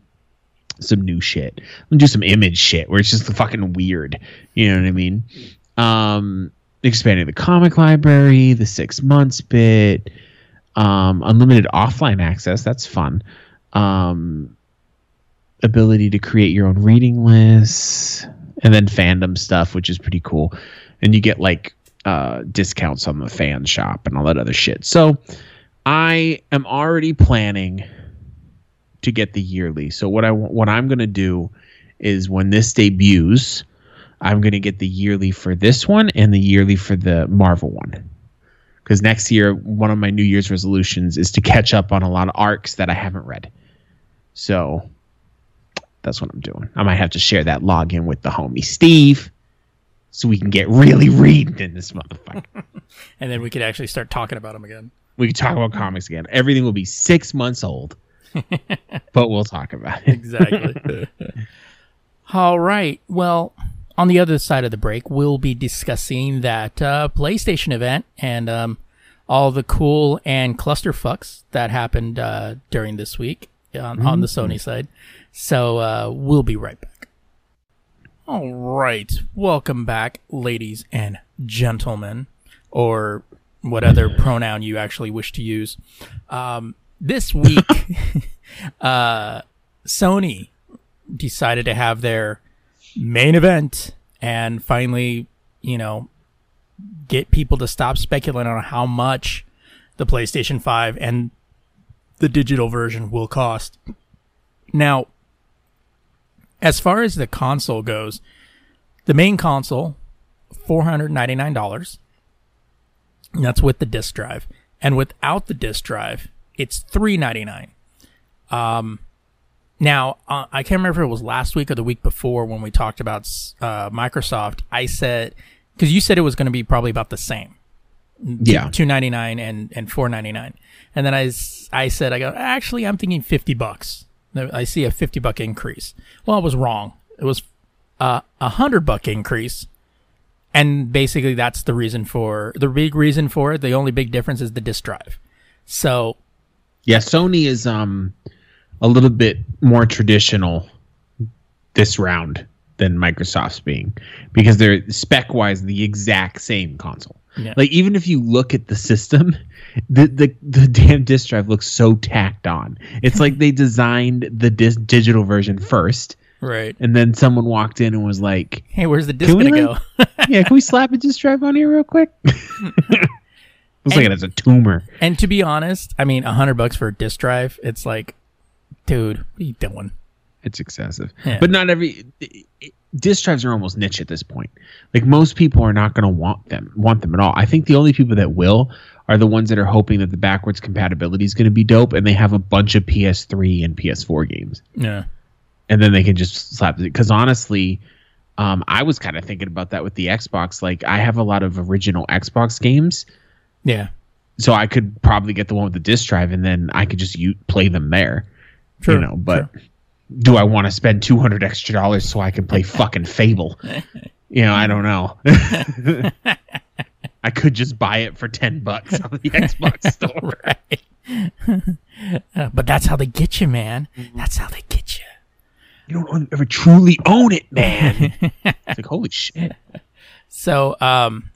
some new shit. I'm gonna do some image shit where it's just fucking weird. You know what I mean? Um, expanding the comic library, the six months bit, um, unlimited offline access. That's fun. Um, ability to create your own reading lists, and then fandom stuff, which is pretty cool. And you get like uh, discounts on the fan shop and all that other shit. So I am already planning to get the yearly. So what I what I'm going to do is when this debuts, I'm going to get the yearly for this one and the yearly for the Marvel one. Cuz next year one of my New Year's resolutions is to catch up on a lot of arcs that I haven't read. So that's what I'm doing. I might have to share that login with the homie Steve so we can get really reading in this motherfucker. and then we could actually start talking about them again. we can talk about comics again. Everything will be 6 months old. but we'll talk about it. Exactly. All right. Well, on the other side of the break, we'll be discussing that uh, PlayStation event and um, all the cool and cluster fucks that happened uh, during this week on, on the Sony side. So uh, we'll be right back. All right. Welcome back, ladies and gentlemen, or what other pronoun you actually wish to use. Um, this week, uh, Sony decided to have their main event and finally, you know, get people to stop speculating on how much the PlayStation 5 and the digital version will cost. Now, as far as the console goes, the main console, $499. That's with the disk drive. And without the disk drive, it's 399. Um, now, uh, I can't remember if it was last week or the week before when we talked about uh, Microsoft. I said, because you said it was going to be probably about the same. Yeah. two ninety nine and and four ninety nine, and then I I said I go actually I'm thinking fifty bucks. I see a fifty buck increase. Well, I was wrong. It was uh, a hundred buck increase, and basically that's the reason for the big reason for it. The only big difference is the disk drive. So Yeah, Sony is um a little bit more traditional this round than Microsoft's being because they're spec wise the exact same console. Yeah. Like even if you look at the system, the, the the damn disk drive looks so tacked on. It's like they designed the dis- digital version first, right. and then someone walked in and was like, Hey, where's the disk gonna go? "Yeah, can we slap a disk drive on here real quick?" Looks like it has a tumor. and to be honest, I mean, a hundred bucks for a disk drive. It's like, dude, what are you doing? It's excessive. Yeah. But not every disk drives are almost niche at this point. Like most people are not going to want them, want them at all. I think the only people that will are the ones that are hoping that the backwards compatibility is going to be dope and they have a bunch of PS3 and PS4 games. Yeah. and then they can just slap it. Because honestly, um, I was kind of thinking about that with the Xbox. Like, I have a lot of original Xbox games, Yeah. so I could probably get the one with the disc drive, and then I could just u- play them there. Sure, you know, but do I want to spend two hundred extra dollars so I can play fucking Fable? You know, I don't know. I could just buy it for ten bucks on the Xbox store. right. Uh, but that's how they get you, man. That's how they get you. You don't ever truly own it, man. it's like holy shit. So, um,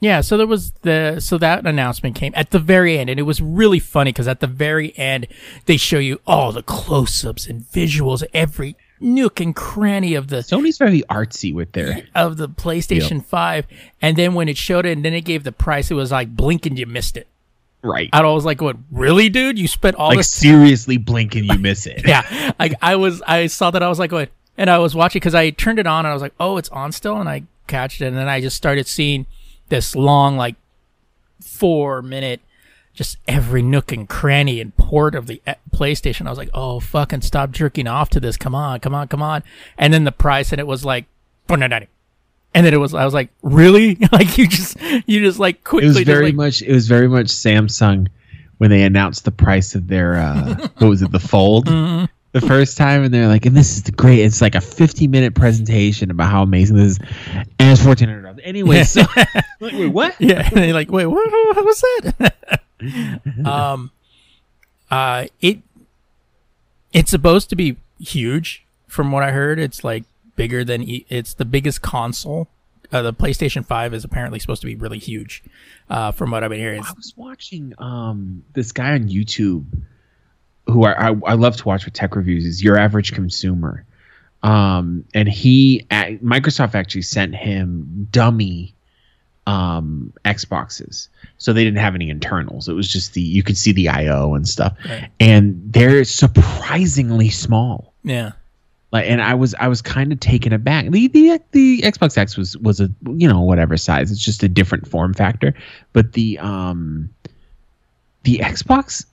yeah, so there was the so that announcement came at the very end, and it was really funny because at the very end they show you all the close-ups and visuals, every nook and cranny of the Sony's very artsy with their of the PlayStation Five, and then when it showed it, and then it gave the price, it was like blink and you missed it. right. I was like, "What? Really, dude? You spent all Like this seriously blink and you miss it. yeah like i was i saw that i was like what and i was watching because i turned it on and i was like oh it's on still and i catched it and then i just started seeing this long like four minute just every nook and cranny and port of the eh, playstation i was like oh fucking stop jerking off to this come on come on come on and then the price and it was like $4.99. and then it was i was like really like you just you just like quickly. It was very like, much it was very much Samsung when they announced the price of their uh what was it, the fold Mm-hmm. the first time and they're like, and this is the great it's like a fifty minute presentation about how amazing this is and it's fourteen hundred dollars. Anyway, so like, wait, what? yeah and they're like wait what, what was that um uh it it's supposed to be huge from what i heard it's like bigger than e- it's the biggest console uh, the playstation 5 is apparently supposed to be really huge uh from what i've been hearing I was watching um this guy on YouTube who I, I, I love to watch with tech reviews is your average consumer. Um and he a Microsoft actually sent him dummy um Xboxes. So they didn't have any internals. It was just the you could see the IO and stuff. Right. And they're surprisingly small. yeah Like and I was I was kind of taken aback. The the the Xbox X was was a you know whatever size. It's just a different form factor. But the um the Xbox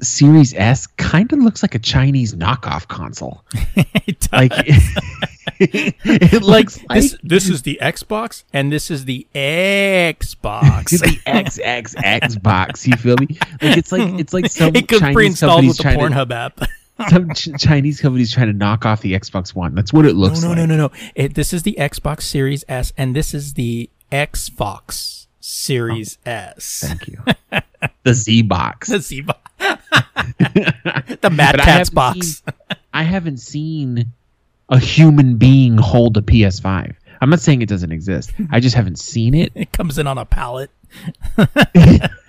Series S kind of looks like a Chinese knockoff console. It does. Like it looks like this this is the xbox and this is the xbox the XXX box. You feel me? Like it's like it's like some it Chinese pre-installed with the trying to, app some ch- Chinese companies trying to knock off the Xbox One. That's what it looks no, like. no, no, no, no. It, this is the Xbox Series S, and this is the Xbox Series oh. S. Thank you. the Z box. The Z box. the Mad I Cat's haven't box. seen- I haven't seen a human being hold a PS5. I'm not saying it doesn't exist. I just haven't seen it. It comes in on a pallet.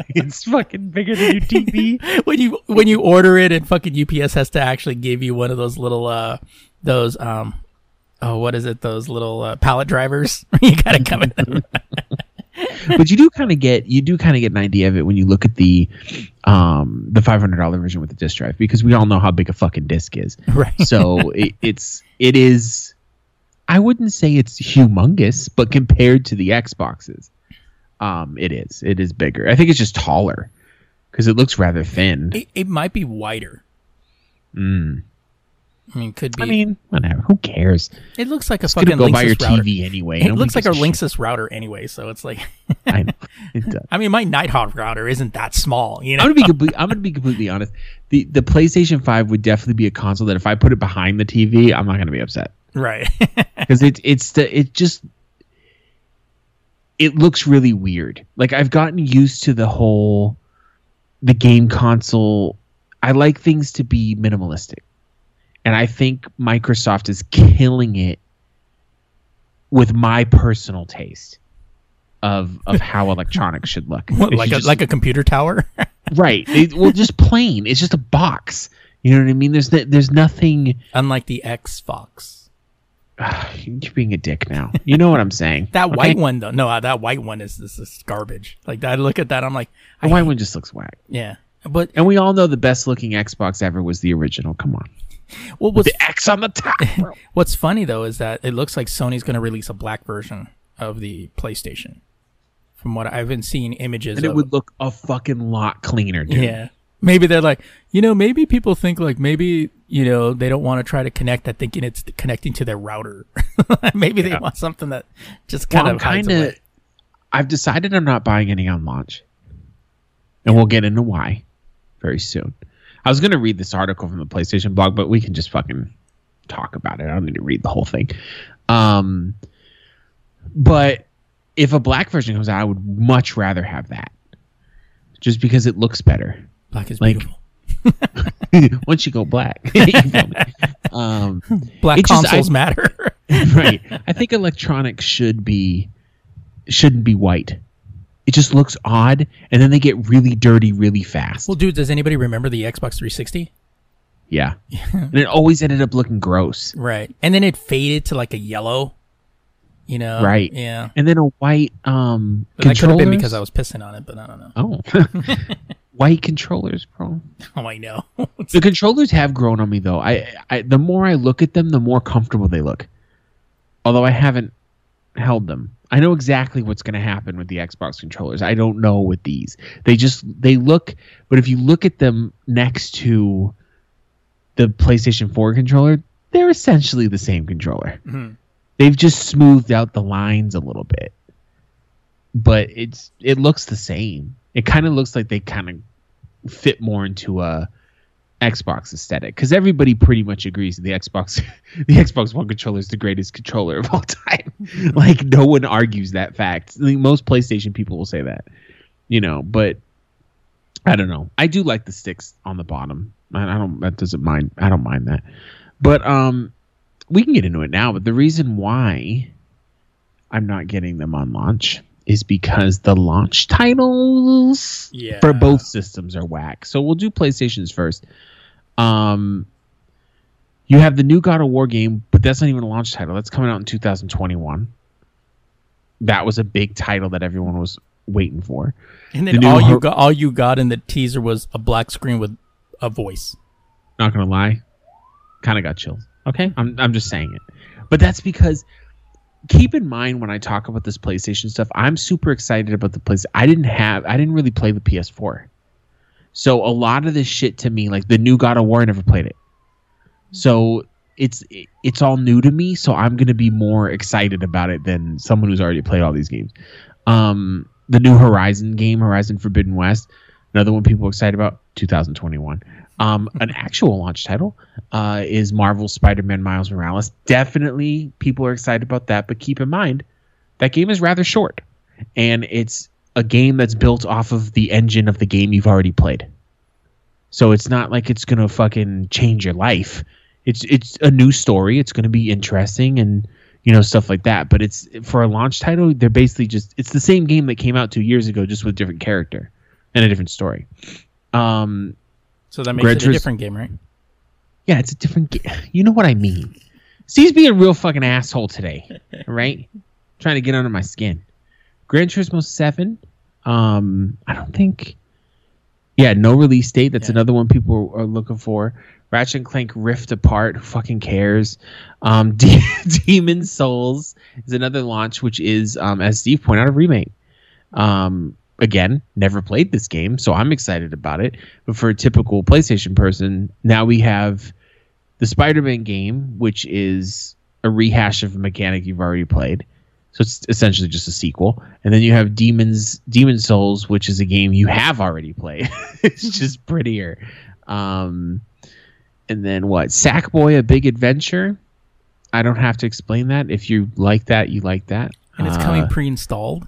it's fucking bigger than your TV. when you when you order it, and fucking UPS has to actually give you one of those little uh those um oh what is it those little uh, pallet drivers you gotta come in. But you do kind of get you do kind of get an idea of it when you look at the um the five hundred dollar version with the disc drive because we all know how big a fucking disc is. right. So it, it's it is. I wouldn't say it's humongous, but compared to the Xboxes, um, it is. It is bigger. I think it's just taller because it looks rather thin. It, it might be wider. Mm. I mean, could be. I mean, whatever. Who cares? it looks like a It's fucking go by your Linksys router. TV anyway. It Nobody looks like our a shit. Linksys router anyway, so it's like. I know. It does. I mean, my Nighthawk router isn't that small, you know. I'm gonna be complete, I'm gonna be completely honest. The the PlayStation Five would definitely be a console that if I put it behind the TV, I'm not gonna be upset right. because it it's the it just it looks really weird. Like I've gotten used to the whole the game console. I like things to be minimalistic, and I think Microsoft is killing it with my personal taste of of how electronics should look. What, like you a just- like a computer tower. Right. It, well, just plain. It's just a box. You know what I mean? There's no, there's nothing. Unlike the Xbox. you're being a dick now. You know what I'm saying? That Okay? white one though, no, uh, that white one is this is garbage. Like I look at that, I'm like, The I, white one just looks whack. yeah. But And we all know the best looking Xbox ever was the original. Come on. what was The X on the top. what's funny though is that it looks like Sony's going to release a black version of the PlayStation. From what I've been seeing images and it of, would look a fucking lot cleaner, dude. yeah. Maybe they're like, you know, maybe people think like maybe you know, they don't want to try to connect that thinking it's connecting to their router. Maybe they want something that just kind Well, of kinda- I've decided I'm not buying any on launch. And we'll get into why very soon. I was going to read this article from the PlayStation blog, but we can just fucking talk about it. I don't need to read the whole thing. Um, but if a black version comes out, I would much rather have that. Just because it looks better. Black is like- beautiful. Once you go black. You feel me? um, Black it just- I- consoles matter. right. I think electronics should be shouldn't be white. It just looks odd, and then they get really dirty really fast. well, dude, does anybody remember the Xbox 360? yeah, and it always ended up looking gross. Right. And then it faded to like a yellow. You know. Right. Yeah. And then a white um that could have been because I was pissing on it, but I don't know. oh, white controllers, bro. Oh, I know. The controllers have grown on me though. I, I the more I look at them, the more comfortable they look. Although I haven't held them. I know exactly what's going to happen with the Xbox controllers. I don't know with these. They just they look but if you look at them next to the PlayStation 4 controller, they're essentially the same controller. Mhm. They've just smoothed out the lines a little bit. But it's it looks the same. It kind of looks like they kind of fit more into a Xbox aesthetic because everybody pretty much agrees the Xbox the Xbox One controller is the greatest controller of all time. like no one argues that fact. Think most PlayStation people will say that, you know. But I don't know. I do like the sticks on the bottom. I, I don't. That doesn't mind. I don't mind that. But um, we can get into it now. But the reason why I'm not getting them on launch is because the launch titles Yeah. for both systems are whack. So we'll do PlayStations first. Um, you have the new God of War game, but that's not even a launch title. That's coming out in 2021. That was a big title that everyone was waiting for. And then new all you Hor- got, all you got in the teaser was a black screen with a voice. Not gonna lie, kind of got chills. Okay, I'm I'm just saying it, but that's because keep in mind when I talk about this PlayStation stuff, I'm super excited about the place. I didn't have, I didn't really play the PS4, so a lot of this shit to me, like the new God of War, I never played it, so it's it's all new to me. So I'm gonna be more excited about it than someone who's already played all these games. Um, the new Horizon game, Horizon Forbidden West, another one people are excited about, 2021. Um, an actual launch title uh, is Marvel Spider-Man Miles Morales. Definitely, people are excited about that. But keep in mind, that game is rather short, and it's a game that's built off of the engine of the game you've already played. So it's not like it's gonna fucking change your life. It's it's a new story. It's gonna be interesting and you know stuff like that. But it's for a launch title. They're basically just it's the same game that came out two years ago, just with different character and a different story. Um, So that makes it a different game, right? yeah, it's a different game. You know what I mean. Steve's being a real fucking asshole today, right? Trying to get under my skin. Gran Turismo 7, um, I don't think. Yeah, no release date. That's Yeah. another one people are looking for. Ratchet and Clank Rift Apart. Who fucking cares? Um, De- Demon Souls is another launch, which is, um, as Steve pointed out, a remake. Um, again, never played this game, so I'm excited about it. But for a typical PlayStation person, now we have the Spider-Man game, which is a rehash of a mechanic you've already played. So it's essentially just a sequel. And then you have Demons Demon Souls, which is a game you have already played. it's just prettier. Um, and then what? Sackboy: A Big Adventure. I don't have to explain that. If you like that, you like that. And it's Uh, coming pre-installed.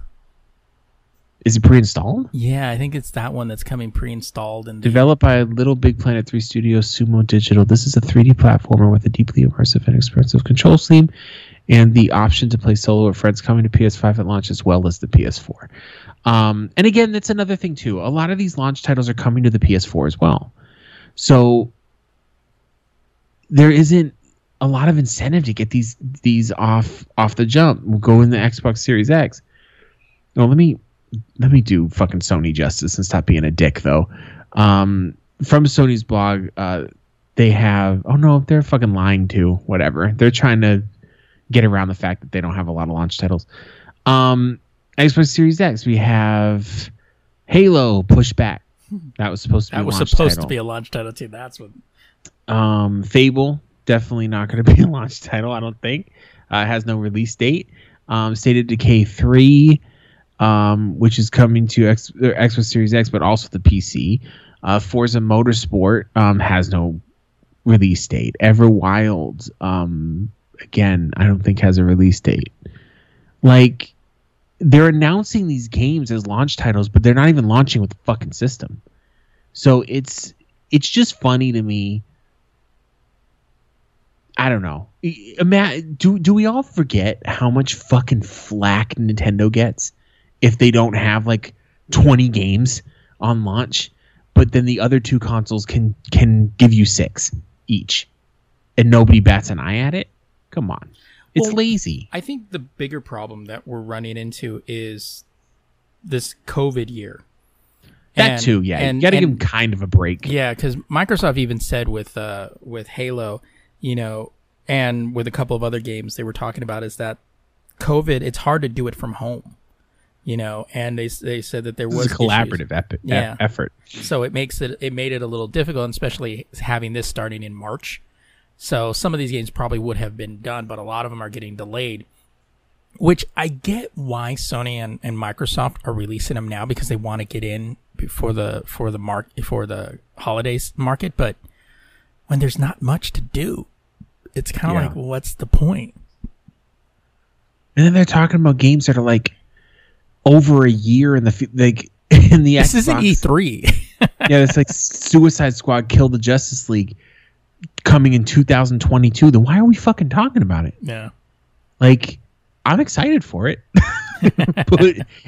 Is it pre-installed? Yeah, I think it's that one that's coming pre-installed and Developed by Little Big Planet 3 Studios Sumo Digital, this is a 3D platformer with a deeply immersive and expressive control scheme and the option to play solo with friends coming to PS5 at launch as well as the PS4. Um, and again, that's another thing too. A lot of these launch titles are coming to the PS4 as well. So there isn't a lot of incentive to get these these off off the jump. We'll go in the Xbox Series X. Well, let me let me do fucking Sony justice and stop being a dick though. Um, from Sony's blog, uh, they have oh no, they're fucking lying too. Whatever, they're trying to get around the fact that they don't have a lot of launch titles. Um, Xbox Series X, we have Halo pushed back. That was supposed to be that a was launch supposed title. to be a launch title too. That's what Um, Fable definitely not going to be a launch title. I don't think. Uh, has no release date. Um, State of Decay three, um, which is coming to X, Xbox Series X, but also the PC. Uh, Forza Motorsport um, has no release date. Everwild, um, again, I don't think has a release date. Like they're announcing these games as launch titles, but they're not even launching with the fucking system. So it's it's just funny to me. I don't know. Do do we all forget how much fucking flack Nintendo gets if they don't have like twenty games on launch, but then the other two consoles can can give you six each, and nobody bats an eye at it? Come on, it's Well, lazy. I think the bigger problem that we're running into is this COVID year. That And- too, yeah. and- you got to give them kind of a break. Yeah, because Microsoft even said with uh, with Halo, you know, and with a couple of other games they were talking about is that COVID, it's hard to do it from home, you know, and they they said that there This was a collaborative epi- Yeah. effort. so it makes it it made it a little difficult, especially having this starting in March. So some of these games probably would have been done, but a lot of them are getting delayed. Which I get why Sony and, and Microsoft are releasing them now because they want to get in before the for the mark for the holidays market, but when there's not much to do, it's kind of Yeah. like, what's the point? And then they're talking about games that are like over a year in the like in the This isn't E Xbox- E3. yeah, it's like Suicide Squad killed the Justice League coming in 2022. Then why are we fucking talking about it? yeah. Like, I'm excited for it. but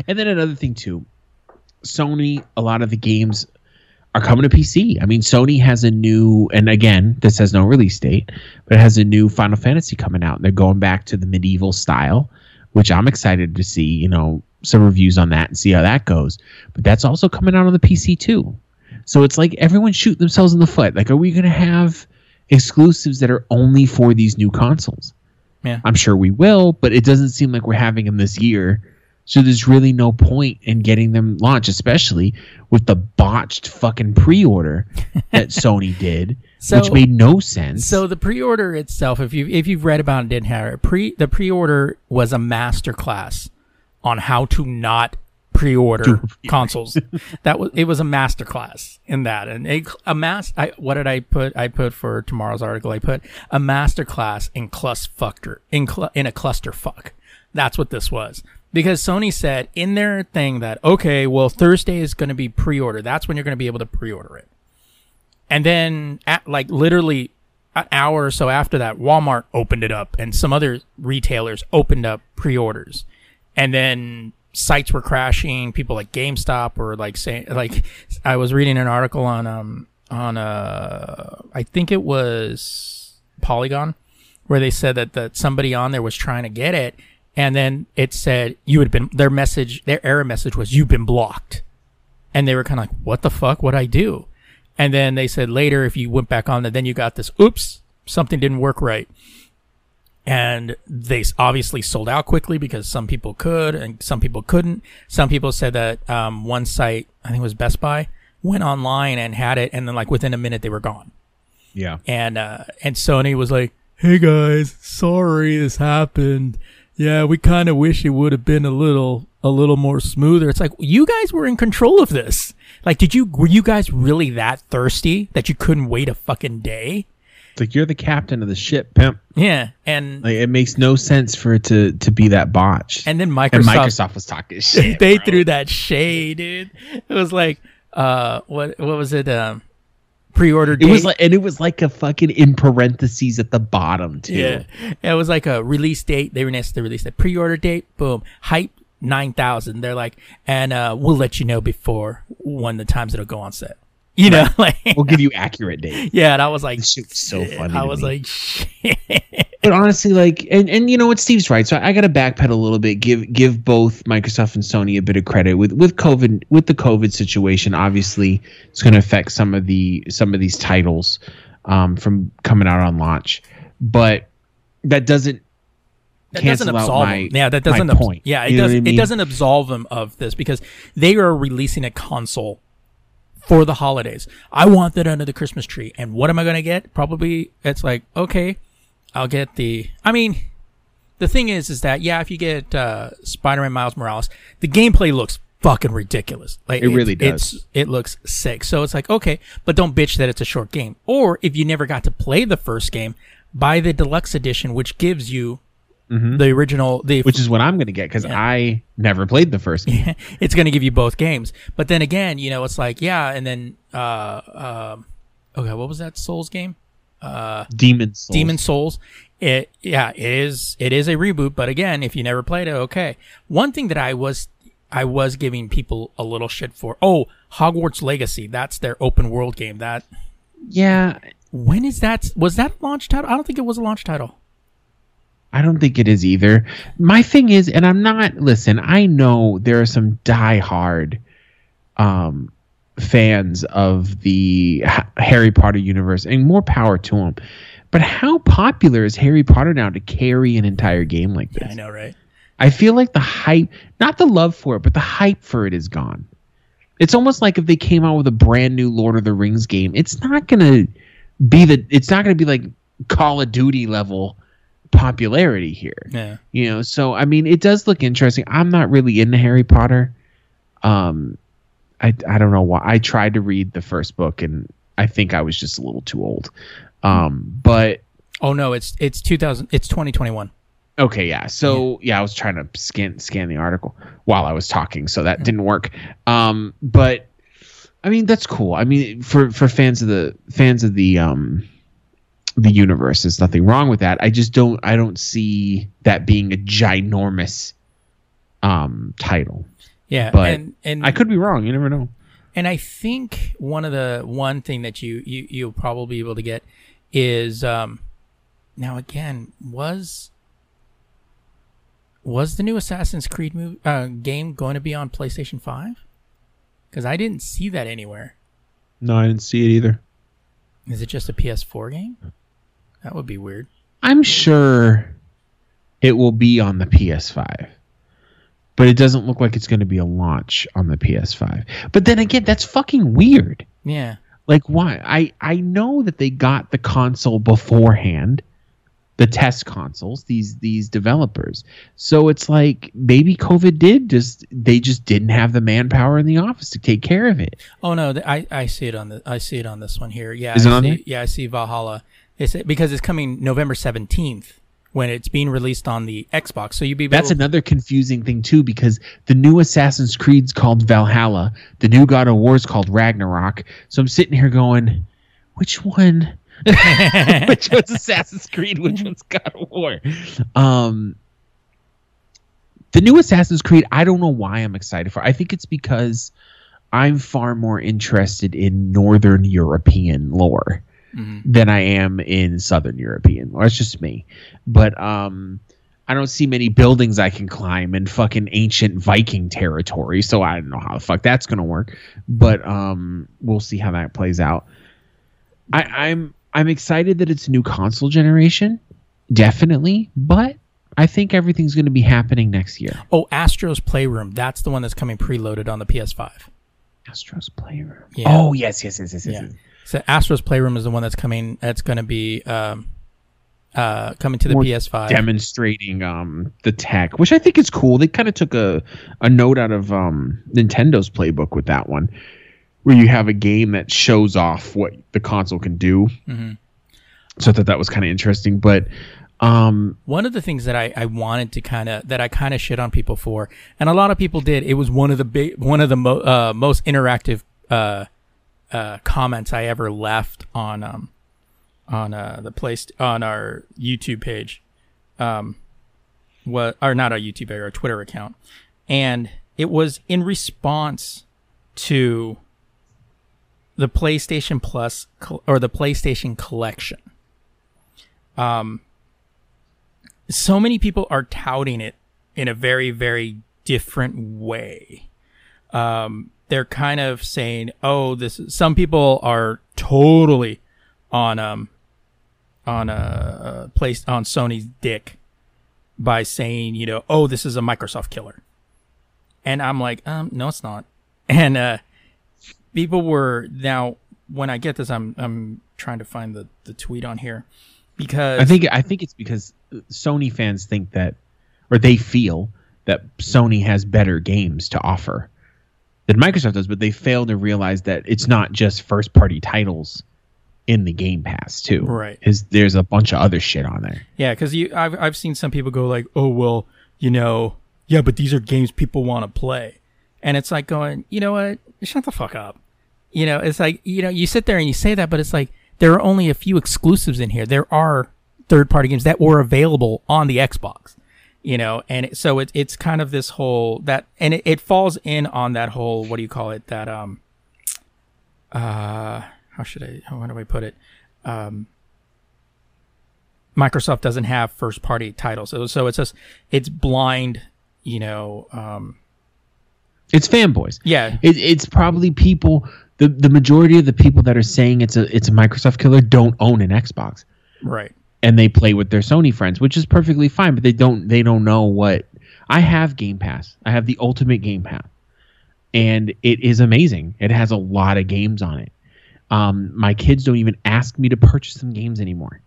and then another thing too, Sony. A lot of the games are coming to PC. I mean, Sony has a new, and again, this has no release date, but it has a new Final Fantasy coming out. And they're going back to the medieval style, which I'm excited to see. You know, some reviews on that and see how that goes. But that's also coming out on the PC too. So it's like everyone shooting themselves in the foot. Like, are we going to have exclusives that are only for these new consoles? Yeah. I'm sure we will, but it doesn't seem like we're having them this year. So there's really no point in getting them launched, especially with the botched fucking pre-order that Sony did, So- which made no sense. So the pre-order itself, if you if you've read about it and didn't have it, pre the pre-order was a master class on how to not pre-order consoles. that was it was a master class in that, and a, a mass. I, what did I put? I put for tomorrow's article. I put a master class in clusterfucker in cl- in a clusterfuck. That's what this was. Because Sony said in their thing that okay, well Thursday is going to be pre-order. That's when you're going to be able to pre-order it. And then, at, like literally an hour or so after that, Walmart opened it up, and some other retailers opened up pre-orders, and then sites were crashing. People like GameStop were like saying, like, I was reading an article on um on uh I think it was Polygon, where they said that that somebody on there was trying to get it, and then it said you had been their message, their error message was you've been blocked, and they were kind of like, what the fuck? What I do? And then they said later, if you went back on there, then you got this, oops, something didn't work right. And they obviously sold out quickly because some people could and some people couldn't. Some people said that um, one site, I think it was Best Buy, went online and had it, and then like within a minute they were gone. yeah, And uh, and Sony was like, "Hey guys, sorry this happened. Yeah, we kind of wish it would have been a little a little more smoother." It's like you guys were in control of this. Like, did you were you guys really that thirsty that you couldn't wait a fucking day? It's like you're the captain of the ship, pimp. Yeah, and Like it makes no sense for it to to be that botched. and then Microsoft, And Microsoft was talking shit. they bro. threw that shade, dude. It was like, uh, what what was it? Um, pre-order. It was like, and it was like a fucking in parentheses at the bottom too. Yeah, it was like a release date. They announced the release date, pre-order date. Boom, hype nine thousand. They're like, and uh, we'll let you know before when the times it'll go on set. You know, like We'll give you accurate dates. yeah. And I was like, This shit was so funny. I was me. like, shit. but honestly, like, and, and you know what, Steve's right. So I, got to backpedal a little bit. Give give both Microsoft and Sony a bit of credit with with COVID with the COVID situation. Obviously, it's going to affect some of the some of these titles um, from coming out on launch, but that doesn't That doesn't absolve my them. Yeah, that doesn't. abs- point. Yeah, it You doesn't. I mean? It doesn't absolve them of this because they are releasing a console for the holidays. I want that under the Christmas tree. And what am I going to get? Probably it's like, okay, I'll get the, I mean, the thing is, is that, yeah, if you get, uh, Spider-Man Miles Morales, the gameplay looks fucking ridiculous. Like It really does. It's, it looks sick. So it's like, okay, but don't bitch that it's a short game. Or if you never got to play the first game, buy the deluxe edition, which gives you the original, the Mm-hmm. Which is what I'm going to get because I never played the first game. it's going to give you both games. But then again, you know, it's like, yeah, and then, uh, um, okay, what was that Souls game? Demon Souls. Demon Souls. It, yeah, it is, it is a reboot. But again, if you never played it, okay. One thing that I was, I was giving people a little shit for. Oh, Hogwarts Legacy. That's their open world game. That, Yeah, when is that? Was that a launch title? I don't think it was a launch title. I don't think it is either. My thing is, and I'm not. Listen, I know there are some diehard um, fans of the Harry Potter universe, and more power to them. But how popular is Harry Potter now to carry an entire game like this? I know, right? I feel like the hype, not the love for it, but the hype for it is gone. It's almost like if they came out with a brand new Lord of the Rings game, it's not gonna be the, it's not gonna be like Call of Duty level popularity here. Yeah. You know, so I mean, it does look interesting. I'm not really into Harry Potter. Um, I I don't know why. I tried to read the first book, and I think I was just a little too old. Um, but Oh no, it's it's 2000. It's 2021. Okay, yeah. So yeah, I was trying to scan scan the article while I was talking, so that didn't work. Um, but I mean, that's cool. I mean, for for fans of the fans of the um the universe, there's nothing wrong with that. I just don't I don't see that being a ginormous um title. Yeah, But and and I could be wrong. You never know. And I think one of the one thing that you, you you'll probably be able to get is um now again was was the new Assassin's Creed move, uh, game going to be on PlayStation Five? Because I didn't see that anywhere. No, I didn't see it either. Is it just a PS4 game? That would be weird. I'm sure it will be on the PS5. But it doesn't look like it's going to be a launch on the PS5. But then again, that's fucking weird. Yeah, Like why? I I know that they got the console beforehand, the test consoles, these these developers. So it's like maybe COVID did just they just didn't have the manpower in the office to take care of it. Oh no, I I see it on the I see it on this one here. Yeah, Is I it on see, there? Yeah, I see Valhalla. It's because it's coming November seventeenth when it's being released on the Xbox. So you'd be That's another confusing thing too, because the new Assassin's Creed's called Valhalla, the new God of War's called Ragnarok. So I'm sitting here going, which one? which one's Assassin's Creed? Which one's God of War? Um, the new Assassin's Creed, I don't know why I'm excited for. I think it's because I'm far more interested in Northern European lore than I am in Southern European lore. It's just me. But um, I don't see many buildings I can climb in fucking ancient Viking territory, so I don't know how the fuck that's gonna work. But um, we'll see how that plays out. I, I'm I'm excited that it's a new console generation, definitely, but I think everything's gonna be happening next year. Oh, Astro's Playroom. That's the one that's coming preloaded on the PS5. Astro's Playroom. Yeah. Oh yes, yes, yes, yes, yes. Yeah. yes. So Astro's Playroom is the one that's coming. That's going to be um, uh, coming to the More PS5. demonstrating um the tech, which I think is cool. They kind of took a a note out of um Nintendo's playbook with that one, where you have a game that shows off what the console can do. Mhm. So I thought that was kind of interesting, but um One of the things that I, I wanted to kind of that I kind of shit on people for, and a lot of people did. It was one of the big, one of the mo- uh, most interactive uh, uh, comments I ever left on um on uh, the place on our YouTube page, um, what or not our YouTube page, our Twitter account, and it was in response to the PlayStation Plus or the PlayStation Collection. Um, so many people are touting it in a very very different way. Um they're kind of saying oh this is, some people are totally on um on a uh, place on Sony's dick by saying you know oh this is a Microsoft killer. And I'm like um no it's not. And uh people were now when I get this, I'm I'm trying to find the the tweet on here because I think I think it's because Sony fans think that, or they feel that Sony has better games to offer than Microsoft does, but they fail to realize that it's not just first party titles in the Game Pass too. Right. Is there's a bunch of other shit on there. Yeah, because you, I've I've seen some people go like, oh well, you know, yeah, but these are games people want to play, and it's like going, you know what, shut the fuck up. You know, it's like you know, you sit there and you say that, but it's like there are only a few exclusives in here. There are third party games that were available on the Xbox. You know, and so it, it's kind of this whole that, and it, it falls in on that whole what do you call it? That um, uh, how should I? How do I put it? Um, Microsoft doesn't have first party titles, so, so it's just it's blind. You know, um, It's fanboys. yeah, It, it's probably people. The, the majority of the people that are saying it's a it's a Microsoft killer don't own an Xbox. right. And they play with their Sony friends, which is perfectly fine. But they don't they don't know what I have Game Pass. I have the Ultimate Game Pass, and it is amazing. It has a lot of games on it. Um, my kids don't even ask me to purchase some games anymore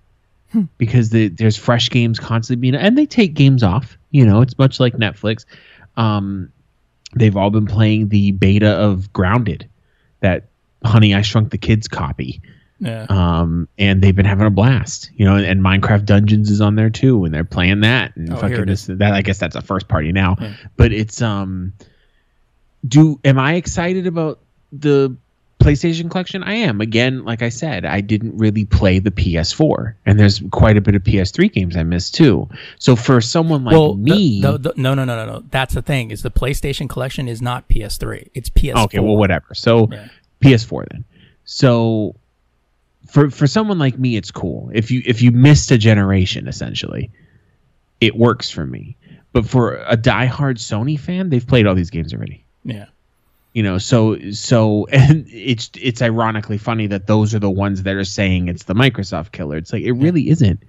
because the, there's fresh games constantly being and they take games off. You know, it's much like Netflix. Um, they've all been playing the beta of Grounded, that Honey I Shrunk the Kids copy Yeah. um, and they've been having a blast. You know, and, Minecraft Dungeons is on there too, and they're playing that. And Oh, fucking this, that I guess that's a first party now, Yeah. but it's um. Do am I excited about the PlayStation collection? I am. Again, like I said, I didn't really play the PS4, and there's quite a bit of PS3 games I missed too. So for someone like well, me, the, the, no, no, no, no, no. That's the thing. Is the PlayStation collection is not PS3. It's PS4. Okay, well, whatever. So Yeah. PS4 then. So for for someone like me, it's cool. If you if you missed a generation, essentially, it works for me. But for a diehard Sony fan, they've played all these games already. Yeah. You know, so so and it's it's ironically funny that those are the ones that are saying it's the Microsoft killer. It's like it really isn't.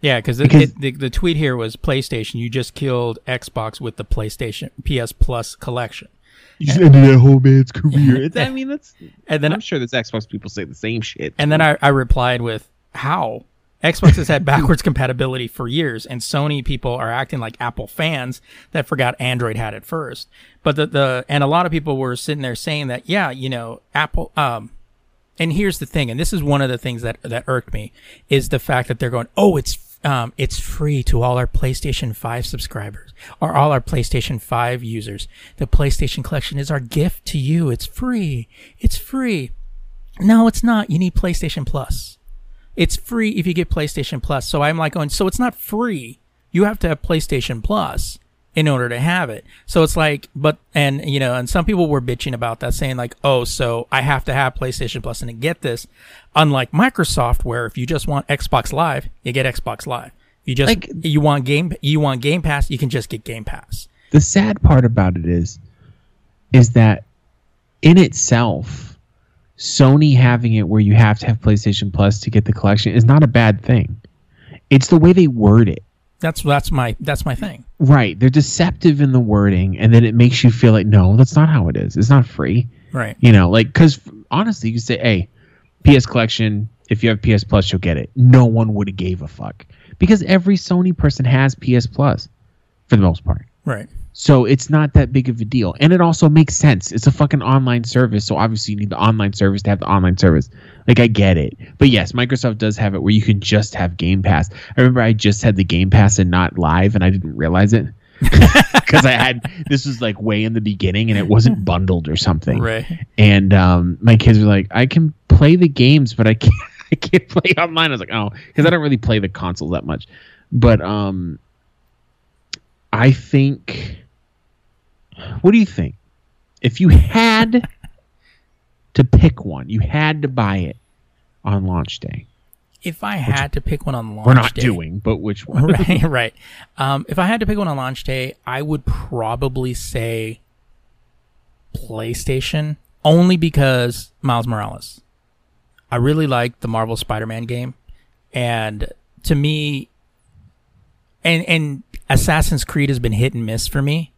Yeah, cause Because- the, the tweet here was PlayStation. You just killed Xbox with the PlayStation PS Plus collection. You just ended that whole man's career. It's, I mean, that's. And then I'm sure there's Xbox people say the same shit. and then I, I replied with how Xbox has had backwards compatibility for years, and Sony people are acting like Apple fans that forgot Android had it first. But the the and a lot of people were sitting there saying that yeah, you know, Apple. Um, and here's the thing, and this is one of the things that that irked me is the fact that they're going, oh, it's um, it's free to all our PlayStation 5 subscribers or all our PlayStation 5 users. The PlayStation collection is our gift to you. It's free. It's free. No, it's not. You need PlayStation Plus. It's free if you get PlayStation Plus. So I'm like going, so it's not free. You have to have PlayStation Plus in order to have it. So it's like, but, and, you know, and some people were bitching about that saying like, oh, so I have to have PlayStation Plus and to get this. Unlike Microsoft, where if you just want Xbox Live, you get Xbox Live. You just, Like- you want game, you want Game Pass, you can just get Game Pass. the sad part about it is is that in itself sony having it where you have to have playstation plus to get the collection is not a bad thing it's the way they word it That's, that's my, that's my thing. right they're deceptive in the wording and then it makes you feel like no that's not how it is it's not free Right. you know like because honestly you say hey ps collection if you have ps plus you'll get it no one would have gave a fuck because every sony person has ps plus for the most part Right. So it's not that big of a deal. And it also makes sense. It's a fucking online service. So obviously you need the online service to have the online service. Like I get it. But yes, Microsoft does have it where you can just have Game Pass. I remember I just had the Game Pass and not live and I didn't realize it. Because I had this was like way in the beginning and it wasn't bundled or something. Right. And um, my kids were like, I can play the games, but I can't I can't play online. I was like, oh, because I don't really play the consoles that much. But um I think what do you think? If you had to pick one, you had to buy it on launch day. If I had to pick one on launch We're not day, doing, but which one? right, right. Um, if I had to pick one on launch day, I would probably say PlayStation, only because Miles Morales. I really like the Marvel Spider-Man game, and to me, and and Assassin's Creed has been hit and miss for me.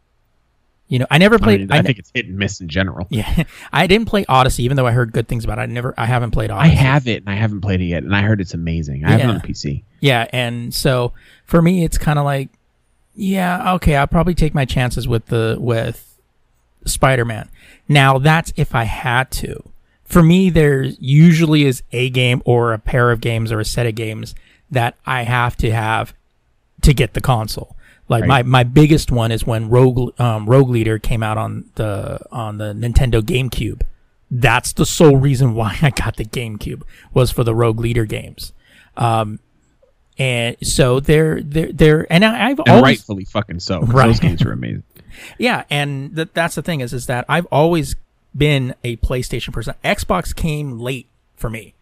You know, I never I, played. mean, I, I think it's hit and miss in general. yeah, I didn't play Odyssey, even though I heard good things about it. I never, I haven't played Odyssey. I have it and I haven't played it yet, and I heard it's amazing. I have it on PC. Yeah, and so for me, it's kind of like, yeah, okay, I'll probably take my chances with the with Spider-Man. Now that's if I had to. For me, there usually is a game or a pair of games or a set of games that I have to have to get the console. Like Right. my, my biggest one is when Rogue um, Rogue Leader came out on the on the Nintendo GameCube. That's the sole reason why I got the GameCube was for the Rogue Leader games. Um, and so they're they're they're and I, I've And always rightfully fucking so. Right. Those games are amazing. yeah, and th- that's the thing is is that I've always been a PlayStation person. Xbox came late for me.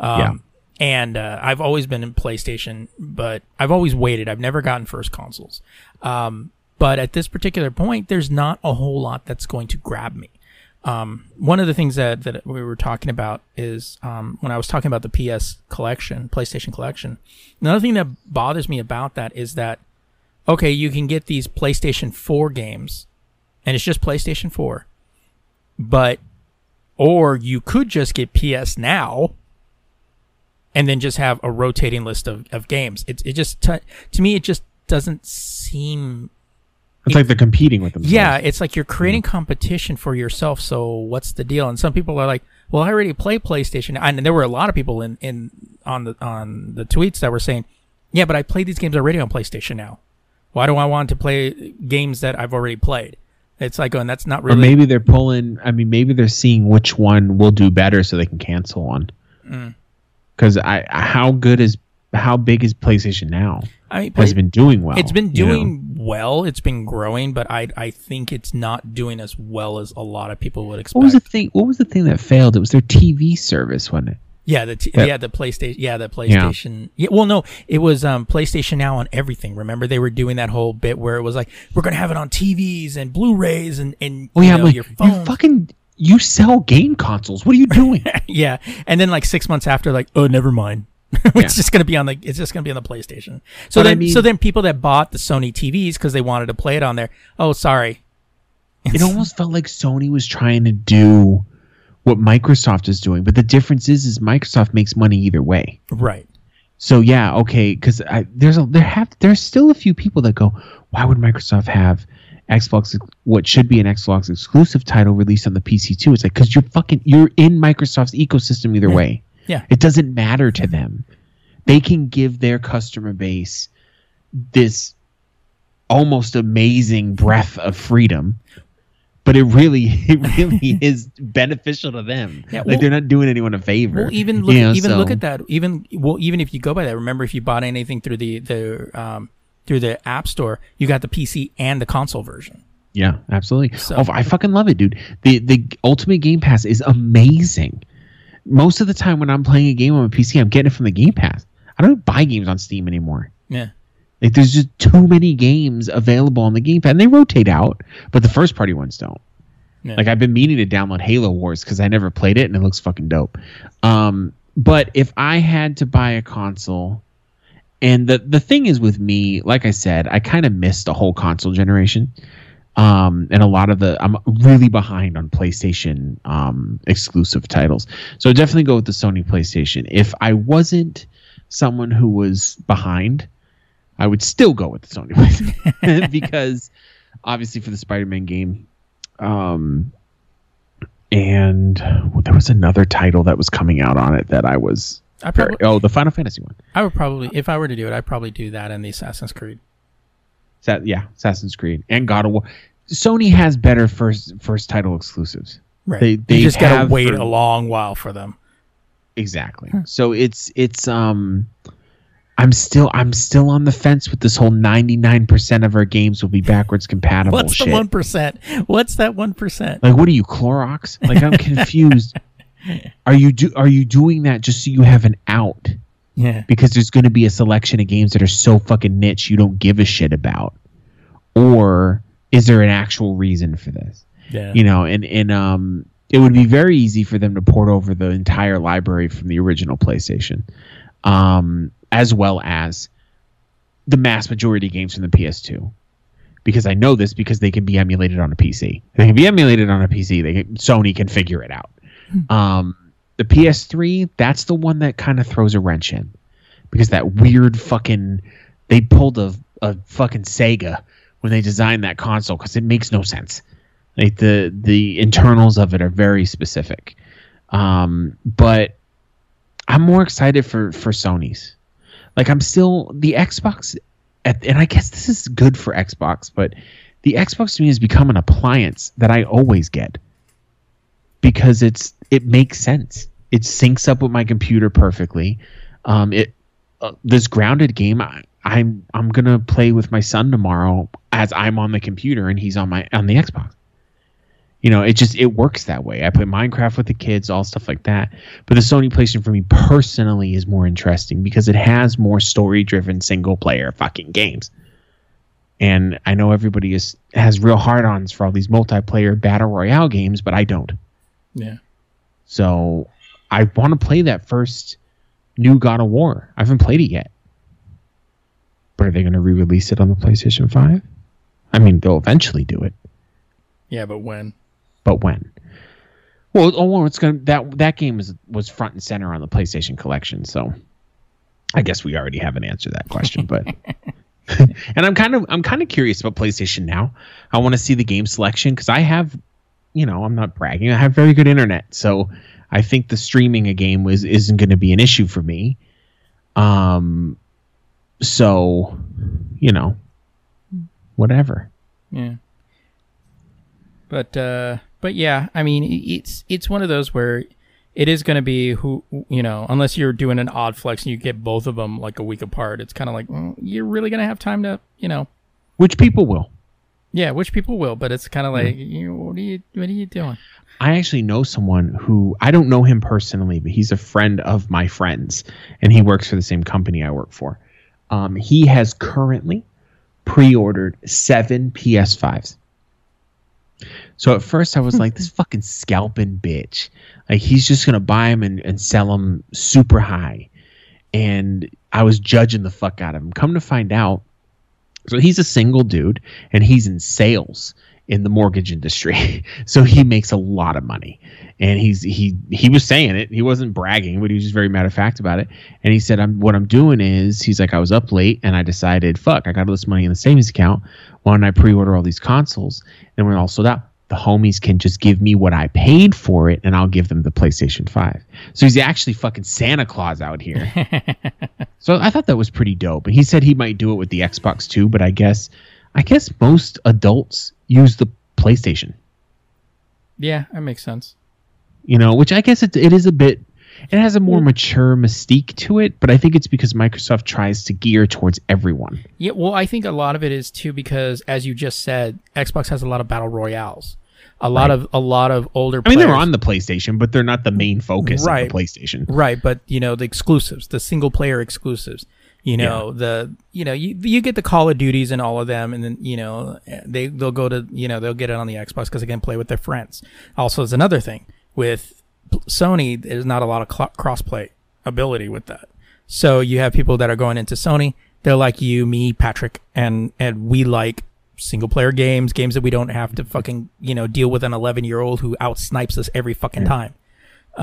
Um, Yeah. And uh, I've always been in PlayStation, but I've always waited. I've never gotten first consoles. Um, but at this particular point, there's not a whole lot that's going to grab me. Um, one of the things that, that we were talking about is um, when I was talking about the PS collection, PlayStation collection. Another thing that bothers me about that is that okay, you can get these PlayStation 4 games, and it's just PlayStation 4, but or you could just get PS Now, and then just have a rotating list of, of games. It it just t- to me it just doesn't seem It's like they're competing with themselves. yeah, it's like you're creating competition for yourself. So what's the deal? And some people are like, "Well, I already play PlayStation." And there were a lot of people in, in on the on the tweets that were saying, "Yeah, but I played these games already on PlayStation now. Why do I want to play games that I've already played?" It's like and "That's not really. Or really." maybe they're pulling. I mean, maybe they're seeing which one will do better, so they can cancel one. Mm. Because I, how good is how big is PlayStation now? I mean, Has been doing well. it's been you know? doing well. It's been growing, but I I think it's not doing as well as a lot of people would expect. What was the thing? What was the thing that failed? It was their TV service, wasn't it? Yeah, the t- Yeah. yeah the PlayStation yeah the PlayStation yeah. well no it was um PlayStation Now on everything. Remember they were doing that whole bit where it was like we're gonna have it on TVs and Blu-rays and and Oh yeah, know, like, your you fucking you sell game consoles. What are you doing? yeah, and then like six months after, like oh never mind. it's Yeah. just gonna be on the it's just gonna be on the PlayStation. So But I then mean- so then people that bought the Sony TVs because they wanted to play it on there. Oh sorry. it almost felt like Sony was trying to do what Microsoft is doing, but the difference is, is Microsoft makes money either way. Right. So yeah, okay, because there's a there have there's still a few people that go, why would Microsoft have Xbox what should be an Xbox exclusive title released on the PC too? It's like because you're fucking you're in Microsoft's ecosystem either Yeah. way. Yeah. It doesn't matter to them. They can give their customer base this almost amazing breath of freedom. But it really, it really is beneficial to them. Yeah, like well- they're not doing anyone a favor. Well, even look, you know, even look at that. Even well, even if you go by that, remember if you bought anything through the the um through the App Store, you got the PC and the console version. Yeah, absolutely. So- oh, I fucking love it, dude. The the Ultimate Game Pass is amazing. Most of the time when I'm playing a game on a PC, I'm getting it from the Game Pass. I don't buy games on Steam anymore. Yeah. Like there's just too many games available on the Game Pass, and they rotate out, but the first party ones don't. Yeah. Like I've been meaning to download Halo Wars because I never played it, and it looks fucking dope. Um, but if I had to buy a console, and the the thing is with me, like I said, I kind of missed the whole console generation. Um, and a lot of the I'm really behind on PlayStation um, exclusive titles, so definitely go with the Sony PlayStation. If I wasn't someone who was behind, I would still go with the Sony PlayStation because obviously for the Spider-Man game, um, and well, there was another title that was coming out on it that I was I probably, oh the Final Fantasy one. I would probably, if I were to do it, I'd probably do that and the Assassin's Creed. Sa- yeah, Assassin's Creed and God of War. Sony has better first first title exclusives. Right. They- they you just gotta wait for- a long while for them. Exactly. So it's it's um I'm still I'm still on the fence with this whole 99% of our games will be backwards compatible What's shit. the one percent? What's that one percent? Like what are you Clorox? Like I'm confused. Are you do are you doing that just so you have an out? Yeah. because there's going to be a selection of games that are so fucking niche you don't give a shit about or is there an actual reason for this Yeah. you know and and um it would be very easy for them to port over the entire library from the original PlayStation um as well as the mass majority of games from the PS2 because I know this because they can be emulated on a PC. They can be emulated on a PC. They can, Sony can figure it out. Um, the PS3, that's the one that kind of throws a wrench in because that weird fucking they pulled a a fucking Sega when they designed that console because it makes no sense. Like the the internals of it are very specific. Um, but I'm more excited for for Sony's. Like I'm still the Xbox, at, and I guess this is good for Xbox, but the Xbox to me has become an appliance that I always get because it's it makes sense. It syncs up with my computer perfectly. Um, it uh, this grounded game I, I'm I'm gonna play with my son tomorrow as I'm on the computer and he's on my on the Xbox. You know, it just it works that way. I play Minecraft with the kids, all stuff like that. But the Sony PlayStation for me personally is more interesting because it has more story driven single player fucking games. And I know everybody is has real hard ons for all these multiplayer battle royale games, but I don't. Yeah. So I want to play that first new God of War. I haven't played it yet. But are they going to re-release it on the PlayStation 5? I mean, they'll eventually do it, Yeah, but when? but when? Well, oh, well, it's going that that game was was front and center on the PlayStation collection, so I guess we already have an answer to that question, but and I'm kind of I'm kind of curious about PlayStation now. I want to see the game selection cuz I have you know, I'm not bragging. I have very good internet, so I think the streaming a game was isn't going to be an issue for me. Um so, you know, whatever. Yeah. But uh but yeah, I mean it's it's one of those where it is going to be who you know, unless you're doing an odd flex and you get both of them like a week apart, it's kind of like mm, you're really going to have time to, you know, Which people will. Yeah, which people will, but it's kind of like you what are you what are you doing? I actually know someone who I don't know him personally, but he's a friend of my friends, and he works for the same company I work for. Um, he has currently pre-ordered seven PS5s. So at first I was like, "This fucking scalping bitch! Like he's just gonna buy them and, and sell them super high," and I was judging the fuck out of him. Come to find out, so he's a single dude and he's in sales in the mortgage industry. so he makes a lot of money. And he's he he was saying it. He wasn't bragging, but he was just very matter of fact about it. And he said, I'm what I'm doing is he's like, I was up late and I decided, fuck, I got all this money in the savings account. Why don't I pre-order all these consoles? And they're all sold out, the homies can just give me what I paid for it and I'll give them the PlayStation 5. So he's actually fucking Santa Claus out here. So I thought that was pretty dope. And he said he might do it with the Xbox too, but I guess I guess most adults use the PlayStation. Yeah, that makes sense. You know, which I guess it it is a bit it has a more mature mystique to it, but I think it's because Microsoft tries to gear towards everyone. Yeah, well, I think a lot of it is too because, as you just said, Xbox has a lot of battle royales, a lot of a lot of older. I mean, they're on the PlayStation, but they're not the main focus Right. of the PlayStation. right, but you know the exclusives, the single player exclusives. You know the you know you you get the Call of Duties and all of them, and then you know they they'll go to you know they'll get it on the Xbox because they can play with their friends. Also, is another thing with Sony. There's not a lot of cl- crossplay ability with that. So you have people that are going into Sony. They're like you, me, Patrick, and and we like single player games, games that we don't have to fucking you know deal with an 11 year old who out snipes us every fucking time.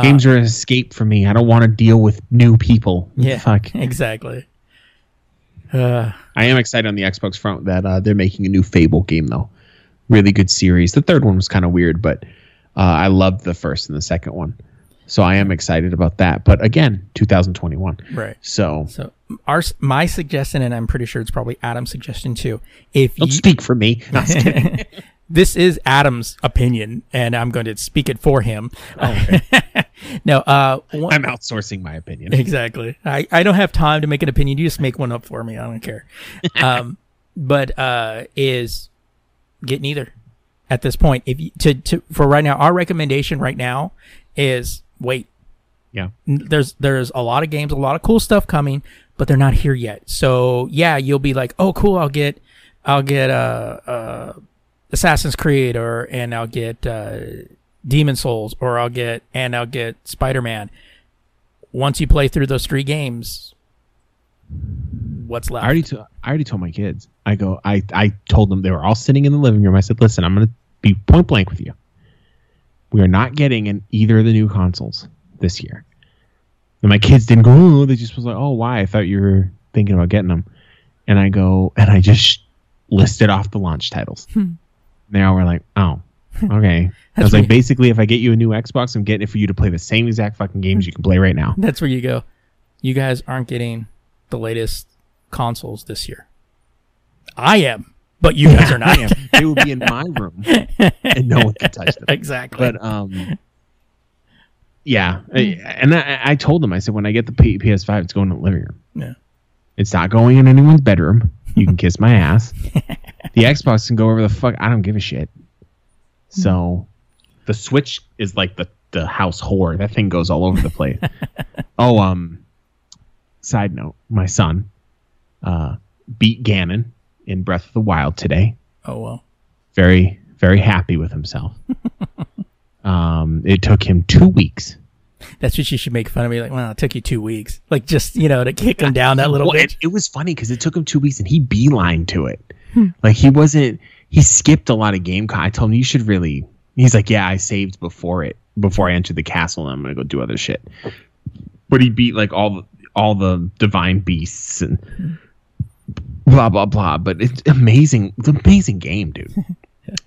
Games are an escape for me. I don't want to deal with new people. Yeah, Fuck. exactly. Uh, I am excited on the Xbox front that uh, they're making a new Fable game though. Really good series. The third one was kind of weird, but uh, I loved the first and the second one. So I am excited about that. But again, 2021. right. So So our my suggestion, and I'm pretty sure it's probably Adam's suggestion too. If don't you, speak for me. No, this is Adam's opinion, and I'm going to speak it for him. no, uh, one, I'm outsourcing my opinion. exactly. I, I don't have time to make an opinion. You just make one up for me. I don't care. Um, but uh, is get neither at this point. If you, to to for right now, our recommendation right now is wait. Yeah. There's there's a lot of games, a lot of cool stuff coming, but they're not here yet. So yeah, you'll be like, oh cool, I'll get I'll get uh, uh Assassin's Creed or and I'll get uh Demon Souls or I'll get and I'll get Spider Man. Once you play through those three games, what's left? I already, to, I already told my kids. I go. I, I told them they were all sitting in the living room. I said, "Listen, I'm going to be point blank with you. We are not getting in either of the new consoles this year." And my kids didn't go. Oh, they just was like, "Oh, why? I thought you were thinking about getting them." And I go, and I just listed off the launch titles. Hmm. They all were like, "Oh, okay." I was where like, basically, if I get you a new Xbox, I'm getting it for you to play the same exact fucking games you can play right now. That's where you go. You guys aren't getting the latest consoles this year. I am, but you guys are not. I am. They will be in my room, and no one can touch them. exactly. But um, yeah, I, and I, I told them, I said, when I get the P- PS5, it's going to the living room. yeah. It's not going in anyone's bedroom. You can kiss my ass. The Xbox can go over the fuck. I don't give a shit. So, the Switch is like the the house whore. That thing goes all over the place. oh, um. Side note: My son, uh, beat Ganon in Breath of the Wild today. Oh well. Very, very happy with himself. um, it took him two weeks. That's what you should make fun of me. Like, well, it took you two weeks. Like, just you know, to kick him down that little Well, bit. it, it was funny because it took him two weeks and he beeline to it. Like he wasn't. He skipped a lot of game. Con- I told him you should really. He's like, yeah, I saved before it before I entered the castle, and I'm gonna go do other shit. But he beat like all the all the divine beasts and blah blah blah. But it's amazing. It's an amazing game, dude.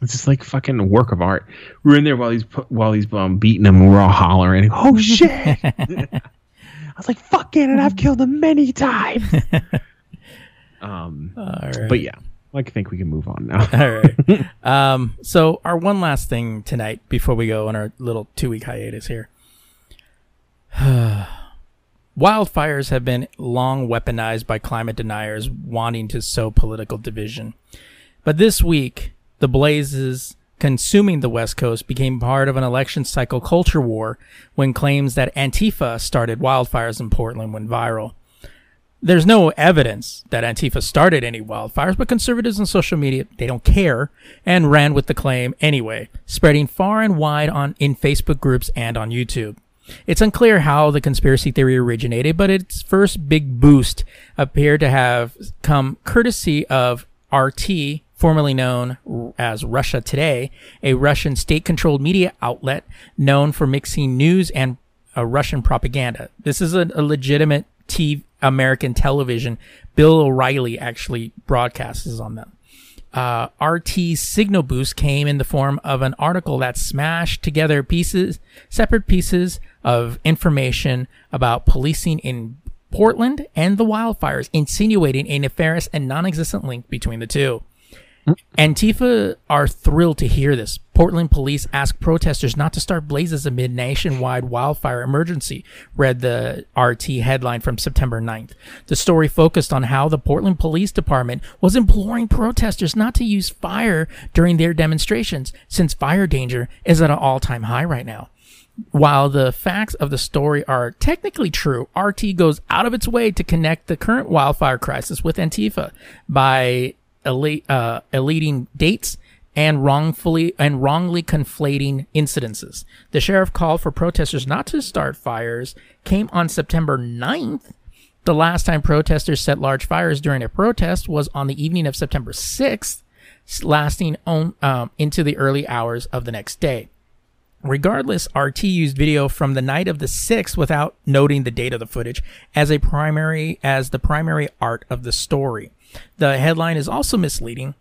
It's just like fucking a work of art. We're in there while he's while he's um, beating him, and we're all hollering. Oh shit! I was like, "Fuck it," and I've killed him many times. um, All right. but yeah, I think we can move on now. All right. um, so our one last thing tonight before we go on our little two week hiatus here. Wildfires have been long weaponized by climate deniers wanting to sow political division. But this week, the blazes consuming the West Coast became part of an election cycle culture war when claims that Antifa started wildfires in Portland went viral. There's no evidence that Antifa started any wildfires, but conservatives on social media, they don't care and ran with the claim anyway, spreading far and wide on in Facebook groups and on YouTube. It's unclear how the conspiracy theory originated, but its first big boost appeared to have come courtesy of RT, formerly known as Russia Today, a Russian state-controlled media outlet known for mixing news and uh, Russian propaganda. This is a, a legitimate TV, American television. Bill O'Reilly actually broadcasts on them. Uh, RT's signal boost came in the form of an article that smashed together pieces, separate pieces of information about policing in Portland and the wildfires, insinuating a nefarious and non-existent link between the two. Antifa are thrilled to hear this. Portland police ask protesters not to start blazes amid nationwide wildfire emergency, read the RT headline from September 9th. The story focused on how the Portland Police Department was imploring protesters not to use fire during their demonstrations, since fire danger is at an all time high right now. While the facts of the story are technically true, RT goes out of its way to connect the current wildfire crisis with Antifa by elite, uh, dates and wrongfully and wrongly conflating incidences. The sheriff called for protesters not to start fires came on September 9th. The last time protesters set large fires during a protest was on the evening of September 6th, lasting on, um, into the early hours of the next day. Regardless, RT used video from the night of the 6th without noting the date of the footage as a primary as the primary art of the story. The headline is also misleading.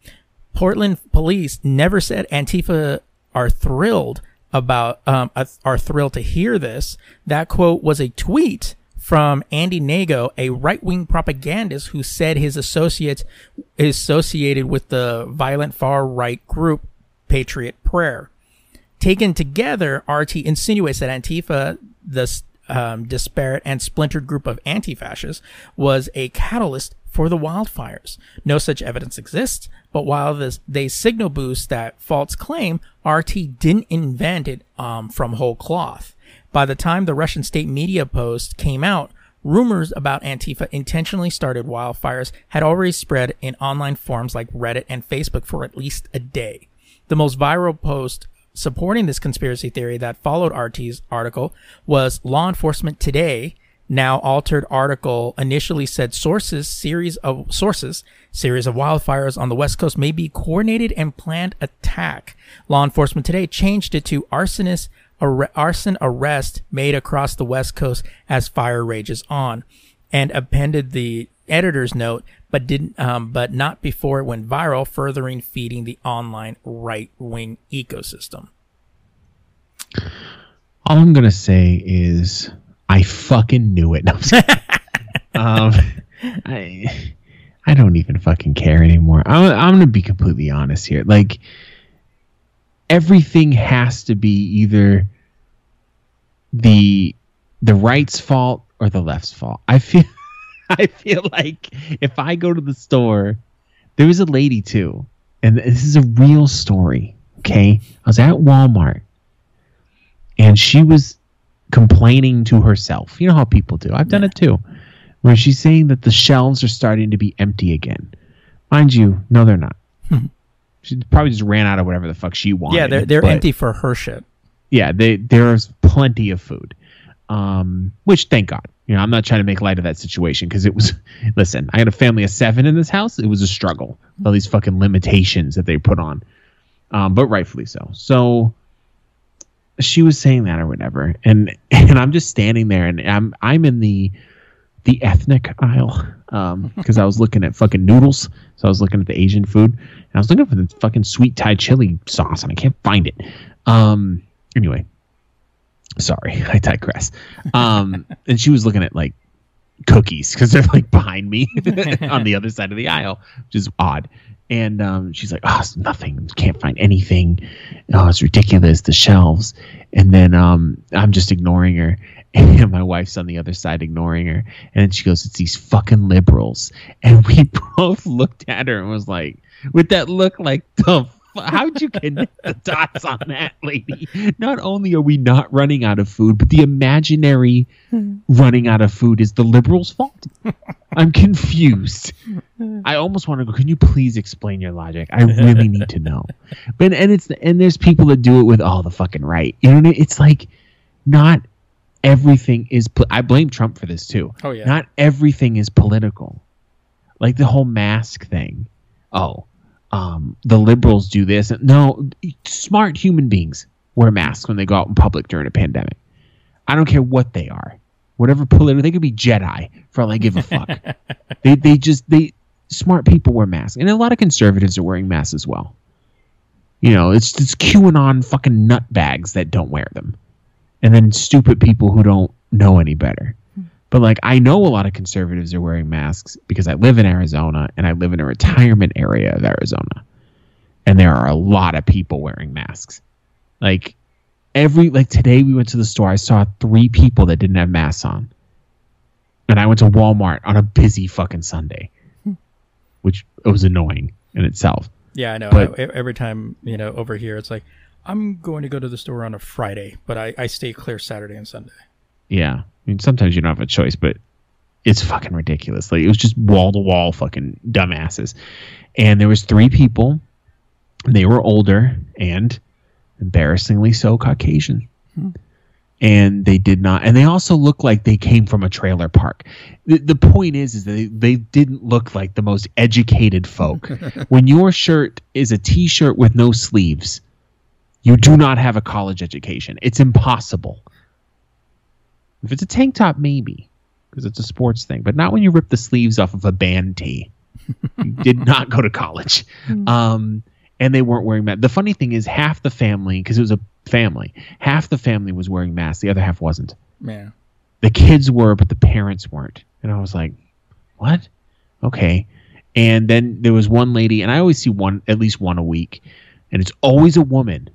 Portland police never said Antifa are thrilled about um, are thrilled to hear this. That quote was a tweet from Andy Ngo, a right-wing propagandist who said his associates is associated with the violent far-right group Patriot Prayer. Taken together, RT insinuates that Antifa, the um, disparate and splintered group of anti-fascists, was a catalyst for the wildfires. No such evidence exists, but while this, they signal boost that false claim, RT didn't invent it um, from whole cloth. By the time the Russian state media post came out, rumors about Antifa intentionally started wildfires had already spread in online forums like Reddit and Facebook for at least a day. The most viral post supporting this conspiracy theory that followed RT's article was Law Enforcement Today now altered article initially said sources series of sources series of wildfires on the west coast may be coordinated and planned attack. Law enforcement today changed it to arsonist ar- arson arrest made across the west coast as fire rages on, and appended the editor's note, but didn't, um, but not before it went viral, furthering feeding the online right wing ecosystem. All I'm gonna say is I fucking knew it. No, um, I I don't even fucking care anymore. I'm, I'm gonna be completely honest here. Like everything has to be either the the right's fault or the left's fault. I feel I feel like if I go to the store, there was a lady too, and this is a real story. Okay, I was at Walmart, and she was complaining to herself. You know how people do. I've done it too, where she's saying that the shelves are starting to be empty again. Mind you, no, they're not. she probably just ran out of whatever the fuck she wanted. Yeah, they're they're empty for her shit. yeah, they, there's plenty of food, um, which thank God. You know, I'm not trying to make light of that situation because it was. Listen, I had a family of seven in this house. It was a struggle. All these fucking limitations that they put on, um, but rightfully so. So she was saying that or whatever, and and I'm just standing there, and I'm I'm in the the ethnic aisle because I was looking at fucking noodles. So I was looking at the Asian food, and I was looking for the fucking sweet Thai chili sauce, and I can't find it. Um, anyway, sorry, I digress. Um, and she was looking at like cookies because they're like behind me on the other side of the aisle, which is odd. And um, she's like, "Oh, it's nothing. Can't find anything. Oh, it's ridiculous. The shelves." And then um, I'm just ignoring her, and my wife's on the other side ignoring her. And then she goes, "It's these fucking liberals." And we both looked at her and was like, with that look, like the. Fu- How'd you connect the dots on that, lady? Not only are we not running out of food, but the imaginary hmm. running out of food is the liberals' fault. I'm confused. I almost want to go. Can you please explain your logic? I really need to know. But and it's and there's people that do it with all the fucking right. You know, what I mean? it's like not everything is. po- I blame Trump for this too. Oh, yeah. Not everything is political. Like the whole mask thing. Oh, um, the liberals do this. No, smart human beings wear masks when they go out in public during a pandemic. I don't care what they are. Whatever political, they could be Jedi for all I give a fuck. they they just they smart people wear masks, and a lot of conservatives are wearing masks as well. You know, it's it's QAnon fucking nutbags that don't wear them, and then stupid people who don't know any better. But like, I know a lot of conservatives are wearing masks because I live in Arizona and I live in a retirement area of Arizona, and there are a lot of people wearing masks. Like every like today we went to the store, I saw three people that didn't have masks on, and I went to Walmart on a busy fucking Sunday, hmm. which it was annoying in itself. Yeah, I know. But- I- every time you know over here, it's like I'm going to go to the store on a Friday, but I, I stay clear Saturday and Sunday. Yeah, I mean sometimes you don't have a choice, but it's fucking ridiculous. Like it was just wall to wall fucking dumbasses, and there was three people. They were older and embarrassingly so Caucasian. Hmm. And they did not, and they also looked like they came from a trailer park. The, the point is, is that they, they didn't look like the most educated folk. when your shirt is a t-shirt with no sleeves, you do not have a college education. It's impossible. If it's a tank top, maybe because it's a sports thing, but not when you rip the sleeves off of a band tee. you did not go to college, um, and they weren't wearing masks. The funny thing is, half the family, because it was a family, half the family was wearing masks, the other half wasn't. Yeah. The kids were, but the parents weren't, and I was like, "What? Okay." And then there was one lady, and I always see one, at least one a week, and it's always a woman.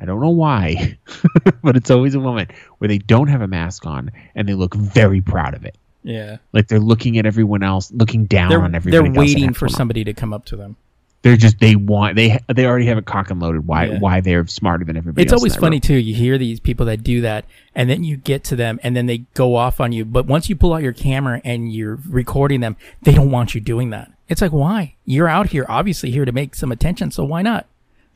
I don't know why, but it's always a woman where they don't have a mask on and they look very proud of it. Yeah. Like they're looking at everyone else, looking down They're on they're everybody. else waiting for one on. somebody to come up to them. They're just they want they they already have it cock and loaded. Why Yeah. why they're smarter than everybody. It's always funny room. too. You hear these people that do that, and then you get to them, and then they go off on you. But once you pull out your camera and you're recording them, they don't want you doing that. It's like, why? You're out here, obviously here to make some attention, so why not?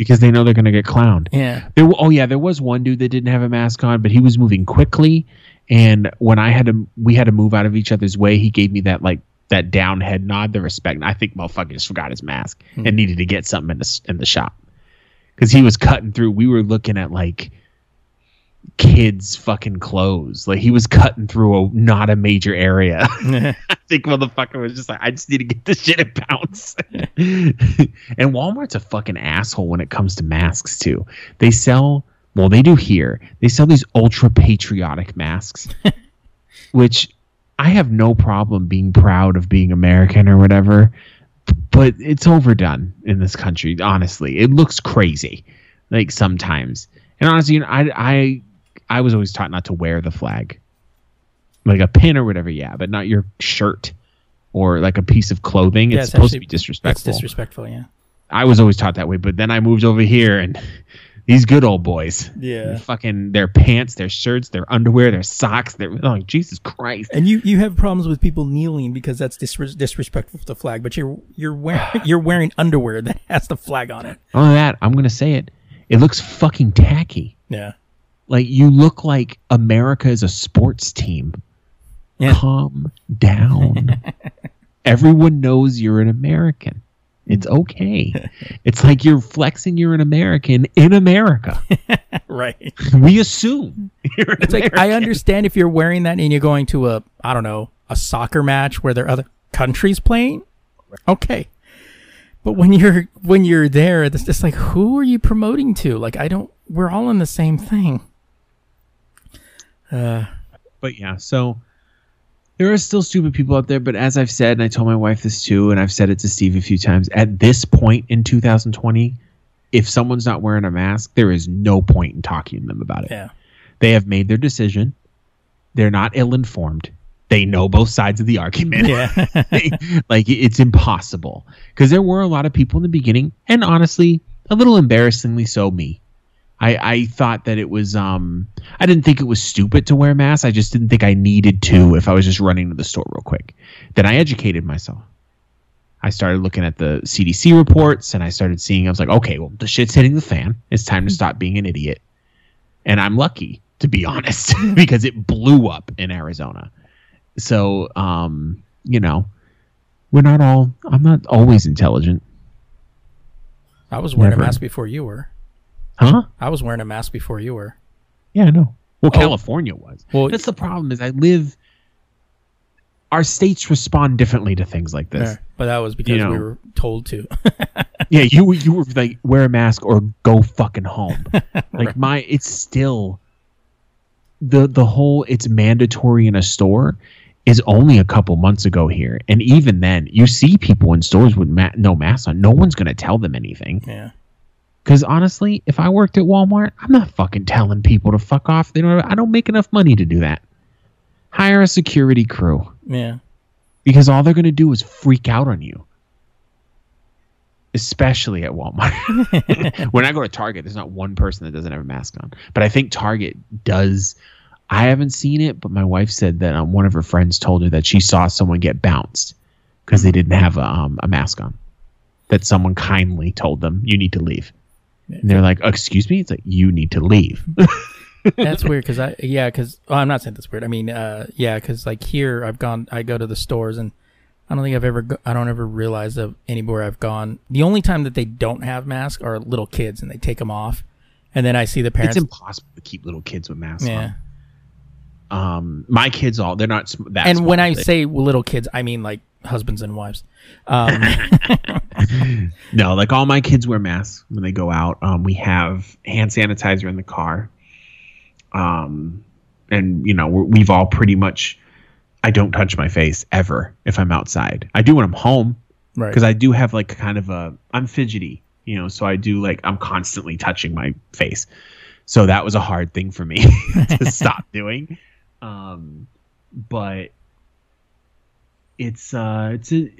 Because they know they're gonna get clowned. Yeah. There, oh yeah, there was one dude that didn't have a mask on, but he was moving quickly, And when I had to, we had to move out of each other's way. He gave me that like that down head nod, the respect. And I think motherfucker just forgot his mask Hmm. and needed to get something in the in the shop because he was cutting through. We were looking at like kids' fucking clothes. Like he was cutting through a not a major area. I think motherfucker was just like, I just need to get this shit and bounce. and Walmart's a fucking asshole when it comes to masks too. They sell, well, they do here. They sell these ultra patriotic masks, which I have no problem being proud of being American or whatever. But it's overdone in this country. Honestly, it looks crazy, like sometimes. And honestly, you know, I I I was always taught not to wear the flag like a pin or whatever, yeah, but not your shirt or like a piece of clothing. Yeah, it's, it's supposed actually- to be disrespectful. It's disrespectful, yeah. I was always taught that way, but then I moved over here and these good old boys, Yeah. fucking their pants, their shirts, their underwear, their socks, their oh Jesus Christ. And you, you have problems with people kneeling because that's disres- disrespectful to the flag, but you're you're wearing you're wearing underwear that has the flag on it. All of that, I'm gonna say it. It looks fucking tacky. Yeah. Like you look like America is a sports team. Yeah. Calm down. Everyone knows you're an American. It's okay. It's like you're flexing you're an American in America. Right. We assume you're an It's like I understand if you're wearing that and you're going to a I don't know a soccer match where there are other countries playing. Okay, but when you're when you're there, it's just like who are you promoting to? Like I don't. We're all in the same thing. Uh, But yeah, so there are still stupid people out there. But as I've said, and I told my wife this too, and I've said it to Steve a few times, at this point in 2020, if someone's not wearing a mask, there is no point in talking to them about it. yeah. They have made their decision. They're not ill informed. They know both sides of the argument. Yeah. like it's impossible because there were a lot of people in the beginning, and honestly, a little embarrassingly so. Me, I, I thought that it was um I didn't think it was stupid to wear masks. I just didn't think I needed to if I was just running to the store real quick. Then I educated myself. I started looking at the CDC reports and I started seeing I was like, okay, well the shit's hitting the fan. It's time to stop being an idiot. And I'm lucky to be honest because it blew up in Arizona. So um, you know, we're not all I'm not always intelligent. I was wearing Never. a mask before you were. Huh? I was wearing a mask before you were. Yeah, I know. Well, Oh. California was. Well- That's the problem is I live our states respond differently to things like this. Yeah, but that was because You know. we were told to. Yeah, you you were like wear a mask or go fucking home. Like my it's still the the whole it's mandatory in a store is only a couple months ago here. And even then, you see people in stores with ma- no masks on. No one's going to tell them anything. yeah. Because honestly, if I worked at Walmart, I'm not fucking telling people to fuck off. They don't. I don't make enough money to do that. Hire a security crew Yeah. because all they're going to do is freak out on you. Especially at Walmart. when I go to Target, there's not one person that doesn't have a mask on. But I think Target does. I haven't seen it, but my wife said that um, one of her friends told her that she saw someone get bounced because they didn't have a, um, a mask on. That someone kindly told them, you need to leave. And they're like, excuse me? It's like, you need to leave. That's weird because I yeah because well, I'm not saying that's weird. I mean uh yeah because like here I've gone I go to the stores and I don't think I've ever go, I don't ever realize of anywhere I've gone. The only time that they don't have masks are little kids and they take them off, and then I see the parents. it's impossible to keep little kids with masks yeah, on. Um, my kids all, they're not that and when. I They- say little kids, I mean like husbands and wives. Um, No, like all my kids wear masks when they go out. Um, we have hand sanitizer in the car. Um, and you know we're, we've all pretty much. I don't touch my face ever if I'm outside. I do when I'm home right. because I do have like kind of a. I'm fidgety, you know, so I do like I'm constantly touching my face. So that was a hard thing for me to stop doing. Um, but it's uh it's a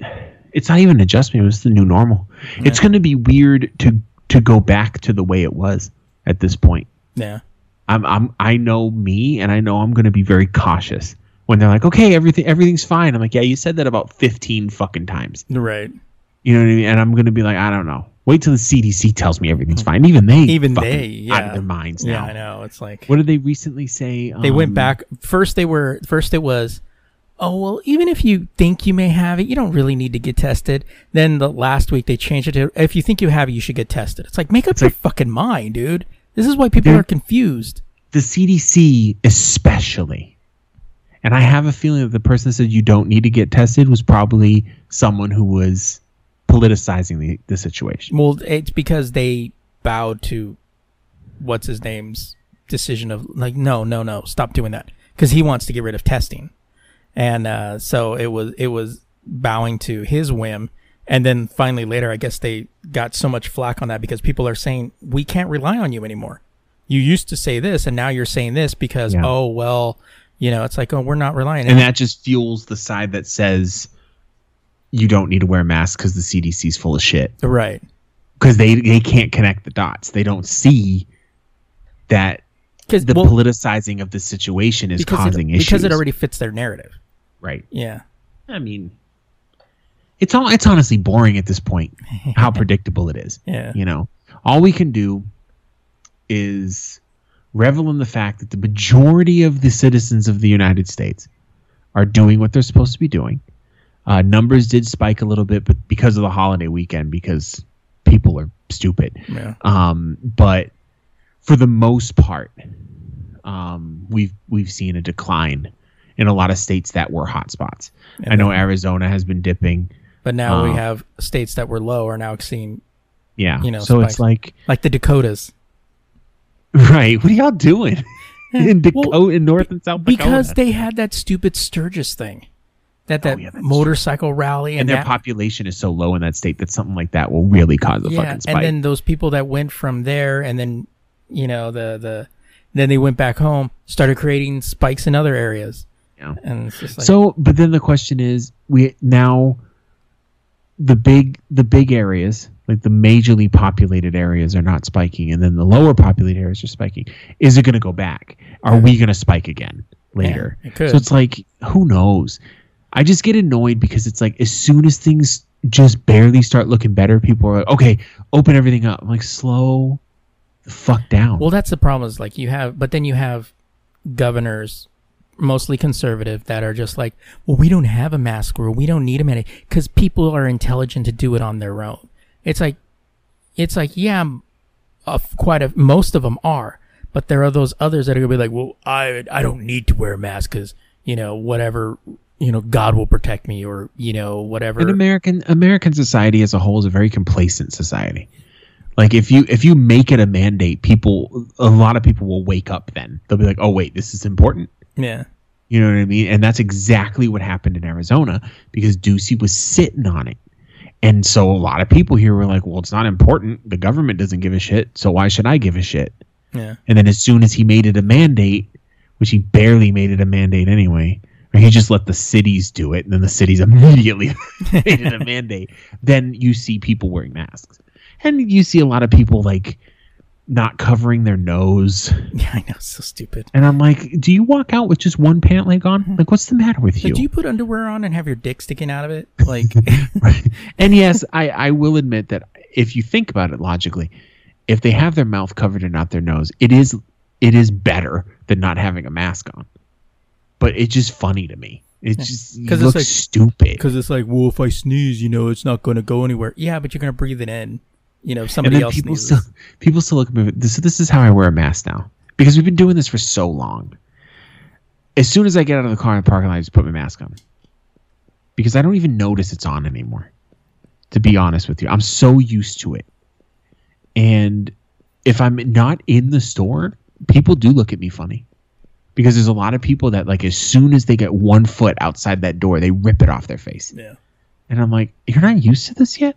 it's not even an adjustment. It was the new normal. It's going to be weird to to go back to the way it was at this point. yeah. I'm I'm I know me, and I know I'm going to be very cautious when they're like, "Okay, everything everything's fine." I'm like, "Yeah, you said that about 15 fucking times." Right. You know what I mean? And I'm going to be like, I don't know. Wait till the CDC tells me everything's fine. Even they, Even they, yeah. out of their minds Yeah, now. I know. It's like What did they recently say? they went Um, back. First, they were first. It was, oh well, even if you think you may have it, you don't really need to get tested. Then the last week they changed it to if you think you have it, you should get tested. It's like make up your like- fucking mind, dude. This is why people are confused. the CDC, especially. And I have a feeling that the person that said you don't need to get tested was probably someone who was politicizing the, the situation. Well, it's because they bowed to what's his name's decision of like, no, no, no, stop doing that because he wants to get rid of testing, and uh, so it was it was bowing to his whim. And then finally later, I guess they got so much flack on that because people are saying we can't rely on you anymore. You used to say this, and now you're saying this because Yeah. oh well, you know, it's like oh we're not relying. And that just fuels the side that says you don't need to wear masks because the CDC's full of shit. right. Because they, they can't connect the dots. They don't see that Because the well, politicizing of the situation is causing it, issues. because it already fits their narrative. Right. Yeah. I mean, it's all it's honestly boring at this point. How predictable it is. Yeah. You know, all we can do is revel in the fact that the majority of the citizens of the United States are doing what they're supposed to be doing. Uh, numbers did spike a little bit, but because of the holiday weekend, because people are stupid. Yeah. Um, but for the most part, um, we've we've seen a decline in a lot of states that were hotspots. I know Arizona has been dipping. But now we Um, have states that were low are now seeing Yeah. You know, so it's spikes. like like the Dakotas right. What are y'all doing in Dakota, Well, in North and South Dakota? because they had that stupid Sturgis thing, that that Oh, yeah, motorcycle rally, and, and their that, population is so low in that state that something like that will really cause a yeah, fucking spike. and then those people that went from there, and then you know the the then they went back home, started creating spikes in other areas, Yeah. and it's just like so, but then the question is, we now the big the big areas, like the majorly populated areas, are not spiking, and then the lower populated areas are spiking. Is it going to go back? Are we going to spike again later? it could. So it's like, who knows? I just get annoyed because it's like as soon as things just barely start looking better, people are like, okay, open everything up. I'm like, slow the fuck down. Well, that's the problem. Is like you have, but then you have governors, mostly conservative, that are just like, well, we don't have a mask rule. We don't need a mandate because people are intelligent to do it on their own. It's like, it's like, yeah, uh, quite a most of them are, but there are those others that are gonna be like, well, I I don't need to wear a mask because you know whatever. You know, God will protect me, or you know, whatever. And American American society as a whole is a very complacent society. Like if you if you make it a mandate, people a lot of people will wake up then. They'll be like, "Oh wait, this is important." yeah, You know what I mean? And that's exactly what happened in Arizona because Ducey was sitting on it. And so a lot of people here were like, "Well, it's not important. The government doesn't give a shit, so why should I give a shit?" yeah, And then as soon as he made it a mandate, which he barely made it a mandate anyway, or he just let the cities do it, and then the cities immediately made it a mandate, then you see people wearing masks. And you see a lot of people like not covering their nose. yeah. I know, so stupid. And I'm like, do you walk out with just one pant leg on? Mm-hmm. Like, what's the matter with you? Like, do you put underwear on and have your dick sticking out of it? Like, Right. And yes, I, I will admit that if you think about it logically, if they have their mouth covered and not their nose, it is it is better than not having a mask on. But it's just funny to me. It's just 'Cause it it's looks like- stupid. Because it's like, well, if I sneeze, you know, it's not going to go anywhere. Yeah, but you're going to breathe it in. You know, somebody else people sneezes. still people still look at me. This this is how I wear a mask now because we've been doing this for so long. As soon as I get out of the car in the parking lot, I just put my mask on because I don't even notice it's on anymore. To be honest with you, I'm so used to it. And if I'm not in the store, people do look at me funny because there's a lot of people that like as soon as they get one foot outside that door, they rip it off their face. yeah. And I'm like, you're not used to this yet.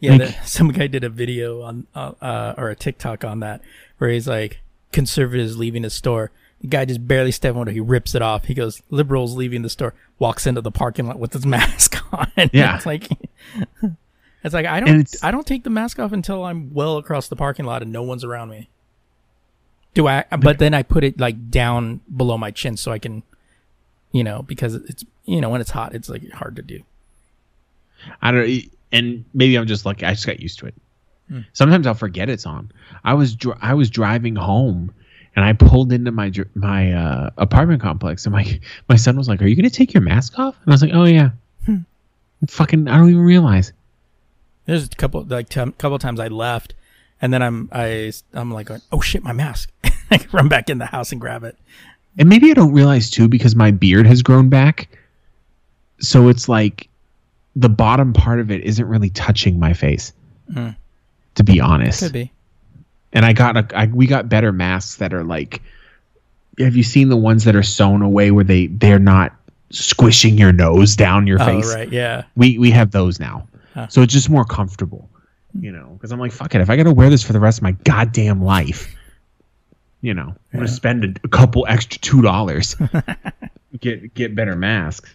Yeah, Like- the, some guy did a video on, uh, uh, or a TikTok on that where he's like, conservatives leaving the store. The guy just barely stepped on it. He rips it off. He goes, liberals leaving the store, walks into the parking lot with his mask on. Yeah. it's like, it's like, I don't, I don't take the mask off until I'm well across the parking lot and no one's around me. Do I, but then I put it like down below my chin so I can, you know, because it's, you know, when it's hot, it's like hard to do. I don't. And maybe I'm just lucky. I just got used to it. Sometimes I'll forget it's on. I was dri- I was driving home, and I pulled into my dr- my uh, apartment complex, and my my son was like, "Are you gonna take your mask off?" And I was like, "Oh yeah." Fucking, I don't even realize. There's a couple like t- couple times I left, and then I'm I I'm like, going, oh shit, my mask. I can run back in the house and grab it. And maybe I don't realize too because my beard has grown back. So it's like the bottom part of it isn't really touching my face. Mm. To be honest. Could be. And I got a I, we got better masks that are like have you seen the ones that are sewn away where they they're not squishing your nose down your Oh face? right, yeah. We we have those now. Huh. So it's just more comfortable. You know, because I'm like, fuck it. If I got to wear this for the rest of my goddamn life, you know, I'm gonna spend a, a couple extra two dollars get get better masks.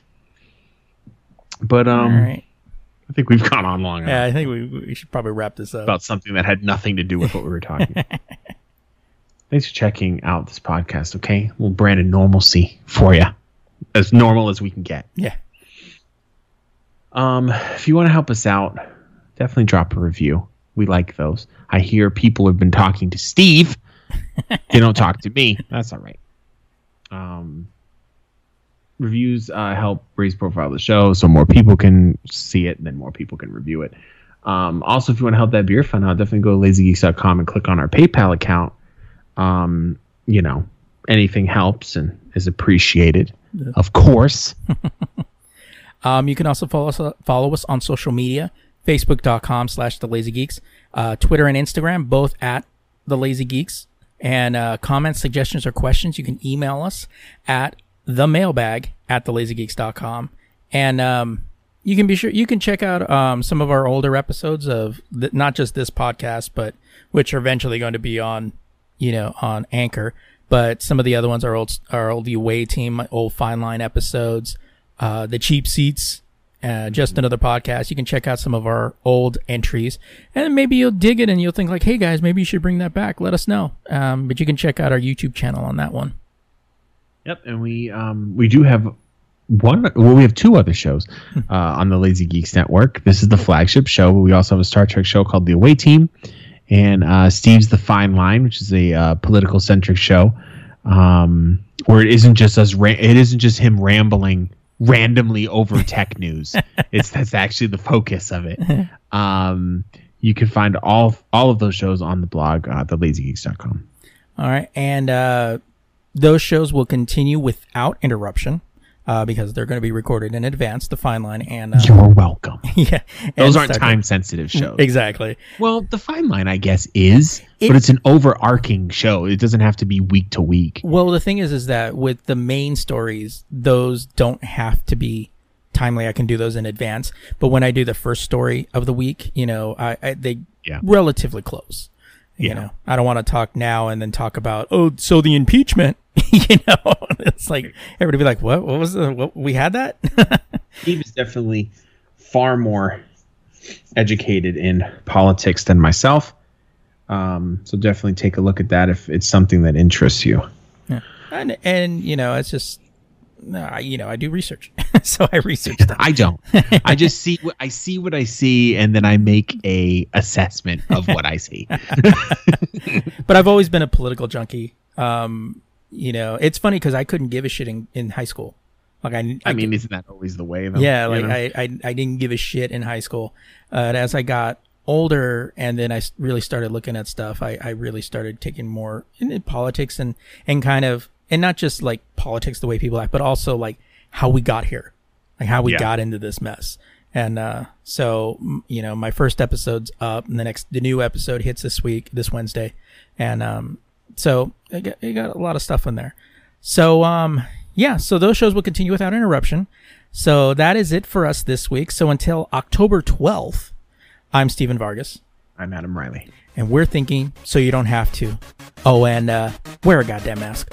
But um, right. I think we've gone on long enough Yeah, I think we we should probably wrap this up. about something that had nothing to do with what we were talking. about. Thanks for checking out this podcast. Okay, We'll brand a normalcy for you, as normal as we can get. yeah. Um, if you want to help us out, definitely drop a review. We like those. I hear people have been talking to Steve. they don't talk to me. That's all right. Um, reviews uh, help raise profile of the show, so more people can see it, and then more people can review it. Um, also, if you want to help that beer fund out, definitely go to lazygeeks.com and click on our PayPal account. Um, you know, anything helps and is appreciated, of course. Um, you can also follow us follow us on social media, facebook.com slash the lazy geeks, uh, Twitter and Instagram, both at the lazy geeks. And uh, comments, suggestions, or questions, you can email us at the mailbag at thelazygeeks.com. And um, you can be sure you can check out um, some of our older episodes of th- not just this podcast, but which are eventually going to be on, you know, on Anchor. But some of the other ones are old, our old away team, old fine line episodes, uh, the cheap seats, uh, just another podcast. You can check out some of our old entries, and maybe you'll dig it and you'll think like, "Hey guys, maybe you should bring that back." Let us know. Um, but you can check out our YouTube channel on that one. Yep, and we um we do have one. Well, we have two other shows uh, on the Lazy Geeks Network. This is the flagship show, but we also have a Star Trek show called The Away Team, and uh, Steve's The Fine Line, which is a uh, political centric show, um, where it isn't just us. Ra- it isn't just him rambling randomly over tech news. It's that's actually the focus of it. Um, you can find all all of those shows on the blog, uh, thelazygeeks.com. All right, and uh, those shows will continue without interruption uh, because they're going to be recorded in advance. The Fine Line and uh, You're welcome. yeah, Those aren't time sensitive shows. Exactly. Well, the fine line, I guess, is, It- but it's an overarching show. It doesn't have to be week to week. Well, the thing is, is that with the main stories, those don't have to be timely. I can do those in advance. But when I do the first story of the week, you know, I, I they Yeah. relatively close. You Yeah. know, I don't want to talk now and then talk about oh, so the impeachment. you know, it's like everybody be like, what? What was the? What, we had that? he is definitely far more educated in politics than myself. Um, so definitely take a look at that if it's something that interests you. and and you know, it's just. Uh, you know, I do research, so I research them. I don't. I just see what I see what I see, and then I make a assessment of what I see. but I've always been a political junkie. Um, you know, it's funny because I couldn't give a shit in, in high school. Like I, I mean, isn't that always the way? Though? yeah, You like know? I, I, I didn't give a shit in high school. Uh, and as I got older, and then I really started looking at stuff, I, I really started taking more into politics and and kind of and not just like politics the way people act, but also like how we got here, like how we Yeah. got into this mess. And uh, so, you know, my first episode's up, and the next, the new episode hits this week, this Wednesday, and um, so I got, got a lot of stuff in there. So, um, yeah, so those shows will continue without interruption. So that is it for us this week. So until October 12th, I'm Steven Vargas, I'm Adam Riley. and we're thinking so you don't have to. Oh, and uh, wear a goddamn mask.